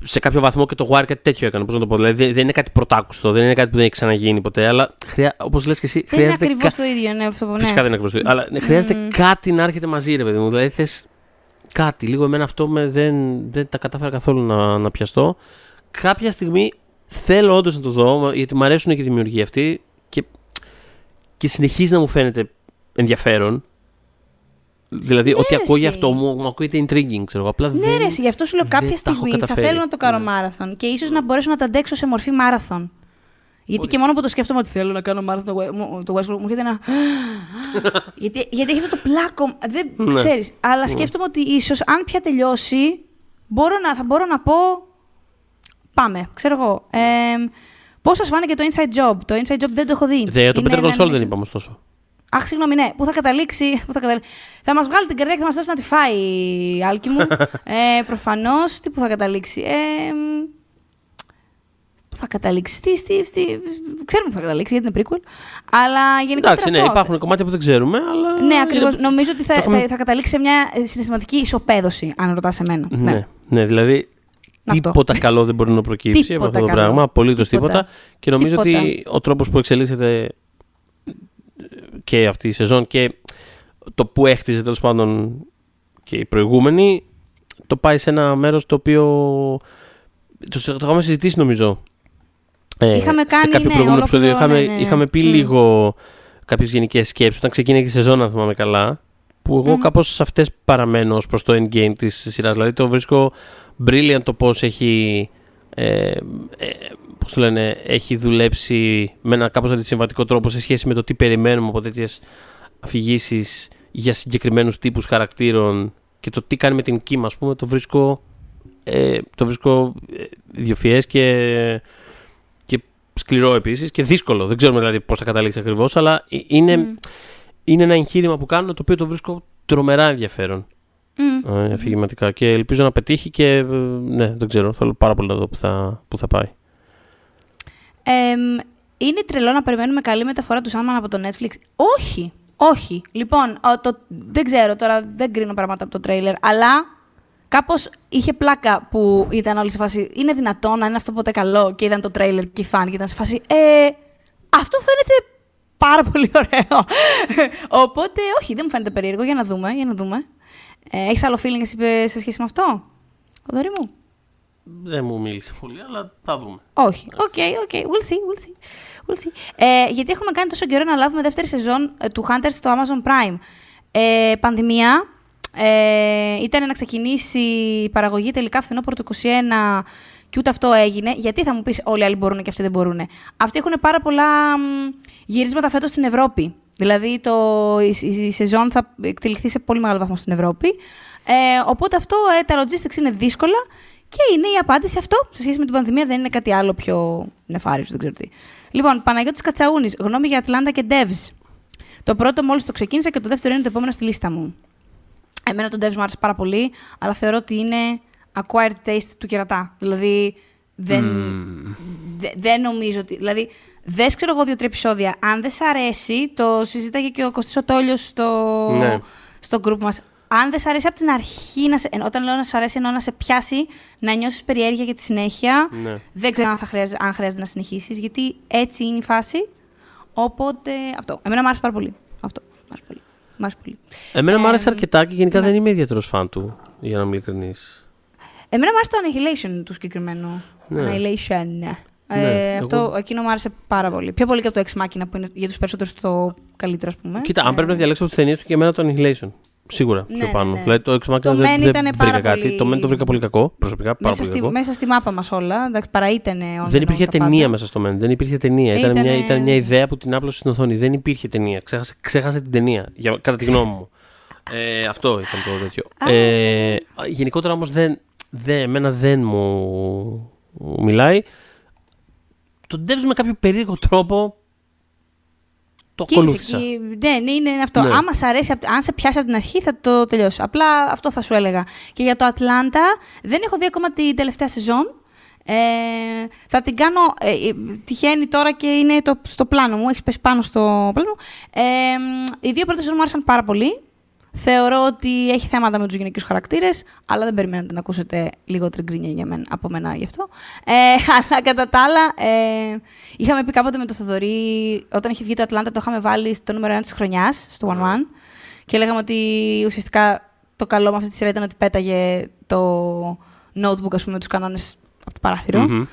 σε κάποιο βαθμό και το Wire κάτι τέτοιο έκανε. Πώς να το πω. Δηλαδή, δεν δεν είναι κάτι πρωτάκουστο, δεν είναι κάτι που δεν έχει ξαναγίνει ποτέ. Αλλά χρειά, όπως λες και εσύ, Δεν είναι χρειάζεται. ακριβώς κα- το ίδιο, ναι, αυτό που ναι. Φυσικά δεν είναι ακριβώς το ίδιο. Αλλά ναι, χρειάζεται Μμμ. κάτι να έρχεται μαζί, ρε παιδί μου. Δηλαδή, θες κάτι. Λίγο εμένα αυτό με, δεν, δεν τα κατάφερα καθόλου να, να πιαστώ. Κάποια στιγμή θέλω όντως να το δω, γιατί μου αρέσουν και οι δημιουργοί αυτοί και, και συνεχίζει να μου φαίνεται ενδιαφέρον. Δηλαδή, ό,τι Ναι, ρε ακούω γι' εσύ. αυτό μου, μου ακούγεται intriguing, ξέρω εγώ. Απλά Ναι, δεν... ρε, εσύ, γι' αυτό σου λέω δεν κάποια τα έχω στιγμή θα καταφέρει. θέλω να το κάνω Ναι. μάραθον και ίσως να μπορέσω να τα αντέξω σε μορφή μάραθον. Γιατί και μόνο που το σκέφτομαι ότι θέλω να κάνω μάραθον το, We- μου- το Westworld, μου έρχεται ένα. γιατί, γιατί έχει αυτό το πλάκο. Δεν Ναι. ξέρεις. Αλλά σκέφτομαι ότι ίσως αν πια τελειώσει. μπορώ να, θα μπορώ να πω. Πάμε, ξέρω εγώ. Ε, Πώς σας φάνηκε το inside job; Το inside job δεν το έχω δει. Δε, το Είναι Better ένα Call Saul δεν animation. είπαμε ωστόσο. Αχ, συγγνώμη, ναι. Πού θα καταλήξει. Πού θα, καταλήξει. θα μας βγάλει την καρδιά και θα μας δώσει να τη φάει η άλκη μου. ε, Προφανώς. Τι που θα καταλήξει. Ε, μ, πού θα καταλήξει. Στη, στη, στη, ξέρουμε που θα καταλήξει γιατί είναι prequel. Αλλά γενικότερα. Εντάξει, ναι, αυτό. υπάρχουν κομμάτια που δεν ξέρουμε, αλλά. Ναι, ακριβώς. είναι- Νομίζω ότι θα, το έχουμε- θα, θα καταλήξει σε μια ε, συναισθηματική ισοπαίδωση, αν ρωτάς εμένα. Ναι, ναι, δηλαδή Αυτό. τίποτα καλό δεν μπορεί να προκύψει από Τίποτα αυτό το καλό. πράγμα. Απολύτως Τίποτα. τίποτα. Και νομίζω Τίποτα. ότι ο τρόπος που εξελίσσεται και αυτή η σεζόν και το που έχτιζε τέλος πάντων και η προηγούμενη, το πάει σε ένα μέρος το οποίο. Το, το είχαμε συζητήσει νομίζω. Ε, Είχαμε σε κάνει, κάποιο ναι, προηγούμενο ολόκληρο, επεισόδιο. Είχαμε, ναι, ναι, ναι. είχαμε πει Μμ. λίγο κάποιες γενικές σκέψεις όταν ξεκίνησε η σεζόν, αν θυμάμαι καλά. Που εγώ Μμμ. κάπως σε αυτές παραμένω ως προς το endgame της σειράς. Δηλαδή το βρίσκω brilliant το πώς έχει, ε, ε, πώς το λένε, έχει δουλέψει με ένα κάπως αντισυμβατικό τρόπο σε σχέση με το τι περιμένουμε από τέτοιες αφηγήσεις για συγκεκριμένους τύπους χαρακτήρων και το τι κάνει με την Kim, ας πούμε, το βρίσκω, ε, το βρίσκω ε, ιδιοφυές και, και σκληρό επίσης και δύσκολο. Δεν ξέρουμε δηλαδή πώς θα καταλήξει ακριβώς, αλλά ε, είναι, Μμ. είναι ένα εγχείρημα που κάνουν το οποίο το βρίσκω τρομερά ενδιαφέρον Μμ. ε, αφηγηματικά και ελπίζω να πετύχει και ε, ναι, δεν ξέρω, θέλω πάρα πολύ να δω που θα, που θα πάει. Εμ, είναι τρελό να περιμένουμε καλή μεταφορά του Σάμαν από το Netflix. Όχι, όχι. Λοιπόν, ο, το, δεν ξέρω τώρα, δεν κρίνω πράγματα από το τρέιλερ, αλλά κάπως είχε πλάκα που ήταν όλοι σε φάση. Είναι δυνατόν να είναι αυτό ποτέ καλό και είδαν το τρέιλερ και οι φαν και ήταν σε φάση. Ε, αυτό φαίνεται πάρα πολύ ωραίο. Οπότε, όχι, δεν μου φαίνεται περίεργο. Για να δούμε, για να δούμε. Ε, Έχεις άλλο feeling εσύ ε, σε σχέση με αυτό, Θοδωρή μου; Δεν μου μίλησε πολύ, αλλά θα δούμε. Όχι. Οκ, οκ. We'll see, we'll see. We'll see. Ε, γιατί έχουμε κάνει τόσο καιρό να λάβουμε δεύτερη σεζόν ε, του Hunters στο Amazon Prime. Ε, πανδημία. Ε, ήταν να ξεκινήσει η παραγωγή τελικά φθινόπωρο του 21 και ούτε αυτό έγινε. Γιατί θα μου πεις όλοι οι άλλοι μπορούν και αυτοί δεν μπορούν. Αυτοί έχουν πάρα πολλά μ, γυρίσματα φέτος στην Ευρώπη. Δηλαδή το, η, η- η σεζόν θα εξελιχθεί σε πολύ μεγάλο βαθμό στην Ευρώπη. Ε, οπότε αυτό ε, τα logistics είναι δύσκολα και είναι η απάντηση αυτό. Σε σχέση με την πανδημία δεν είναι κάτι άλλο πιο nefarious, δεν ξέρω τι. Λοιπόν, Παναγιώτης Κατσαούνης, γνώμη για Ατλάντα και Devs. Το πρώτο μόλις το ξεκίνησα και το δεύτερο είναι το επόμενο στη λίστα μου. Εμένα το Devs μου άρεσε πάρα πολύ, αλλά θεωρώ ότι είναι acquired taste του κερατά. Δηλαδή, δεν, δε- δεν νομίζω ότι... Δηλαδή, δες, ξέρω εγώ, δύο-τρία επεισόδια. Αν δεν σ' αρέσει, το συζήταγε και ο Κωστής ο Τόλιος στο, Ναι. στο group μας. Αν δεν σ' αρέσει από την αρχή, να σε, εν- όταν λέω να σ' αρέσει, εννοώ να σε πιάσει, να νιώσεις περιέργεια για τη συνέχεια. Ναι. Δεν ξέρω αν, θα χρειάζεται, αν χρειάζεται να συνεχίσεις, γιατί έτσι είναι η φάση. Οπότε, αυτό. Εμένα μου άρεσε πάρα πολύ. Αυτό. Μ' άρεσε πολύ. Μ' άρεσε πολύ. Εμένα μου άρεσε Ε, αρκετά και γενικά ναι. δεν είμαι ιδιαίτερος φαν του, για να είμαι ειλικρινής. Εμένα μου άρεσε το Annihilation του συγκεκριμένου. Ναι. Annihilation. Ναι, Ε, αυτό, εγώ- εκείνο μου άρεσε πάρα πολύ. Πιο πολύ και από το Ex Machina που είναι για τους περισσότερους το καλύτερο, ας πούμε. Κοίτα, αν Ε, πρέπει να διαλέξω από τις ταινίες του και εμένα το Annihilation. Σίγουρα Ναι, πιο ναι, πάνω. ναι. Δηλαδή το Ex Machina Το δεν, Men δεν ήτανε βρήκα πάρα κάτι. πολύ- Το Men το βρήκα πολύ κακό. Προσωπικά πάρα μέσα, πολύ στη, κακό. μέσα στη μάπα μας όλα. Εντάξει, παρά ήταν Δεν υπήρχε ταινία μέσα στο Men. Δεν υπήρχε ταινία. Ήταν, Ήτανε- μια, ήταν μια ιδέα που την άπλωσε στην οθόνη. Δεν υπήρχε ταινία. Ξέχασε, ξέχασε την ταινία. Για, κατά τη γνώμη μου. Ε, αυτό ήταν το τέτοιο. Α. Ε, γενικότερα όμως δεν, δεν, εμένα δεν μου, μου μιλάει. Το Devs με κάποιο περίεργο τρόπο το ακολούθησα. Ναι, ναι, είναι αυτό. Ναι. Άμα σ' αρέσει, απ- αν σε πιάσει από την αρχή, θα το τελειώσει. Απλά αυτό θα σου έλεγα. Και για το Ατλάντα, δεν έχω δει ακόμα την τελευταία σεζόν. Ε, θα την κάνω. Ε, ε, τυχαίνει τώρα και είναι το, στο πλάνο μου. Έχεις πέσει πάνω στο πλάνο. Ε, μ, οι δύο πρώτες σεζόν μου άρεσαν πάρα πολύ. Θεωρώ ότι έχει θέματα με τους γυναικείους χαρακτήρες, αλλά δεν περιμένετε να ακούσετε λιγότερη γκρίνια για μένα, από μένα γι' αυτό. Ε, αλλά κατά τα άλλα, ε, είχαμε πει κάποτε με το Θοδωρή, όταν είχε βγει το Ατλάντα, το είχαμε βάλει στο νούμερο 1 της χρονιάς, στο 1-1. Και λέγαμε ότι ουσιαστικά το καλό με αυτή τη σειρά ήταν ότι πέταγε το notebook, ας πούμε, με τους κανόνες από το παράθυρο. Μμμ.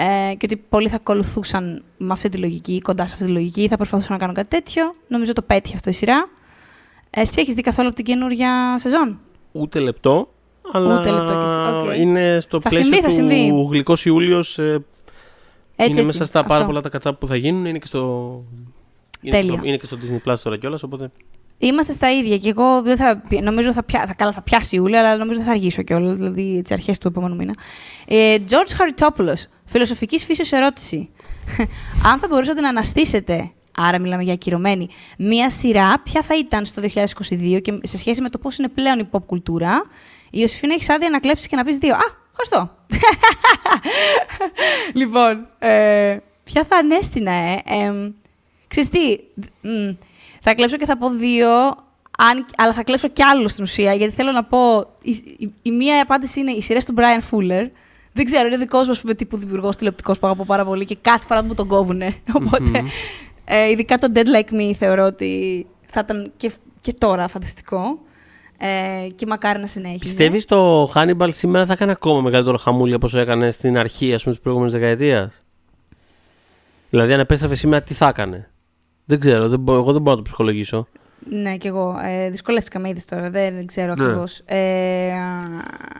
Ε, και ότι πολλοί θα ακολουθούσαν με αυτή τη λογική, κοντά σε αυτή τη λογική, θα προσπαθούσαν να κάνουν κάτι τέτοιο. Νομίζω το πέτυχε αυτό η σειρά. Εσύ έχεις δει καθόλου από την καινούργια σεζόν; Ούτε λεπτό. Αλλά Ούτε λεπτό κι εσύ. Οκ. είναι στο Θα πλαίσιο συμβεί, θα του συμβεί. γλυκός Ιούλιος. ε, Έτσι, είναι έτσι. μέσα στα πάρα Αυτό. πολλά τα catch up που θα γίνουν. Είναι και στο, είναι και Τέλεια. στο, είναι και στο Disney Plus τώρα κιόλας, οπότε Είμαστε στα ίδια και εγώ δεν θα, νομίζω θα, πιά, θα, καλά, θα πιάσει η Ιούλια, αλλά νομίζω δεν θα αργήσω κιόλας, δηλαδή τι αρχές του επόμενου μήνα. Ε, George Χαριτόπουλος, φιλοσοφικής φύσεω ερώτηση. Αν θα μπορούσατε να αναστήσετε, άρα μιλάμε για ακυρωμένη, μία σειρά, ποια θα ήταν στο 2022 και σε σχέση με το πώς είναι πλέον η pop κουλτούρα, η Ιωσήφινα έχεις άδεια να κλέψεις και να πεις δύο. Α, ευχαριστώ. λοιπόν, ε, ποια θα ανέστηνα, ε. ε ξέρεις τι, θα κλέψω και θα πω δύο, αν, αλλά θα κλέψω κι άλλο στην ουσία, γιατί θέλω να πω, η, η, μία απάντηση είναι οι σειρέ του Brian Fuller, δεν ξέρω, είναι δικός μου πούμε, τύπου δημιουργός τηλεοπτικός που αγαπώ πάρα πολύ και κάθε φορά μου τον κόβουνε. Οπότε, ε, ειδικά το Dead Like Me θεωρώ ότι θα ήταν και, και τώρα φανταστικό. Ε, και μακάρι να συνέχιζε. Πιστεύεις το Hannibal σήμερα θα έκανε ακόμα μεγαλύτερο χαμούλι από όσο έκανε στην αρχή ας πούμε, της προηγούμενης δεκαετίας; Δηλαδή, αν επέστρεφε σήμερα, τι θα έκανε; Δεν ξέρω, δεν μπορώ, εγώ δεν μπορώ να το ψυχολογήσω. Ναι, κι εγώ. Ε, δυσκολεύτηκα με είδη τώρα, δεν ξέρω ναι. ακριβώς. Ε,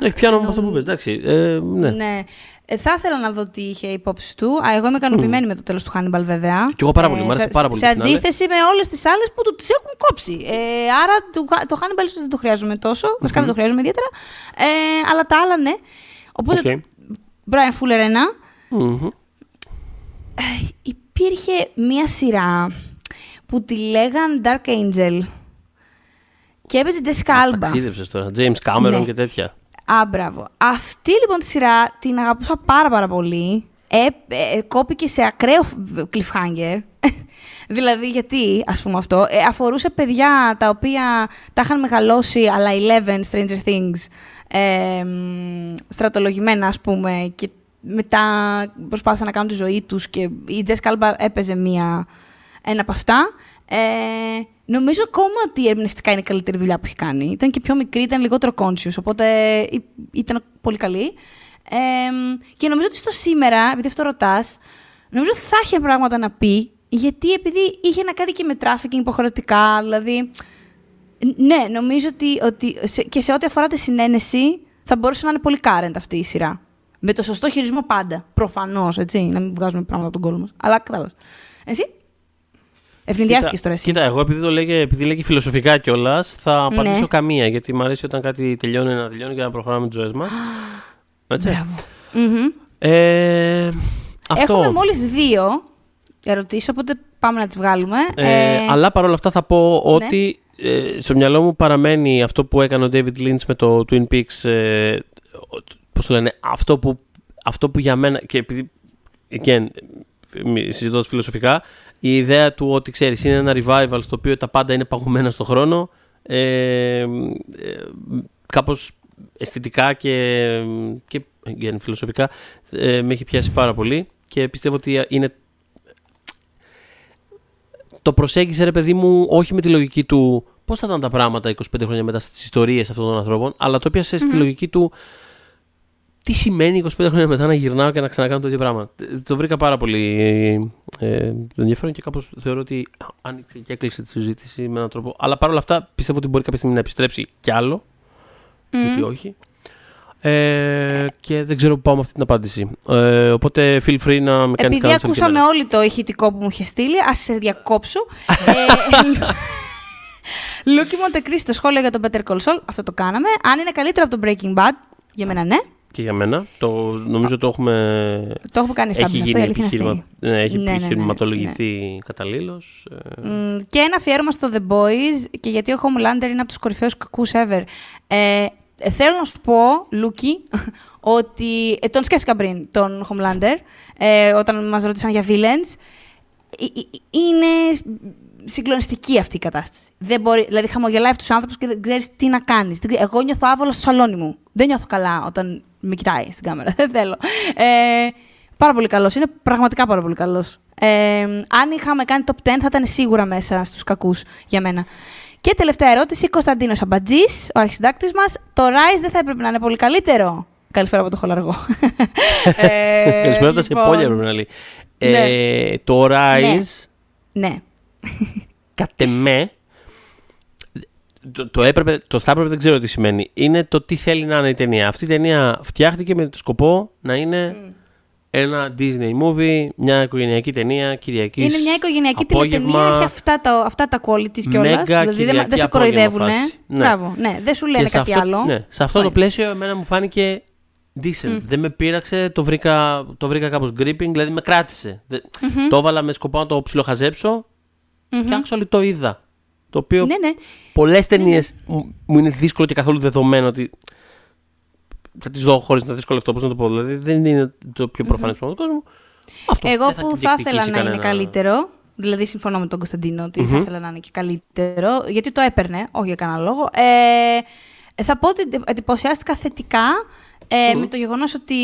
Έχει πιάνω νομ... αυτό που πες, εντάξει. Ε, ναι. ναι. Ε, θα ήθελα να δω τι είχε υπόψη του. Α, εγώ είμαι ικανοποιημένη mm. με το τέλος του Hannibal, βέβαια. Κι εγώ πάρα πολύ, ε, μου άρεσε πάρα πολύ. Σε αντίθεση με όλες τις άλλες που του τις έχουν κόψει. Ε, άρα το, το Hannibal ίσως δεν το χρειάζομαι τόσο. Mm-hmm. Βασικά δεν το χρειάζομαι ιδιαίτερα. Ε, αλλά τα άλλα ναι. Οπότε. Okay. Brian Fuller 1. Mm-hmm. Ε, υπήρχε μία σειρά που τη λέγαν Dark Angel. Και έπαιζε Jessica Alba. Ταξίδεψες τώρα. James Cameron ναι. και τέτοια. Α, μπράβο. Αυτή λοιπόν τη σειρά την αγαπούσα πάρα πάρα πολύ. Ε, ε, κόπηκε σε ακραίο cliffhanger. δηλαδή, γιατί, ας πούμε αυτό, ε, αφορούσε παιδιά τα οποία τα είχαν μεγαλώσει, αλλά 11 Stranger Things, ε, στρατολογημένα, ας πούμε, και μετά προσπάθησαν να κάνουν τη ζωή τους και η Jessica Alba έπαιζε μία ένα από αυτά. Ε, νομίζω ακόμα ότι ερμηνευτικά είναι η καλύτερη δουλειά που έχει κάνει. Ήταν και πιο μικρή, ήταν λιγότερο conscious, οπότε ήταν πολύ καλή. Ε, και νομίζω ότι στο σήμερα, επειδή αυτό ρωτάς, νομίζω ότι θα είχε πράγματα να πει, γιατί επειδή είχε να κάνει και με trafficking υποχρεωτικά, δηλαδή. Ναι, νομίζω ότι, ότι και σε ό,τι αφορά τη συνένεση θα μπορούσε να είναι πολύ current αυτή η σειρά. Με το σωστό χειρισμό πάντα. Προφανώς, έτσι. Να μην βγάζουμε πράγματα από τον κόλλο μας. Αλλά κατάλαβα. Εσύ; Ευνηδιάστηκες τώρα εσύ. Κοίτα, εγώ επειδή το λέγε, επειδή λέγει φιλοσοφικά κιόλας, θα απαντήσω ναι. καμία. Γιατί μου αρέσει όταν κάτι τελειώνει να τελειώνει και να προχωράμε τις ζωές μας. Έτσι. Ε, αυτό. Έχουμε μόλις δύο ερωτήσεις, οπότε πάμε να τις βγάλουμε. Ε, ε... Αλλά παρόλα αυτά θα πω ναι. ότι ε, στο μυαλό μου παραμένει αυτό που έκανε ο David Lynch με το Twin Peaks. Ε, πώς το λένε, αυτό που, αυτό που για μένα. Και επειδή. Again, συζητώ φιλοσοφικά, η ιδέα του ότι ξέρεις είναι ένα revival στο οποίο τα πάντα είναι παγωμένα στο χρόνο ε, ε, κάπως αισθητικά και, και φιλοσοφικά ε, με έχει πιάσει πάρα πολύ και πιστεύω ότι είναι το προσέγγισε ρε παιδί μου όχι με τη λογική του πώς θα ήταν τα πράγματα 25 χρόνια μετά στις ιστορίες αυτών των ανθρώπων αλλά το πιασε στη λογική του τι σημαίνει 25 χρόνια μετά να γυρνάω και να ξανακάνω το ίδιο πράγμα; Το βρήκα πάρα πολύ ε, ενδιαφέρον και κάπως θεωρώ ότι άνοιξε και έκλεισε τη συζήτηση με έναν τρόπο. Αλλά παρόλα αυτά πιστεύω ότι μπορεί κάποια στιγμή να επιστρέψει κι άλλο. Mm. Γιατί όχι. Ε, και δεν ξέρω πού πάω με αυτή την απάντηση. Ε, οπότε feel free να με κάνει Επειδή ακούσαμε όλο το ηχητικό που μου είχε στείλει, ας σε διακόψω. ε, Λούκι Μοντεκρίστη, το σχόλιο για τον Better Call Saul, αυτό το κάναμε. Αν είναι καλύτερο από το Breaking Bad, για μένα ναι και για μένα. Το, νομίζω το έχουμε. Το έχουμε κάνει στα Έχει γίνει επιχειρημα... ναι, έχει ναι, ναι, ναι επιχειρηματολογηθεί ναι, καταλλήλως. Ε. Και ένα αφιέρωμα στο The Boys και γιατί ο Homelander είναι από τους κορυφαίους κακούς ever. Ε, θέλω να σου πω, Λούκι, ότι. Ε, τον σκέφτηκα πριν, τον Homelander, ε, όταν μας ρώτησαν για villains. Ε, ε, είναι συγκλονιστική αυτή η κατάσταση. Δεν μπορεί, δηλαδή, χαμογελάει αυτού του άνθρωπου και δεν ξέρεις τι να κάνεις. Εγώ νιώθω άβολο στο σαλόνι μου. Δεν νιώθω καλά όταν με κοιτάει στην κάμερα. Δεν θέλω. Ε, πάρα πολύ καλός. Είναι πραγματικά πάρα πολύ καλός. Ε, αν είχαμε κάνει top 10, θα ήταν σίγουρα μέσα στους κακούς για μένα. Και τελευταία ερώτηση, Κωνσταντίνος Αμπατζής, ο αρχισυντάκτης μας. Το Rise δεν θα έπρεπε να είναι πολύ καλύτερο. Καλησπέρα από το χολαργό. ε, Καλησπέρα από τα λοιπόν, σεπόλια, πρέπει να λέει. Ναι. Ε, το Rise. Ναι. ναι. Κατ' εμέ, το, το, έπρεπε, το θα έπρεπε δεν ξέρω τι σημαίνει. Είναι το τι θέλει να είναι η ταινία. Αυτή η ταινία φτιάχτηκε με το σκοπό να είναι ένα Disney movie, μια οικογενειακή ταινία, Κυριακής. Είναι μια οικογενειακή ταινία, έχει αυτά τα, αυτά τα qualities κιόλας. Δηλαδή δεν, δεν σε κοροϊδεύουν. Ναι. Μπράβο, ναι, δεν σου λένε κάτι αυτό, άλλο. Ναι, σε αυτό το πλαίσιο, εμένα μου φάνηκε decent. Mm. Δεν με πείραξε, το βρήκα, το βρήκα κάπως gripping, δηλαδή με κράτησε. Mm-hmm. Το έβαλα με σκοπό να το ψιλοχαζέψω mm-hmm. και actually το είδα. Το οποίο ναι, ναι. πολλές ταινίε ναι, ναι. μου είναι δύσκολο και καθόλου δεδομένο ότι θα τις δω χωρίς να δυσκολευτώ. Πώς να το πω, δηλαδή δεν είναι το πιο προφανές mm-hmm. πράγμα του κόσμου. Αυτό Εγώ που θα ήθελα να είναι καλύτερο, δηλαδή συμφωνώ με τον Κωνσταντίνο ότι θα ήθελα να είναι και καλύτερο, γιατί το έπαιρνε, όχι για κανένα λόγο. Ε, θα πω ότι εντυπωσιάστηκα θετικά ε, με το γεγονός ότι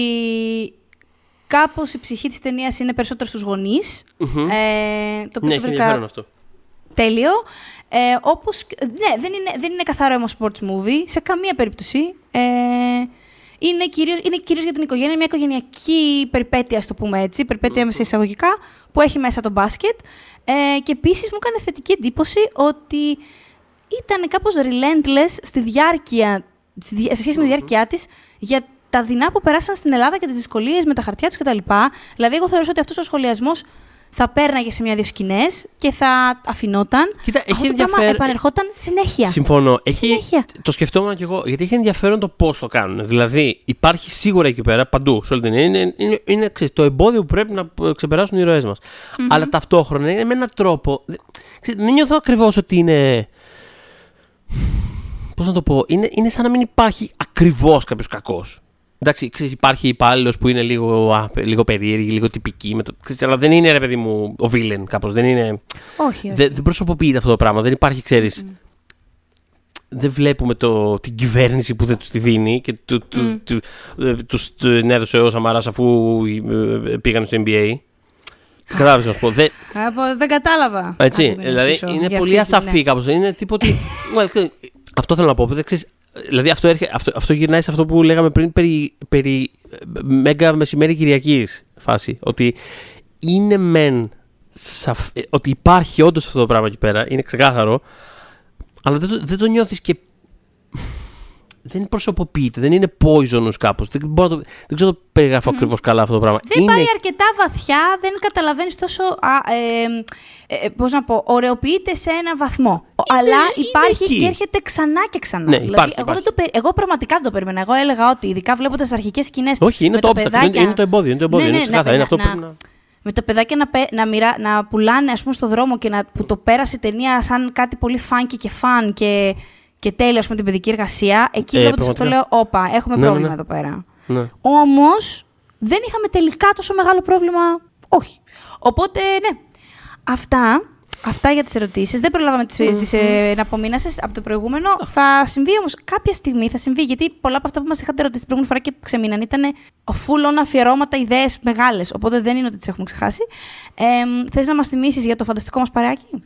κάπως η ψυχή της ταινίας είναι περισσότερο στους γονείς. Ε, το οποίο ναι, το βρήκα αυτό. Τέλειο. Ε, όπως, ναι, δεν είναι, δεν είναι καθαρό όμως sports movie, σε καμία περίπτωση. Ε, είναι κυρίως, είναι κυρίως για την οικογένεια, μια οικογενειακή περιπέτεια, ας το πούμε έτσι, περιπέτεια μέσα εισαγωγικά, που έχει μέσα το μπάσκετ. Ε, και επίσης μου έκανε θετική εντύπωση ότι ήταν κάπως relentless στη διάρκεια, σε σχέση με τη διάρκεια της, για τα δεινά που περάσαν στην Ελλάδα και τις δυσκολίες με τα χαρτιά τους κτλ. Δηλαδή, εγώ θεωρώ ότι αυτός ο σχολιασμός θα πέρναγε σε μια-δύο σκηνές και θα αφινόταν. Κοίτα, έχει Αυτό ενδιαφέρον. το πράγμα επανερχόταν συνέχεια. Συμφωνώ. Έχει... Συνέχεια. Το σκεφτόμουν κι εγώ. Γιατί έχει ενδιαφέρον το πώς το κάνουν. Δηλαδή, υπάρχει σίγουρα εκεί πέρα, παντού, σε όλη την είναι, είναι, είναι, είναι ξέρεις, το εμπόδιο που πρέπει να ξεπεράσουν οι ηρωέ μας. Mm-hmm. Αλλά ταυτόχρονα είναι με έναν τρόπο. Ξέρεις, δεν νιώθω ακριβώς ότι είναι. Πώς να το πω, είναι, είναι σαν να μην υπάρχει ακριβώς κάποιος κακός. Εντάξει, ξέρεις, υπάρχει υπάλληλος που είναι λίγο, α, λίγο περίεργη, λίγο τυπική, με το, ξέρεις, αλλά δεν είναι ρε παιδί μου ο βίλεν κάπως. Δεν είναι. Όχι, όχι. Δεν, δεν προσωποποιείται αυτό το πράγμα. Δεν υπάρχει, ξέρει. Mm. Δεν βλέπουμε το, την κυβέρνηση που δεν τους τη δίνει και του, του, Mm. του, ε, τους την έδωσε ο Σαμαράς αφού ε, πήγαν στο NBA. Κατάλαβες να σου πω. Δεν, Από- δεν κατάλαβα. έτσι, Άντε, μην δηλαδή αρχίσω είναι για πολύ αυτή την- ασαφή ναι. κάπως. Είναι τίποτα. αυτό θέλω να πω. δεν ξέρεις, δηλαδή αυτό, έρχε, αυτό, αυτό γυρνάει σε αυτό που λέγαμε πριν περί, περί ε, μέγα μεσημέρι Κυριακής φάση. Ότι είναι μεν σαφ, ε, ότι υπάρχει όντως αυτό το πράγμα εκεί πέρα, είναι ξεκάθαρο, αλλά δεν το, δεν το νιώθεις και δεν προσωποποιείται, δεν είναι poisonous κάπως. Δεν, μπορώ να το, δεν ξέρω να το περιγράφω ακριβώς καλά αυτό το πράγμα. Δεν είναι, πάει αρκετά βαθιά, δεν καταλαβαίνεις τόσο. Α, ε, ε, πώς να πω, ωρεοποιείται σε ένα βαθμό. αλλά είναι υπάρχει εκεί. και έρχεται ξανά και ξανά. Ναι, δηλαδή, υπάρχει, εγώ, υπάρχει. δεν το, περι- εγώ πραγματικά δεν το περίμενα. Εγώ έλεγα ότι, ειδικά βλέποντας αρχικές σκηνές. όχι, είναι με το τα obstacle, είναι, παιδάκια- είναι το εμπόδιο. Είναι το εμπόδιο, Ναι, είναι ναι, ξεκάθαρο. να- είναι αυτό να- που πρέπει να... με τα παιδάκια να, πε- να, μοιρα, να πουλάνε ας πούμε στο δρόμο και να, που το πέρασε η ταινία σαν κάτι πολύ funky και fun και, και τέλειος ας πούμε την παιδική εργασία, εκεί Ε, βλέποντας αυτό πραγματικά. λέω, όπα, έχουμε Ναι, ναι, πρόβλημα ναι. εδώ πέρα. Ναι. Όμως δεν είχαμε τελικά τόσο μεγάλο πρόβλημα, όχι. Οπότε ναι, αυτά, αυτά για τις ερωτήσεις. Δεν προλάβαμε τις, τις ε, απομείνασες από το προηγούμενο. Θα συμβεί όμως κάποια στιγμή, θα συμβεί, γιατί πολλά από αυτά που μας είχατε ρωτήσει την προηγούμενη φορά και ξεμείναν ήταν full on αφιερώματα, ιδέες μεγάλες, οπότε δεν είναι ότι τις έχουμε ξεχάσει. Ε, θες να μας θυμίσεις για το φανταστικό μας παρεάκι;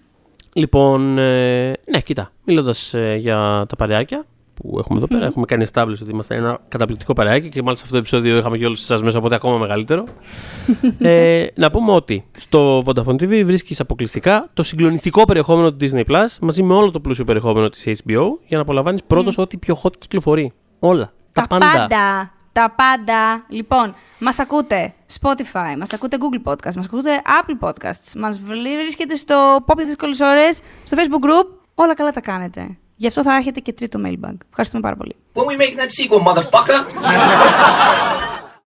Λοιπόν, ε, ναι, κοίτα, μιλώντας για τα παρεάκια που έχουμε εδώ πέρα, έχουμε κάνει establish ότι είμαστε ένα καταπληκτικό παρεάκι και μάλιστα αυτό το επεισόδιο είχαμε και όλους εσάς μέσα, οπότε ακόμα μεγαλύτερο. ε, να πούμε ότι στο Vodafone TV βρίσκεις αποκλειστικά το συγκλονιστικό περιεχόμενο του Disney Plus μαζί με όλο το πλούσιο περιεχόμενο της HBO για να απολαμβάνεις πρώτος ό,τι πιο hot κυκλοφορεί. Όλα. Τα, πάντα. Τα πάντα. Λοιπόν, μας ακούτε Spotify, μας ακούτε Google Podcast, μας ακούτε Apple Podcasts, μας βρίσκεται στο Pop για τι δύσκολε ώρε, στο Facebook group. Όλα καλά τα κάνετε. Γι' αυτό θα έχετε και τρίτο mailbag. Ευχαριστούμε πάρα πολύ. When we make that sequel, motherfucker.